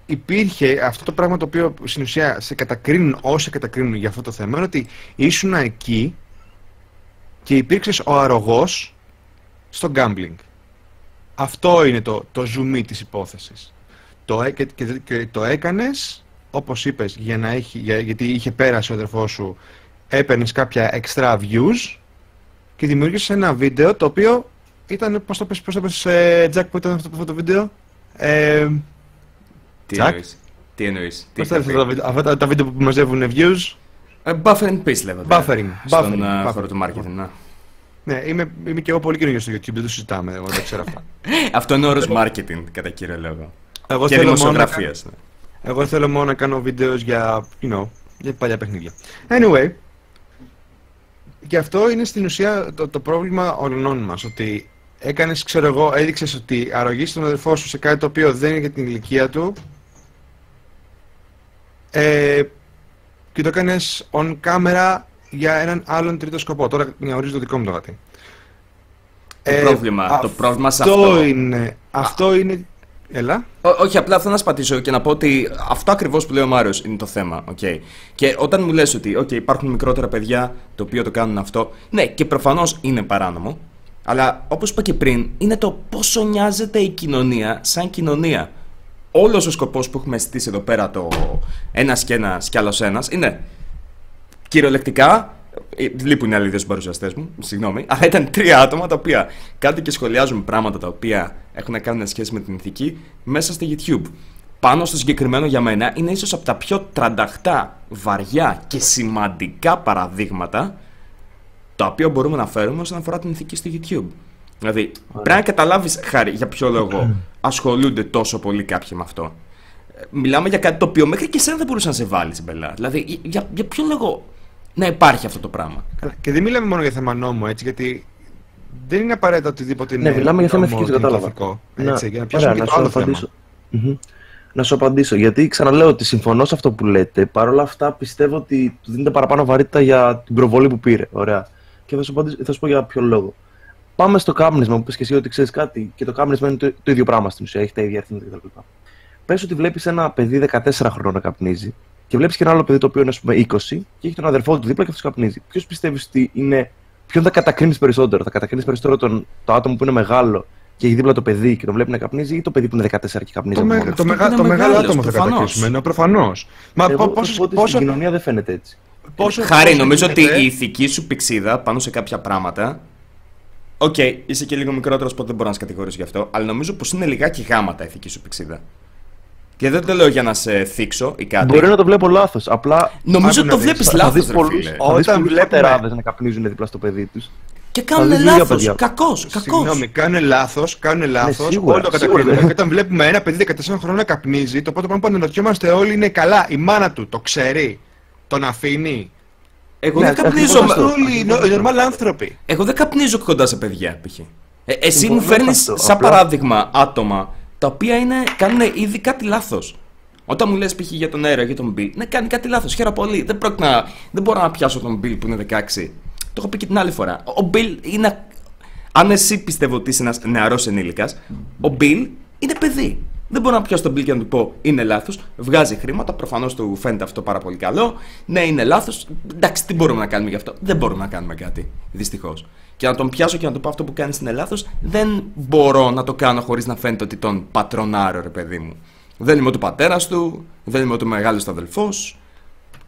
[SPEAKER 2] υπήρχε αυτό το πράγμα το οποίο στην ουσία σε κατακρίνουν όσοι κατακρίνουν για αυτό το θέμα είναι ότι ήσουν εκεί και υπήρξες ο αρρωγός στο gambling. Αυτό είναι το, το ζουμί της υπόθεσης. Το, και, και, και το έκανες όπως είπες, για να έχει, για, γιατί είχε πέρασει ο αδερφός σου, έπαιρνες κάποια extra views και δημιούργησες ένα βίντεο το οποίο ήταν, πώς το πες, πώς το πες, ε, Jack, που ήταν αυτό, αυτό το βίντεο, ε,
[SPEAKER 1] τι Jack? εννοείς, τι εννοείς,
[SPEAKER 2] πώς τα, αυτά τα, βίντεο που μαζεύουν views,
[SPEAKER 1] uh, Buffering Peace λέγονται.
[SPEAKER 2] Buffering.
[SPEAKER 1] Στον buffering, uh, χώρο του marketing, ναι.
[SPEAKER 2] Ναι, είμαι, είμαι και εγώ πολύ καινούργιος στο YouTube, δεν το συζητάμε, εγώ δεν ξέρω αυτά.
[SPEAKER 1] Αυτό είναι όρος marketing, κατά κύριο λόγο.
[SPEAKER 2] Εγώ και δημοσιογραφίας. Ναι. Εγώ θέλω μόνο να κάνω βίντεος για, you know, για παλιά παιχνίδια. Anyway, και αυτό είναι στην ουσία το, το πρόβλημα όλων μας, ότι έκανες, ξέρω εγώ, έδειξες ότι αρρωγείς τον αδερφό σου σε κάτι το οποίο δεν είναι για την ηλικία του ε, και το έκανες on camera για έναν άλλον τρίτο σκοπό. Τώρα ορίζω το δικό μου το γατί.
[SPEAKER 1] Το ε, πρόβλημα, το πρόβλημα σε αυτό.
[SPEAKER 2] Είναι, αυτό είναι Έλα.
[SPEAKER 1] όχι, απλά θέλω να σπατήσω και να πω ότι αυτό ακριβώς που λέει ο Μάριος είναι το θέμα. Okay. Και όταν μου λες ότι okay, υπάρχουν μικρότερα παιδιά το οποίο το κάνουν αυτό, ναι, και προφανώς είναι παράνομο. Αλλά όπως είπα και πριν, είναι το πόσο νοιάζεται η κοινωνία σαν κοινωνία. Όλος ο σκοπός που έχουμε στήσει εδώ πέρα, το ένας και ένας κι άλλος ένας, είναι κυριολεκτικά ε, λείπουν οι άλλοι δύο παρουσιαστές μου, συγγνώμη. Αλλά ήταν τρία άτομα τα οποία κάτω και σχολιάζουν πράγματα τα οποία έχουν να κάνουν σχέση με την ηθική μέσα στο YouTube. Πάνω στο συγκεκριμένο για μένα είναι ίσως από τα πιο τρανταχτά, βαριά και σημαντικά παραδείγματα τα οποία μπορούμε να φέρουμε όσον αφορά την ηθική στο YouTube. Δηλαδή, πρέπει να καταλάβεις, χάρη, για ποιο λόγο ασχολούνται τόσο πολύ κάποιοι με αυτό. Ε, μιλάμε για κάτι το οποίο μέχρι και εσένα δεν μπορούσε να σε βάλει, μπελά. Δηλαδή, για, για ποιο λόγο να υπάρχει αυτό το πράγμα.
[SPEAKER 2] Και δεν μιλάμε μόνο για θέμα νόμου, έτσι, γιατί δεν είναι απαραίτητα οτιδήποτε
[SPEAKER 3] είναι. Ναι, μιλάμε για θέμα ηθική, κατάλαβα.
[SPEAKER 2] Έτσι, για να πιάσουμε και το άλλο θέμα.
[SPEAKER 3] Να σου απαντήσω, γιατί ξαναλέω ότι συμφωνώ σε αυτό που λέτε. Παρ' όλα αυτά πιστεύω ότι του δίνετε παραπάνω βαρύτητα για την προβολή που πήρε. Ωραία. Και θα σου, απαντήσω, θα σου πω για ποιο λόγο. Πάμε στο κάπνισμα που πει και εσύ ότι ξέρεις κάτι και το κάπνισμα είναι το, το ίδιο πράγμα στην ουσία. Έχει τα ίδια αριθμητικά κτλ. Πες ότι βλέπεις ένα παιδί 14 χρόνων να καπνίζει και βλέπεις και ένα άλλο παιδί το οποίο είναι πούμε, 20 και έχει τον αδερφό του δίπλα και αυτός καπνίζει. Ποιος πιστεύεις ότι είναι ποιον θα κατακρίνεις περισσότερο. Θα κατακρίνεις περισσότερο τον, το άτομο που είναι μεγάλο και έχει δίπλα το παιδί και τον βλέπει να καπνίζει ή το παιδί που είναι 14 και καπνίζει.
[SPEAKER 2] Το,
[SPEAKER 3] από
[SPEAKER 2] με,
[SPEAKER 3] μόνος
[SPEAKER 2] το,
[SPEAKER 3] του;
[SPEAKER 2] μεγα,
[SPEAKER 1] είναι
[SPEAKER 2] το μεγάλο
[SPEAKER 1] μεγάλος,
[SPEAKER 2] άτομο θα
[SPEAKER 1] προφανώς.
[SPEAKER 2] κατακρίσουμε. Ναι, προφανώς. Μα
[SPEAKER 3] Εγώ
[SPEAKER 2] πο-
[SPEAKER 3] θα
[SPEAKER 2] πόσο,
[SPEAKER 3] σου πω ότι
[SPEAKER 2] πόσο,
[SPEAKER 3] στην κοινωνία δεν φαίνεται έτσι.
[SPEAKER 2] πόσο,
[SPEAKER 1] Χάρη,
[SPEAKER 2] πόσο
[SPEAKER 1] νομίζω ότι
[SPEAKER 2] γίνεται-
[SPEAKER 1] η ηθική σου πυξίδα πάνω σε κάποια πράγματα. Οκ, είσαι και λίγο μικρότερος, οπότε δεν μπορώ να σε κατηγορήσω γι' αυτό. Αλλά νομίζω πως είναι λιγάκι γάμα τα η ηθική σου πυξίδα. Και δεν το λέω για να σε θίξω ή κάτι.
[SPEAKER 3] Μπορεί να το βλέπω λάθος. Απλά
[SPEAKER 1] Νομίζω
[SPEAKER 2] Άκου
[SPEAKER 1] το
[SPEAKER 2] να δεις.
[SPEAKER 1] βλέπεις
[SPEAKER 3] θα
[SPEAKER 1] λάθος.
[SPEAKER 3] δεις πολλού
[SPEAKER 2] Όταν βλέπουμε-
[SPEAKER 3] πατεράδε να καπνίζουν δίπλα στο παιδί τους.
[SPEAKER 1] Και
[SPEAKER 3] θα
[SPEAKER 1] κάνουν
[SPEAKER 3] δεις λίγα
[SPEAKER 1] λάθος.
[SPEAKER 3] παιδιά.
[SPEAKER 1] Κακός. Κακός.
[SPEAKER 2] Συγγνώμη, κάνουν λάθος, κάνουν λάθος.
[SPEAKER 3] Ναι, σίγουρα,
[SPEAKER 2] Όλοι το
[SPEAKER 3] σίγουρα.
[SPEAKER 2] κατακρίνουμε. Και όταν βλέπουμε ένα παιδί 14 χρόνων να καπνίζει, το πρώτο πράγμα που αναρωτιόμαστε όλοι είναι καλά. Η μάνα του το ξέρει, τον αφήνει;
[SPEAKER 1] Εγώ
[SPEAKER 3] Ναι,
[SPEAKER 1] δεν καπνίζω.
[SPEAKER 3] ακριβώς
[SPEAKER 1] με-
[SPEAKER 3] αυτό.
[SPEAKER 2] Όλοι οι νο- οι normal άνθρωποι.
[SPEAKER 1] Εγώ δεν καπνίζω κοντά σε παιδιά, π.χ. Ε, εσύ
[SPEAKER 3] Συμφωνώ
[SPEAKER 1] μου
[SPEAKER 3] με
[SPEAKER 1] φέρνεις
[SPEAKER 3] αυτό,
[SPEAKER 1] σαν
[SPEAKER 3] απλά-
[SPEAKER 1] παράδειγμα άτομα τα οποία είναι, κάνουν ήδη κάτι λάθος. Όταν μου λες π.χ. για τον Αέρα για τον Μπιλ, ναι, κάνει κάτι λάθος. Χαίρομαι πολύ. Δεν, πρόκειται να, δεν μπορώ να πιάσω τον Μπιλ που είναι 16. Το έχω πει και την άλλη φορά. Ο Μπιλ είναι. Αν εσύ πιστεύω ότι είσαι ένας νεαρός ενήλικας, ο Μπιλ είναι παιδί. Δεν μπορώ να πιάσω τον Μπιλ και να του πω είναι λάθος. Βγάζει χρήματα, προφανώς του φαίνεται αυτό πάρα πολύ καλό. Ναι, είναι λάθος. Εντάξει, τι μπορούμε να κάνουμε γι' αυτό. Δεν μπορούμε να κάνουμε κάτι. Δυστυχώς. Και να τον πιάσω και να του πω αυτό που κάνει είναι λάθος, δεν μπορώ να το κάνω χωρίς να φαίνεται ότι τον πατρονάρω, ρε παιδί μου. Δεν είμαι ούτε πατέρας του, δεν είμαι ούτε μεγάλος αδελφός.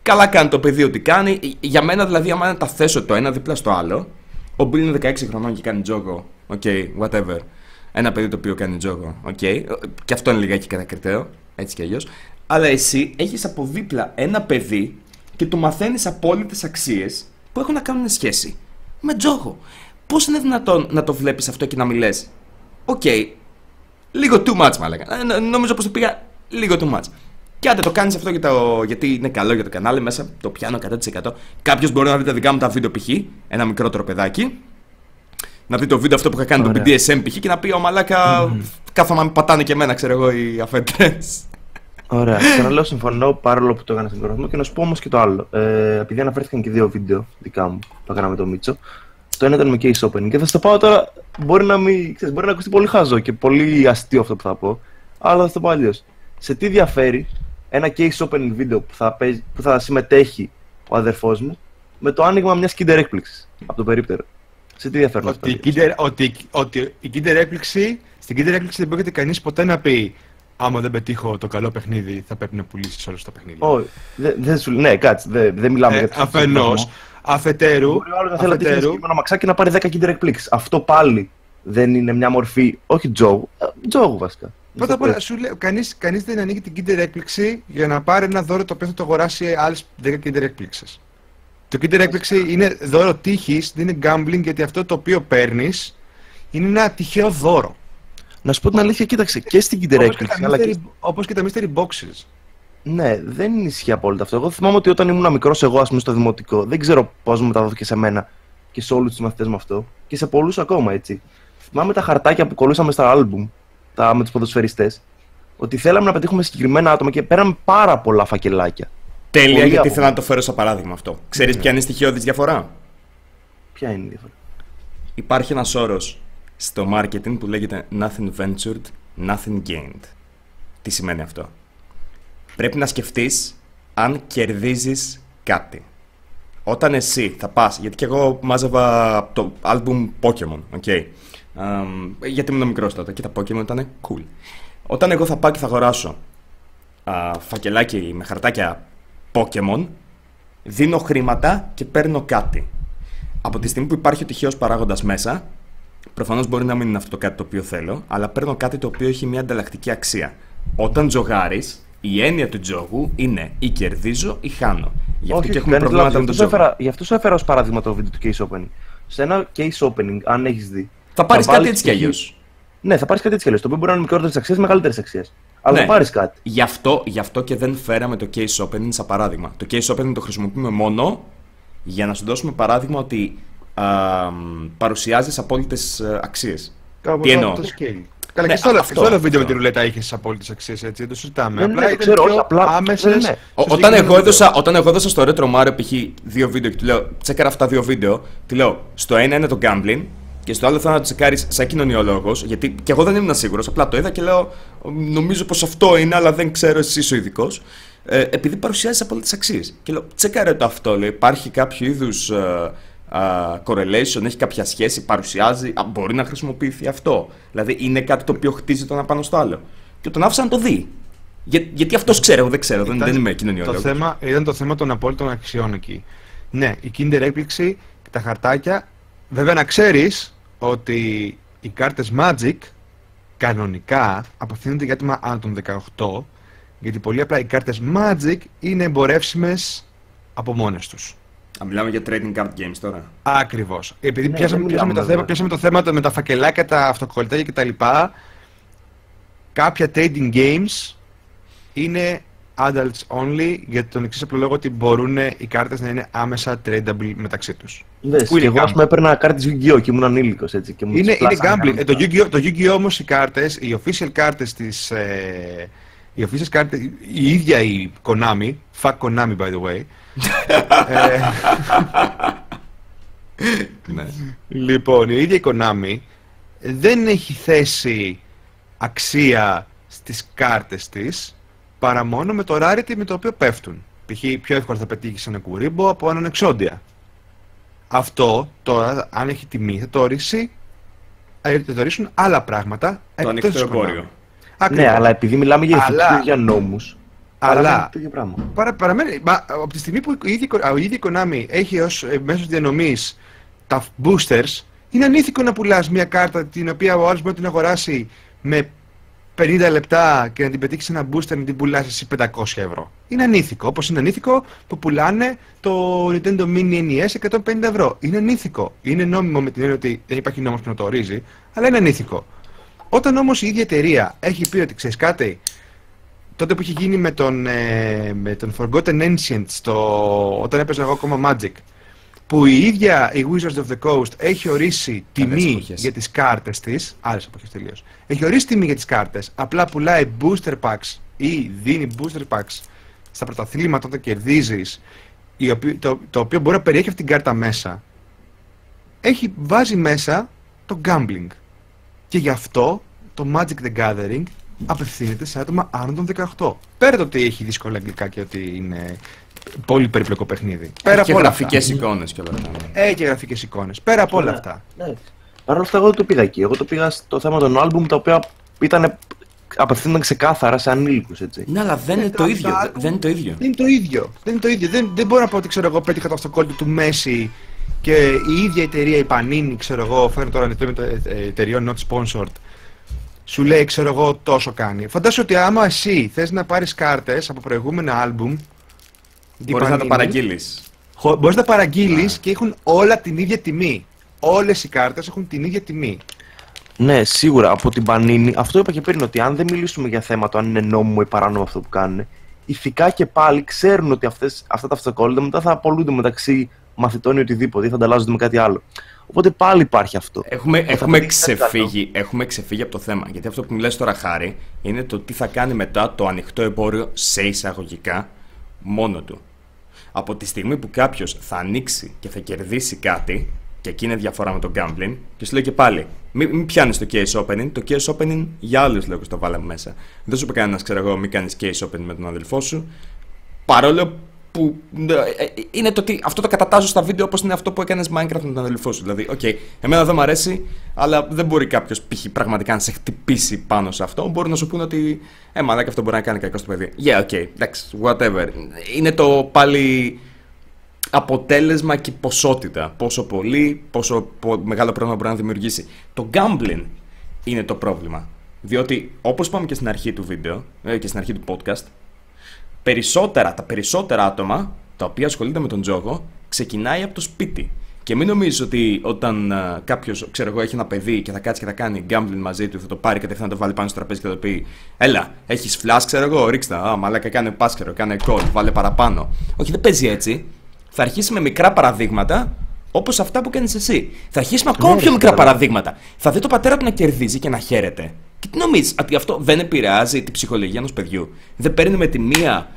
[SPEAKER 1] Καλά κάνει το παιδί ότι κάνει. Για μένα δηλαδή, άμα τα θέσω το ένα δίπλα στο άλλο, ο Μπιλ είναι 16 χρονών και κάνει τζόγο. Ok, whatever. Ένα παιδί το οποίο κάνει τζόγο. Οκ. Και αυτό είναι λιγάκι κατακριτέο. Έτσι κι αλλιώς. Αλλά εσύ έχεις από δίπλα ένα παιδί και του μαθαίνεις απόλυτες αξίες που έχουν να κάνουν σχέση με τζόγο. Πώς είναι δυνατόν να το βλέπεις αυτό και να μιλέ. Οκ, λίγο too much, μα λέγανε. Ε, νο- Νομίζω πως το πήγα λίγο too much. Και άντε το κάνεις αυτό για το, γιατί είναι καλό για το κανάλι, μέσα το πιάνω 100%. Κάποιος μπορεί να δει τα δικά μου τα βίντεο π.χ. Ένα μικρότερο παιδάκι. Να δει το βίντεο αυτό που είχα κάνει το
[SPEAKER 3] Ωραία.
[SPEAKER 1] BDSM π.χ. και να πει: Ω μαλάκα, κάθομαι να με πατάνε και εμένα, ξέρω εγώ, οι αφεντέ.
[SPEAKER 3] Ωραία. Ξαναλέω, συμφωνώ παρόλο που το έκανα στην κορονοϊό και να σου πω όμως και το άλλο. Ε, επειδή αναφέρθηκαν και δύο βίντεο δικά μου που έκανα με το Μίτσο. Το ένα ήταν με case opening και θα στο πάω τώρα. Μπορεί να, μην, ξέρεις, μπορεί να ακουστεί πολύ χαζό και πολύ αστείο αυτό που θα πω. Αλλά θα στο πω αλλιώς. Σε τι διαφέρει ένα case opening βίντεο που θα, παίζει, που θα συμμετέχει ο αδερφός μου με το άνοιγμα μιας Kinder έκπληξης από το περίπτερο; Σε τι διαφέρουν αυτά.
[SPEAKER 2] Ότι,
[SPEAKER 3] τα
[SPEAKER 2] η
[SPEAKER 3] δύο.
[SPEAKER 2] Kinder, ότι, ότι η Kinder έκπληξη, στην Kinder έκπληξη δεν πρόκειται κανείς ποτέ να πει Άμα δεν πετύχω το καλό παιχνίδι, θα πρέπει να πουλήσεις όλο το παιχνίδι.
[SPEAKER 3] Όχι, δεν δεν σου Ναι, κάτσε, δεν δεν μιλάμε
[SPEAKER 2] Ε,
[SPEAKER 3] για το
[SPEAKER 2] Αφενός. Αφετέρου,
[SPEAKER 3] Μπορεί ο άλλο να θέλει να τύχει ένα
[SPEAKER 2] αφετέρου
[SPEAKER 3] συγκεκριμένο μαξάκι και να πάρει 10 Kinder εκπλήξεις. Αυτό πάλι δεν είναι μια μορφή, όχι τζόγου, ε, τζόγου βασικά.
[SPEAKER 2] Πρώτα απ' όλα, σου λέω, κανείς, κανείς δεν ανοίγει την Kinder έκπληξη για να πάρει ένα δώρο το οποίο θα το αγοράσει άλλες 10 Kinder έκπληξες. Το Kinder έκπληξη είναι δώρο τύχης, δεν είναι gambling γιατί αυτό το οποίο παίρνεις είναι ένα τυχαίο δώρο.
[SPEAKER 3] Να σου πω την αλήθεια, κοίταξε και στην Kinder
[SPEAKER 2] Όπως και,
[SPEAKER 3] έκπληξη,
[SPEAKER 2] τα
[SPEAKER 3] αλλά και.
[SPEAKER 2] mystery, όπως και τα mystery boxes.
[SPEAKER 3] Ναι, δεν ισχύει απόλυτα αυτό. Εγώ θυμάμαι ότι όταν ήμουν μικρός, εγώ ας πούμε στο δημοτικό, δεν ξέρω πώς μου μεταδόθηκε σε μένα και σε όλους τους μαθητές μου αυτό και σε πολλούς ακόμα έτσι. Θυμάμαι τα χαρτάκια που κολλούσαμε στα άλμπουμ τα, με τους ποδοσφαιριστές, ότι θέλαμε να πετύχουμε συγκεκριμένα άτομα και πέραμε πάρα πολλά φακελάκια.
[SPEAKER 1] Τέλεια,
[SPEAKER 3] Πολύ
[SPEAKER 1] γιατί
[SPEAKER 3] από-
[SPEAKER 1] θέλω να το φέρω σαν παράδειγμα αυτό. Ξέρεις ποια είναι η στοιχειώδης διαφορά;
[SPEAKER 3] Ποια είναι η διαφορά;
[SPEAKER 1] Υπάρχει ένας όρος στο marketing που λέγεται nothing ventured, nothing gained. Τι σημαίνει αυτό; Πρέπει να σκεφτείς αν κερδίζεις κάτι. Όταν εσύ θα πας, γιατί και εγώ μάζευα το album Pokemon, ok. Αμ, γιατί ήμουν μικρός τότε και τα Pokemon ήταν cool. Όταν εγώ θα πάω και θα αγοράσω α, φακελάκι με χαρτάκια Pokemon, δίνω χρήματα και παίρνω κάτι. Από τη στιγμή που υπάρχει ο τυχαίος παράγοντας μέσα, προφανώς μπορεί να μην είναι αυτό το κάτι το οποίο θέλω, αλλά παίρνω κάτι το οποίο έχει μια ανταλλακτική αξία. Όταν τζογάρεις, η έννοια του τζόγου είναι ή κερδίζω ή χάνω. Γι' αυτό
[SPEAKER 3] Όχι,
[SPEAKER 1] και
[SPEAKER 3] όχι,
[SPEAKER 1] έχουμε
[SPEAKER 3] κάνεις
[SPEAKER 1] προβλήματα
[SPEAKER 3] λάθος.
[SPEAKER 1] με
[SPEAKER 3] Γι'
[SPEAKER 1] τον
[SPEAKER 3] αυτό σου
[SPEAKER 1] τζόγο.
[SPEAKER 3] έφερα- Γι' αυτό σου έφερα ως παράδειγμα το βίντεο του case opening. Σε ένα case opening, αν έχεις δει.
[SPEAKER 1] Θα πάρεις κάτι
[SPEAKER 3] βάλεις
[SPEAKER 1] έτσι κι
[SPEAKER 3] π.χ.
[SPEAKER 1] αλλιώ.
[SPEAKER 3] Ναι, θα πάρεις κάτι έτσι κι αλλιώς. Το οποίο μπορεί να είναι μικρότερε αξίε, μεγαλύτερε αξίε. Αλλά
[SPEAKER 1] Ναι.
[SPEAKER 3] θα πάρεις κάτι.
[SPEAKER 1] Γι' αυτό, γι' αυτό και δεν φέραμε το case opening σαν παράδειγμα. Το case opening το χρησιμοποιούμε μόνο για να σου δώσουμε παράδειγμα ότι παρουσιάζεις απόλυτες αξίες.
[SPEAKER 2] Κάπου
[SPEAKER 1] Τι
[SPEAKER 2] το-
[SPEAKER 1] εννοώ;
[SPEAKER 2] το scale. Καλά,
[SPEAKER 1] Ναι,
[SPEAKER 2] και στο άλλο,
[SPEAKER 1] αυτό,
[SPEAKER 2] στο άλλο βίντεο με
[SPEAKER 1] αυτό.
[SPEAKER 2] τη ρουλέτα είχες τι απόλυτες αξίες έτσι, δεν το συζητάμε.
[SPEAKER 3] Ναι, ναι,
[SPEAKER 2] απλά
[SPEAKER 3] το
[SPEAKER 2] ήταν
[SPEAKER 3] ξέρω,
[SPEAKER 2] πιο
[SPEAKER 3] όχι, απλά-
[SPEAKER 2] άμεσες.
[SPEAKER 3] ναι, ναι.
[SPEAKER 1] Ο- Όταν εγώ, έδωσα, όταν εγώ έδωσα στο Retro Mario π.χ. δύο βίντεο και του λέω τσέκαρα αυτά δύο βίντεο, του λέω στο ένα είναι το gambling και στο άλλο θέλω να το τσεκάρεις σαν κοινωνιολόγος, γιατί και εγώ δεν ήμουν σίγουρος. Απλά το είδα και λέω νομίζω πως αυτό είναι, αλλά δεν ξέρω εσύ είσαι ο ειδικός. Ε, επειδή παρουσιάζεις απόλυτες αξίες. Και λέω τσέκαρε το αυτό, λέει, υπάρχει κάποιο είδους. correlation, έχει κάποια σχέση, παρουσιάζει, α, μπορεί να χρησιμοποιηθεί αυτό. Δηλαδή είναι κάτι το οποίο χτίζει το ένα πάνω στο άλλο. Και τον άφησα να το δει. Για, γιατί αυτός ξέρω, εγώ δεν ξέρω, δεν, δεν είμαι κοινωνιολόγος.
[SPEAKER 2] Το θέμα, ήταν το θέμα των απόλυτων αξιών εκεί. Ναι, η Kinder έκπληξη, τα χαρτάκια. Βέβαια να ξέρεις ότι οι κάρτες Magic κανονικά απευθύνονται για άτομα άνω των 18 γιατί πολύ απλά οι κάρτες Magic είναι εμπορεύσιμες από μόνες τους.
[SPEAKER 1] Α, μιλάμε για trading card games τώρα.
[SPEAKER 2] Ακριβώς. Επειδή
[SPEAKER 3] Ναι,
[SPEAKER 2] πιάσαμε,
[SPEAKER 3] δεν
[SPEAKER 2] πιάσαμε, το
[SPEAKER 3] μιλάμε,
[SPEAKER 2] θέμα,
[SPEAKER 3] βέβαια.
[SPEAKER 2] πιάσαμε το θέμα το- με τα φακελάκια, τα αυτοκολλητάκια κτλ. Κάποια trading games είναι adults only για τον εξής απλό λόγο ότι μπορούν οι κάρτες να είναι άμεσα tradable μεταξύ τους.
[SPEAKER 3] Δες,
[SPEAKER 2] Που είναι
[SPEAKER 3] και εγώ ας
[SPEAKER 2] gambling.
[SPEAKER 3] πούμε έπαιρνα κάρτες Yu-Gi-Oh! και ήμουν ανήλικος έτσι. Και μου τις
[SPEAKER 2] Είναι, είναι
[SPEAKER 3] πλάσανε
[SPEAKER 2] gambling. Ε, το
[SPEAKER 3] κανονικά.
[SPEAKER 2] Yu-Gi-Oh! Το Yu-Gi-Oh! όμως οι κάρτες, οι official κάρτες της... Ε, οι official κάρτες, η ίδια η Konami, fuck Konami by the way, ε,
[SPEAKER 1] Ναι.
[SPEAKER 2] Λοιπόν, η ίδια η Konami δεν έχει θέσει αξία στις κάρτες της παρά μόνο με το rarity με το οποίο πέφτουν. Π.χ. πιο εύκολα θα πετύχεις ένα κουρίμπο από έναν εξόντια. Αυτό τώρα, αν έχει τιμή, θα το ορίσει, ε, θα το ορίσουν άλλα πράγματα
[SPEAKER 1] Το
[SPEAKER 2] εκτός
[SPEAKER 1] ανοιχτό
[SPEAKER 2] της
[SPEAKER 1] εμπόριο.
[SPEAKER 2] Konami. Ακριβώς.
[SPEAKER 3] Ναι, αλλά επειδή μιλάμε για ηθική
[SPEAKER 2] Αλλά-
[SPEAKER 3] και για νόμους,
[SPEAKER 2] Αλλά-
[SPEAKER 3] παραμένει το ίδιο πράγμα.
[SPEAKER 2] Παρα, παραμένει, μα, από τη στιγμή που η ίδια, η ίδια η Konami έχει ως ε, μέσος διανομής τα boosters, είναι ανήθικο να πουλάς μια κάρτα την οποία ο άλλος μπορεί να την αγοράσει με 50 λεπτά και να την πετύχεις σε ένα booster να την πουλάς εσύ 500 ευρώ. Είναι ανήθικο, όπως είναι ανήθικο που πουλάνε το Nintendo Mini NES 150 ευρώ. Είναι ανήθικο. Είναι νόμιμο με την έννοια ότι δεν υπάρχει νόμος που να το ορίζει, αλλά είναι ανήθικο. Όταν όμως η ίδια εταιρεία έχει πει ότι ξέρεις κάτι, τότε που είχε γίνει με τον, ε, με τον Forgotten Ancient στο, όταν έπαιζα εγώ ακόμα Magic που η ίδια η Wizards of the Coast έχει ορίσει
[SPEAKER 1] Καλές
[SPEAKER 2] τιμή
[SPEAKER 1] εποχές.
[SPEAKER 2] για τις κάρτες της άλλες εποχές τελείως έχει ορίσει τιμή για τις κάρτες απλά πουλάει booster packs ή δίνει booster packs στα πρωταθλήματα όταν κερδίζεις η οποία- το, το οποίο μπορεί να περιέχει αυτή την κάρτα μέσα έχει βάζει μέσα το gambling και γι' αυτό το Magic the Gathering απευθύνεται σε άτομα άνω των 18. Πέρα το ότι έχει δύσκολα αγγλικά και ότι είναι πολύ περίπλοκο παιχνίδι. Πέρα
[SPEAKER 1] και
[SPEAKER 2] από όλα
[SPEAKER 1] γραφικές
[SPEAKER 2] αυτά.
[SPEAKER 1] εικόνες και όλα αυτά. ναι.
[SPEAKER 2] Έχει και γραφικές εικόνες. Πέρα από όλα
[SPEAKER 3] Ναι.
[SPEAKER 2] αυτά.
[SPEAKER 3] Ναι. Παρ' όλα αυτά, εγώ δεν το πήγα εκεί. Εγώ το πήγα στο θέμα των άλμπουμ τα οποία ήταν απευθύνονταν ξεκάθαρα σε ανήλικους, έτσι.
[SPEAKER 1] Ναι, αλλά δεν είναι
[SPEAKER 2] τα-
[SPEAKER 1] το ίδιο.
[SPEAKER 2] τα-
[SPEAKER 1] δε- Δεν είναι το ίδιο.
[SPEAKER 2] Δεν είναι το ίδιο. Δεν είναι το ίδιο. Δεν, δεν μπορώ να πω ότι ξέρω εγώ πέτυχα το αυτοκόλλητο του Μέση και η ίδια εταιρεία, η Panini, ξέρω εγώ, φέρνω τώρα ανοιχτό με το ε, ε, εταιρεών not sponsored, σου λέει, ξέρω εγώ, τόσο κάνει. Φαντάσου ότι άμα εσύ θες να πάρεις κάρτες από προηγούμενα άλμπουμ, η
[SPEAKER 1] Μπορείς να τα
[SPEAKER 2] Panini,
[SPEAKER 1] παραγγείλεις.
[SPEAKER 2] χω- Μπορείς να τα παραγγείλεις και έχουν όλα την ίδια τιμή. Όλες οι κάρτες έχουν την ίδια τιμή.
[SPEAKER 3] Ναι, σίγουρα από την Πανίνη. Αυτό είπα και πριν ότι αν δεν μιλήσουμε για θέμα το αν είναι νόμιμο ή παράνομο αυτό που κάνουν, ηθικά και πάλι ξέρουν ότι αυτές, αυτά τα αυτοκόλλητα μετά θα απολούνται μεταξύ μαθητών ή οτιδήποτε ή θα ανταλλάζονται με κάτι άλλο. Οπότε πάλι υπάρχει αυτό.
[SPEAKER 1] Έχουμε,
[SPEAKER 3] Θα
[SPEAKER 1] έχουμε,
[SPEAKER 3] πετύχει κάτι
[SPEAKER 1] ξεφύγει, έχουμε ξεφύγει από το θέμα. Γιατί αυτό που μου λες τώρα, Χάρη, είναι το τι θα κάνει μετά το ανοιχτό εμπόριο σε εισαγωγικά μόνο του. Από τη στιγμή που κάποιος θα ανοίξει και θα κερδίσει κάτι, και εκεί είναι διαφορά με το gambling, και σου λέει και πάλι, μην, μην πιάνεις το case opening. Το case opening για άλλους λόγους το βάλαμε μέσα. Δεν σου είπε κανένας, ξέρω εγώ, μην κάνεις case opening με τον αδελφό σου. Παρόλο που ε, ε, είναι το ότι αυτό το κατατάσσω στα βίντεο όπως είναι αυτό που έκανες Minecraft με τον αδελφό σου. Δηλαδή, οκ, εμένα δεν μου αρέσει, αλλά δεν μπορεί κάποιος π.χ. πραγματικά να σε χτυπήσει πάνω σε αυτό. Μπορεί να σου πούνε ότι ε, μαλάκα αυτό μπορεί να κάνει κακό στο παιδί. Yeah, ok, εντάξει, whatever. Είναι το πάλι αποτέλεσμα και ποσότητα. Πόσο πολύ, πόσο πο- μεγάλο πρόβλημα μπορεί να δημιουργήσει. Το gambling είναι το πρόβλημα. Διότι, όπως είπαμε και στην αρχή του βίντεο ε, και στην αρχή του podcast, περισσότερα, τα περισσότερα άτομα τα οποία ασχολούνται με τον τζόγο ξεκινάει από το σπίτι. Και μην νομίζεις ότι όταν κάποιος, ξέρω εγώ, έχει ένα παιδί και θα κάτσει και θα κάνει gambling μαζί του, θα το πάρει κατευθείαν να το βάλει πάνω στο τραπέζι και θα το πει Έλα, έχεις flash, ξέρω εγώ, ρίξτε. τα. Α, μαλάκα, κάνε pass, ξέρω, κάνε call, βάλε παραπάνω. Όχι, δεν παίζει έτσι. Θα αρχίσει με μικρά παραδείγματα όπως αυτά που κάνεις εσύ. Θα αρχίσει με ακόμα
[SPEAKER 3] Ναι,
[SPEAKER 1] πιο μικρά
[SPEAKER 3] κατάλαβα.
[SPEAKER 1] παραδείγματα. Θα δει το πατέρα του να κερδίζει και να χαίρεται. Και τι νομίζεις, ότι αυτό δεν επηρεάζει την ψυχολογία ενός παιδιού. Δεν παίρνει με τη μία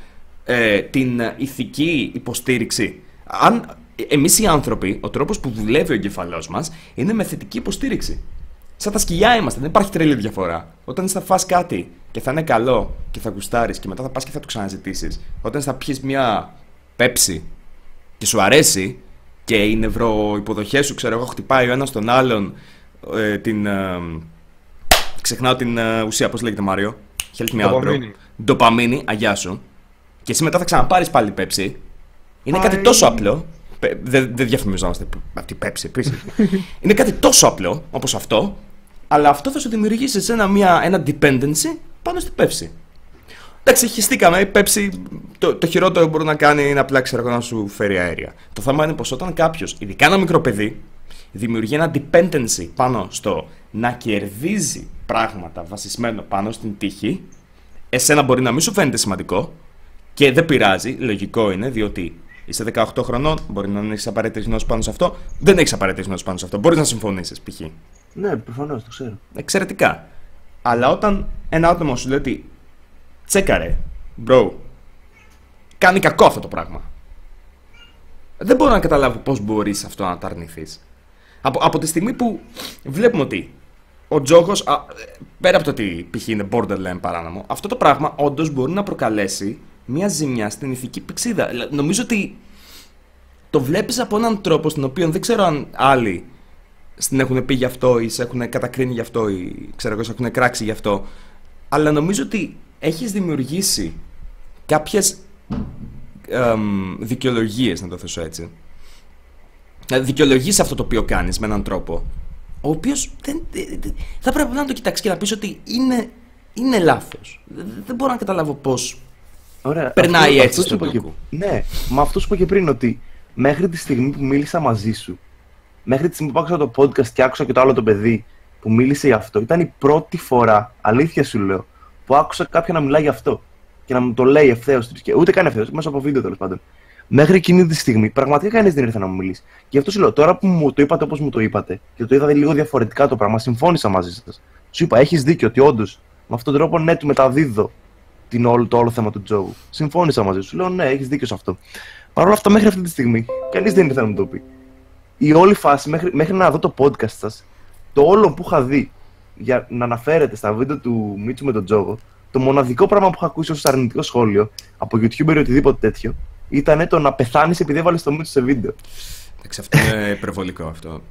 [SPEAKER 1] ε, την ε, ηθική υποστήριξη. Αν εμείς οι άνθρωποι, ο τρόπος που δουλεύει ο εγκεφαλός μας είναι με θετική υποστήριξη. Σαν τα σκυλιά είμαστε, δεν υπάρχει τρελή διαφορά. Όταν θα φας κάτι και θα είναι καλό και θα γουστάρεις και μετά θα πας και θα το ξαναζητήσεις, όταν θα πιεις μια πέψη και σου αρέσει, και οι νευροϋποδοχές σου, ξέρω εγώ, χτυπάει ο ένας τον άλλον ε, την... Ε, ξεχνάω την ε, ουσία, πώς λέγεται Μάριο; Help me out, bro.
[SPEAKER 2] Ντοπαμίνη.
[SPEAKER 1] Ντοπαμίνη, αγιά σου. Και εσύ μετά θα ξαναπάρεις πάλι πέψη. Είναι κάτι
[SPEAKER 2] Πάει.
[SPEAKER 1] τόσο απλό. Πε- Δεν δεν διαφημιζόμαστε από την πέψη επίσης. Είναι κάτι τόσο απλό όπως αυτό, αλλά αυτό θα σου δημιουργήσει εσένα μια, ένα dependency πάνω στην πέψη. Εντάξει, χυστήκαμε. Η πέψη, το, το χειρότερο που μπορεί να κάνει είναι απλά ξέρω, εγώ, να σου φέρει αέρια. Το θέμα είναι πως όταν κάποιος, ειδικά ένα μικρό παιδί, δημιουργεί ένα dependency πάνω στο να κερδίζει πράγματα βασισμένο πάνω στην τύχη, εσένα μπορεί να μην σου φαίνεται σημαντικό και δεν πειράζει, λογικό είναι, διότι είσαι 18 χρονών, μπορεί να μην έχεις απαραίτητη γνώση πάνω σε αυτό, δεν έχεις απαραίτητη γνώση πάνω σε αυτό. Μπορείς να συμφωνήσεις, π.χ.
[SPEAKER 3] Ναι, προφανώς το ξέρω.
[SPEAKER 1] Εξαιρετικά. Αλλά όταν ένα άτομο σου λέει ότι τσέκαρε, bro, κάνει κακό αυτό το πράγμα. Δεν μπορώ να καταλάβω πώς μπορείς αυτό να το αρνηθείς. Από, από τη στιγμή που βλέπουμε ότι ο τζόγος, α, πέρα από το ότι π.χ. είναι borderline παράνομο, αυτό το πράγμα όντως μπορεί να προκαλέσει μια ζημιά στην ηθική πηξίδα. Δηλαδή, Νομίζω ότι το βλέπεις από έναν τρόπο στον οποίο δεν ξέρω αν άλλοι στην έχουν πει γι' αυτό ή σε έχουν κατακρίνει γι' αυτό ή ξέρω εγώ, σε έχουν κράξει γι' αυτό. Αλλά νομίζω ότι έχεις δημιουργήσει κάποιες εμ, δικαιολογίες, να το θέσω έτσι. Να δικαιολογήσει αυτό το οποίο κάνεις με έναν τρόπο, ο οποίος δεν, δεν- δεν- θα πρέπει να το κοιτάξεις και να πεις ότι είναι, είναι λάθος. Δεν, δεν μπορώ να καταλάβω πώς
[SPEAKER 3] Ωραία.
[SPEAKER 1] Περνάει
[SPEAKER 3] αυτό-
[SPEAKER 1] έτσι
[SPEAKER 3] αυτός
[SPEAKER 1] στον
[SPEAKER 3] σου είπα και-
[SPEAKER 1] τούκου.
[SPEAKER 3] Ναι, μα αυτός σου είπα και πριν ότι μέχρι τη στιγμή που μίλησα μαζί σου, μέχρι τη στιγμή που άκουσα το podcast και άκουσα και το άλλο το παιδί που μίλησε για αυτό, ήταν η πρώτη φορά, αλήθεια σου λέω, που άκουσα κάποιον να μιλάει για αυτό. Και να μου το λέει ευθέως. Ούτε καν ευθέως, μέσα από βίντεο τέλος πάντων. Μέχρι εκείνη τη στιγμή, πραγματικά κανείς δεν ήρθε να μου μιλήσει. Και γι' αυτό σου λέω, τώρα που μου το είπατε όπως μου το είπατε και το είδατε λίγο διαφορετικά το πράγμα, συμφώνησα μαζί σας. Σου είπα, έχεις δίκιο ότι όντως με αυτόν τον τρόπο ναι, του μεταδίδω την όλο, το όλο θέμα του τζόγου. Συμφώνησα μαζί σου. Λέω ναι, έχεις δίκιο σε αυτό. Παρ' όλα αυτά, μέχρι αυτή τη στιγμή, κανείς δεν ήρθε να μου το πει. Η όλη φάση, μέχρι, μέχρι να δω το podcast σας, το όλο που είχα δει για να αναφέρεται στα βίντεο του Μίτσου με τον τζόγο, το μοναδικό πράγμα που είχα ακούσει ως αρνητικό σχόλιο από YouTuber ή οτιδήποτε τέτοιο, ήταν το να πεθάνεις επειδή έβαλες το Μίτσου σε βίντεο.
[SPEAKER 1] Εντάξει, αυτό είναι υπερβολικό αυτό.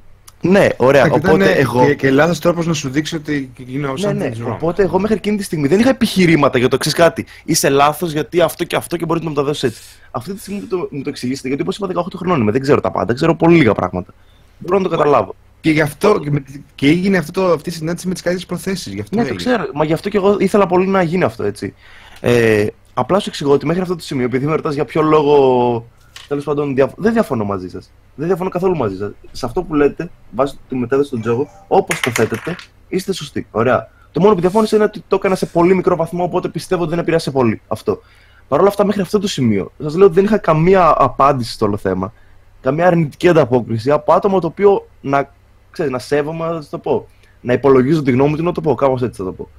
[SPEAKER 3] Ναι, ωραία.
[SPEAKER 2] Και
[SPEAKER 3] Οπότε
[SPEAKER 2] ήταν
[SPEAKER 3] εγώ.
[SPEAKER 2] Και, και λάθος τρόπος να σου δείξει ότι είναι ο
[SPEAKER 3] Ναι, ναι.
[SPEAKER 2] something's wrong.
[SPEAKER 3] Οπότε εγώ μέχρι εκείνη τη στιγμή δεν είχα επιχειρήματα για το εξή κάτι. Είσαι λάθος γιατί αυτό και αυτό και μπορεί να μου το δώσει έτσι. Αυτή τη στιγμή μου το, μου το εξηγήσετε γιατί όπως είπα 18 χρόνων είμαι, δεν ξέρω τα πάντα, ξέρω πολύ λίγα πράγματα. Μπορώ να το καταλάβω.
[SPEAKER 2] Και γι' αυτό και, με- και έγινε αυτό το, αυτή η συνάντηση με τις καλύτερες προθέσεις. Γι' αυτό
[SPEAKER 3] Ναι, το
[SPEAKER 2] έγινε.
[SPEAKER 3] ξέρω. Μα γι' αυτό και εγώ ήθελα πολύ να γίνει αυτό έτσι. Ε, απλά σου εξηγώ ότι μέχρι αυτό το σημείο, επειδή με ρωτάς για ποιο λόγο. Τέλος πάντων, δια... δεν διαφωνώ μαζί σας. Δεν διαφωνώ καθόλου μαζί σας. Σε αυτό που λέτε, βάσει τη μετέδωση στον τζόγο, όπως το θέτετε, είστε σωστοί. Ωραία. Το μόνο που διαφώνησα είναι ότι το έκανα σε πολύ μικρό βαθμό, οπότε πιστεύω ότι δεν επηρεάσε πολύ αυτό. Παρ' όλα αυτά, μέχρι αυτό το σημείο, σας λέω ότι δεν είχα καμία απάντηση στο όλο θέμα. Καμία αρνητική ανταπόκριση από άτομο το οποίο να, ξέρεις, να σέβομαι, να το πω. Να υπολογίζω τη γνώμη του, να το πω. Κάπως έτσι θα το πω.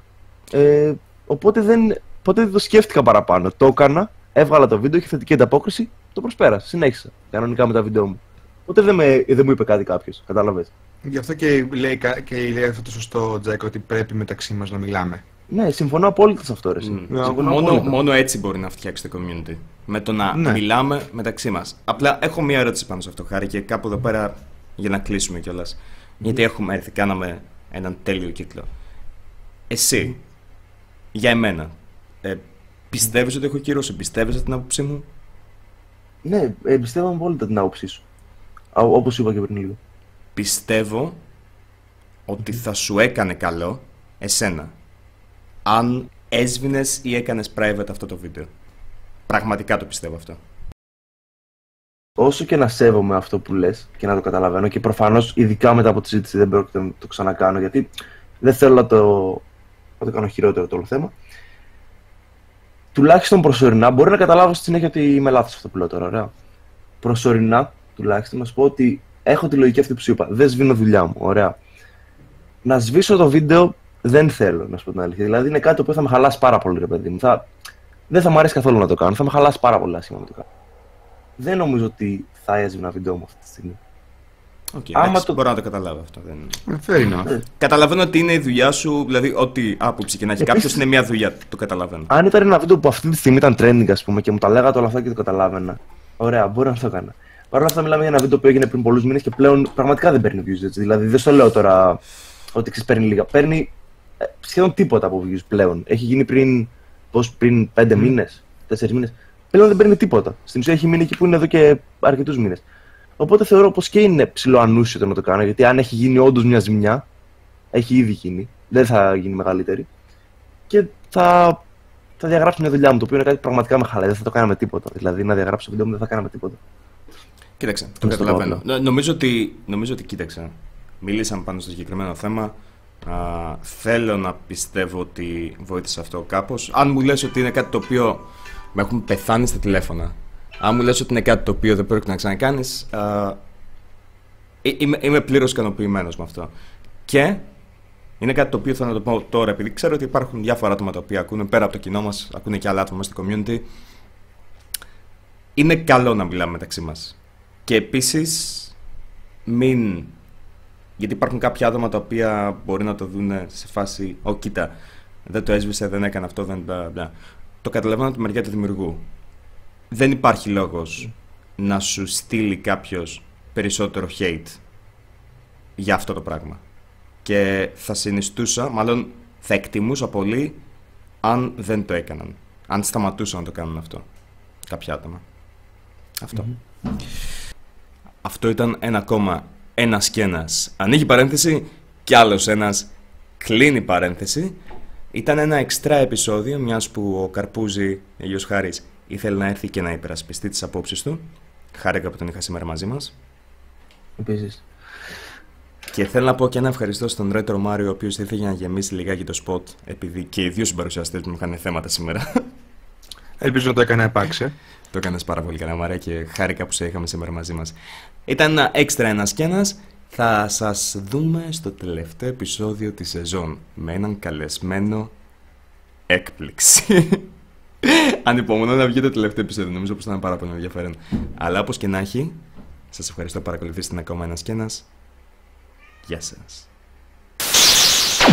[SPEAKER 3] Ε, οπότε δεν, ποτέ δεν το σκέφτηκα παραπάνω. Το έκανα, έβγαλα το βίντεο, είχε θετική ανταπόκριση, το προσπέρασα. Συνέχισα κανονικά με τα βίντεο μου. Ποτέ δεν, με, δεν μου είπε κάτι κάποιος. Κατάλαβες.
[SPEAKER 2] Γι' αυτό και λέει, κα- και λέει αυτό το σωστό Τζέκο ότι πρέπει μεταξύ μας να μιλάμε.
[SPEAKER 3] Ναι, συμφωνώ απόλυτα σε αυτό. Ρε. εσύ.
[SPEAKER 1] Μμ.
[SPEAKER 2] Ναι,
[SPEAKER 3] Συμφωνώ
[SPEAKER 1] μόνο,
[SPEAKER 3] απόλυτα.
[SPEAKER 1] μόνο έτσι μπορεί να φτιάξει το community. Με το να
[SPEAKER 2] Ναι.
[SPEAKER 1] μιλάμε μεταξύ μας. Απλά έχω μία ερώτηση πάνω σε αυτό, Χάρη, και κάπου εδώ πέρα για να κλείσουμε κιόλας. Γιατί έχουμε έρθει, κάναμε έναν τέλειο κύκλο. Εσύ, για εμένα, ε, πιστεύεις ότι έχω κύρωση, πιστεύεις την άποψή μου;
[SPEAKER 3] Ναι, εμπιστεύομαι απόλυτα την άποψή σου. Όπως είπα και πριν λίγο.
[SPEAKER 1] Πιστεύω ότι θα σου έκανε καλό εσένα αν έσβηνες ή έκανες private αυτό το βίντεο. Πραγματικά το πιστεύω αυτό.
[SPEAKER 3] όσο και να σέβομαι αυτό που λες και να το καταλαβαίνω και προφανώς ειδικά μετά από τη συζήτηση δεν πρόκειται να το ξανακάνω γιατί δεν θέλω να το, να το κάνω χειρότερο το όλο θέμα. Τουλάχιστον προσωρινά, μπορεί να καταλάβω στη συνέχεια ότι είμαι λάθος αυτό που λέω τώρα, ωραία. Προσωρινά, τουλάχιστον, να σου πω ότι έχω τη λογική αυτή που σου είπα. Δεν σβήνω δουλειά μου, ωραία. Να σβήσω το βίντεο δεν θέλω, να σου πω την αλήθεια. Δηλαδή είναι κάτι που θα με χαλάσει πάρα πολύ, ρε παιδί μου. Θα... Δεν θα μου αρέσει καθόλου να το κάνω. Θα με χαλάσει πάρα πολύ άσχημα να το κάνω δεν νομίζω ότι θα έσβηνα βίντεο μου αυτή τη στιγμή.
[SPEAKER 1] Okay,
[SPEAKER 3] Άμα
[SPEAKER 1] εντάξει,
[SPEAKER 3] το-
[SPEAKER 1] Μπορώ να το καταλάβω αυτό. Δεν...
[SPEAKER 2] Ε, Fair enough.
[SPEAKER 3] Ε,
[SPEAKER 1] Καταλαβαίνω ότι είναι η δουλειά σου, δηλαδή ό,τι άποψη και να έχει
[SPEAKER 3] Επίσης-
[SPEAKER 1] κάποιος είναι μια δουλειά. Το καταλαβαίνω.
[SPEAKER 3] Αν ήταν ένα βίντεο που αυτή τη στιγμή ήταν trending, ας πούμε, και μου τα λέγατε όλα αυτά και το καταλάβαινα. Ωραία, μπορεί να το έκανα. Παρ' όλα αυτά, μιλάμε για ένα βίντεο που έγινε πριν πολλούς μήνες και πλέον πραγματικά δεν παίρνει views. Έτσι. Δηλαδή, δεν στο λέω τώρα ότι ξέρεις παίρνει λίγα. Παίρνει ε, σχεδόν τίποτα από views πλέον. Έχει γίνει πριν, πώς, πριν 5 mm. μήνες, 4 μήνες. Πλέον δεν παίρνει τίποτα. Στην ουσία έχει μείνει εκεί που είναι εδώ και αρκετούς μήνες. Οπότε θεωρώ πως και είναι ψηλό ανούσιο το να το κάνω, γιατί αν έχει γίνει όντως μια ζημιά, έχει ήδη γίνει, δεν θα γίνει μεγαλύτερη. Και θα, θα διαγράψω μια δουλειά μου, το οποίο είναι κάτι πραγματικά με χαλάει. Δεν θα το κάναμε τίποτα. Δηλαδή, να διαγράψω το βίντεο μου δεν θα κάναμε τίποτα.
[SPEAKER 1] Κοίταξε, το καταλαβαίνω. Νομίζω ότι, νομίζω ότι κοίταξε. Μίλησαμε πάνω στο συγκεκριμένο θέμα. Α, θέλω να πιστεύω ότι βοήθησε αυτό κάπως. Αν μου λες ότι είναι κάτι το οποίο με έχουν πεθάνει στα τηλέφωνα, αν μου λες ότι είναι κάτι το οποίο δεν πρόκειται να ξανακάνεις, είμαι, είμαι πλήρως ικανοποιημένος με αυτό. Και είναι κάτι το οποίο θέλω να το πω τώρα, επειδή ξέρω ότι υπάρχουν διάφορα άτομα τα οποία ακούνε πέρα από το κοινό μας, ακούνε και άλλα άτομα στο community. Είναι καλό να μιλάμε μεταξύ μας. Και επίσης, μην. Γιατί υπάρχουν κάποια άτομα τα οποία μπορεί να το δουν σε φάση. Ω, κοίτα, δεν το έσβησε, δεν έκανε αυτό, δεν. Μπλα, Το καταλαβαίνω από τη μεριά του δημιουργού. Δεν υπάρχει λόγος να σου στείλει κάποιος περισσότερο hate για αυτό το πράγμα και θα συνιστούσα, μάλλον θα εκτιμούσα πολύ αν δεν το έκαναν. Αν σταματούσαν να το κάνουν αυτό. Κάποια άτομα. Αυτό ήταν ένα ακόμα ένας και ένας. Ανοίγει παρένθεση και άλλος ένας κλείνει παρένθεση. Ήταν ένα εξτρά επεισόδιο, μιας που ο Καρπούζη, Αγίο Χάρης, ήθελε να έρθει και να υπερασπιστεί τις απόψεις του. Χάρηκα που τον είχα σήμερα μαζί μας.
[SPEAKER 3] Επίσης.
[SPEAKER 1] Και θέλω να πω και ένα ευχαριστώ στον Ρέτρο Μάριο, ο οποίος ήρθε να γεμίσει λιγάκι το σποτ, επειδή και οι δύο συμπαρουσιαστές μου είχαν θέματα σήμερα.
[SPEAKER 2] Ελπίζω να το έκανε επάξια.
[SPEAKER 1] το έκανες πάρα πολύ καλά, Μαρία, και χάρηκα που σε είχαμε σήμερα μαζί μας. Ήταν ένα έξτρα ένας και ένας. Θα σας δούμε στο τελευταίο επεισόδιο της σεζόν με έναν καλεσμένο έκπληξη. Ανυπομονώ να βγει το τελευταίο επεισόδιο. Νομίζω πως θα είναι πάρα πολύ ενδιαφέρον. Αλλά όπως και να έχει, σας ευχαριστώ που παρακολουθήσατε ακόμα ένα και ένα. Γεια σας.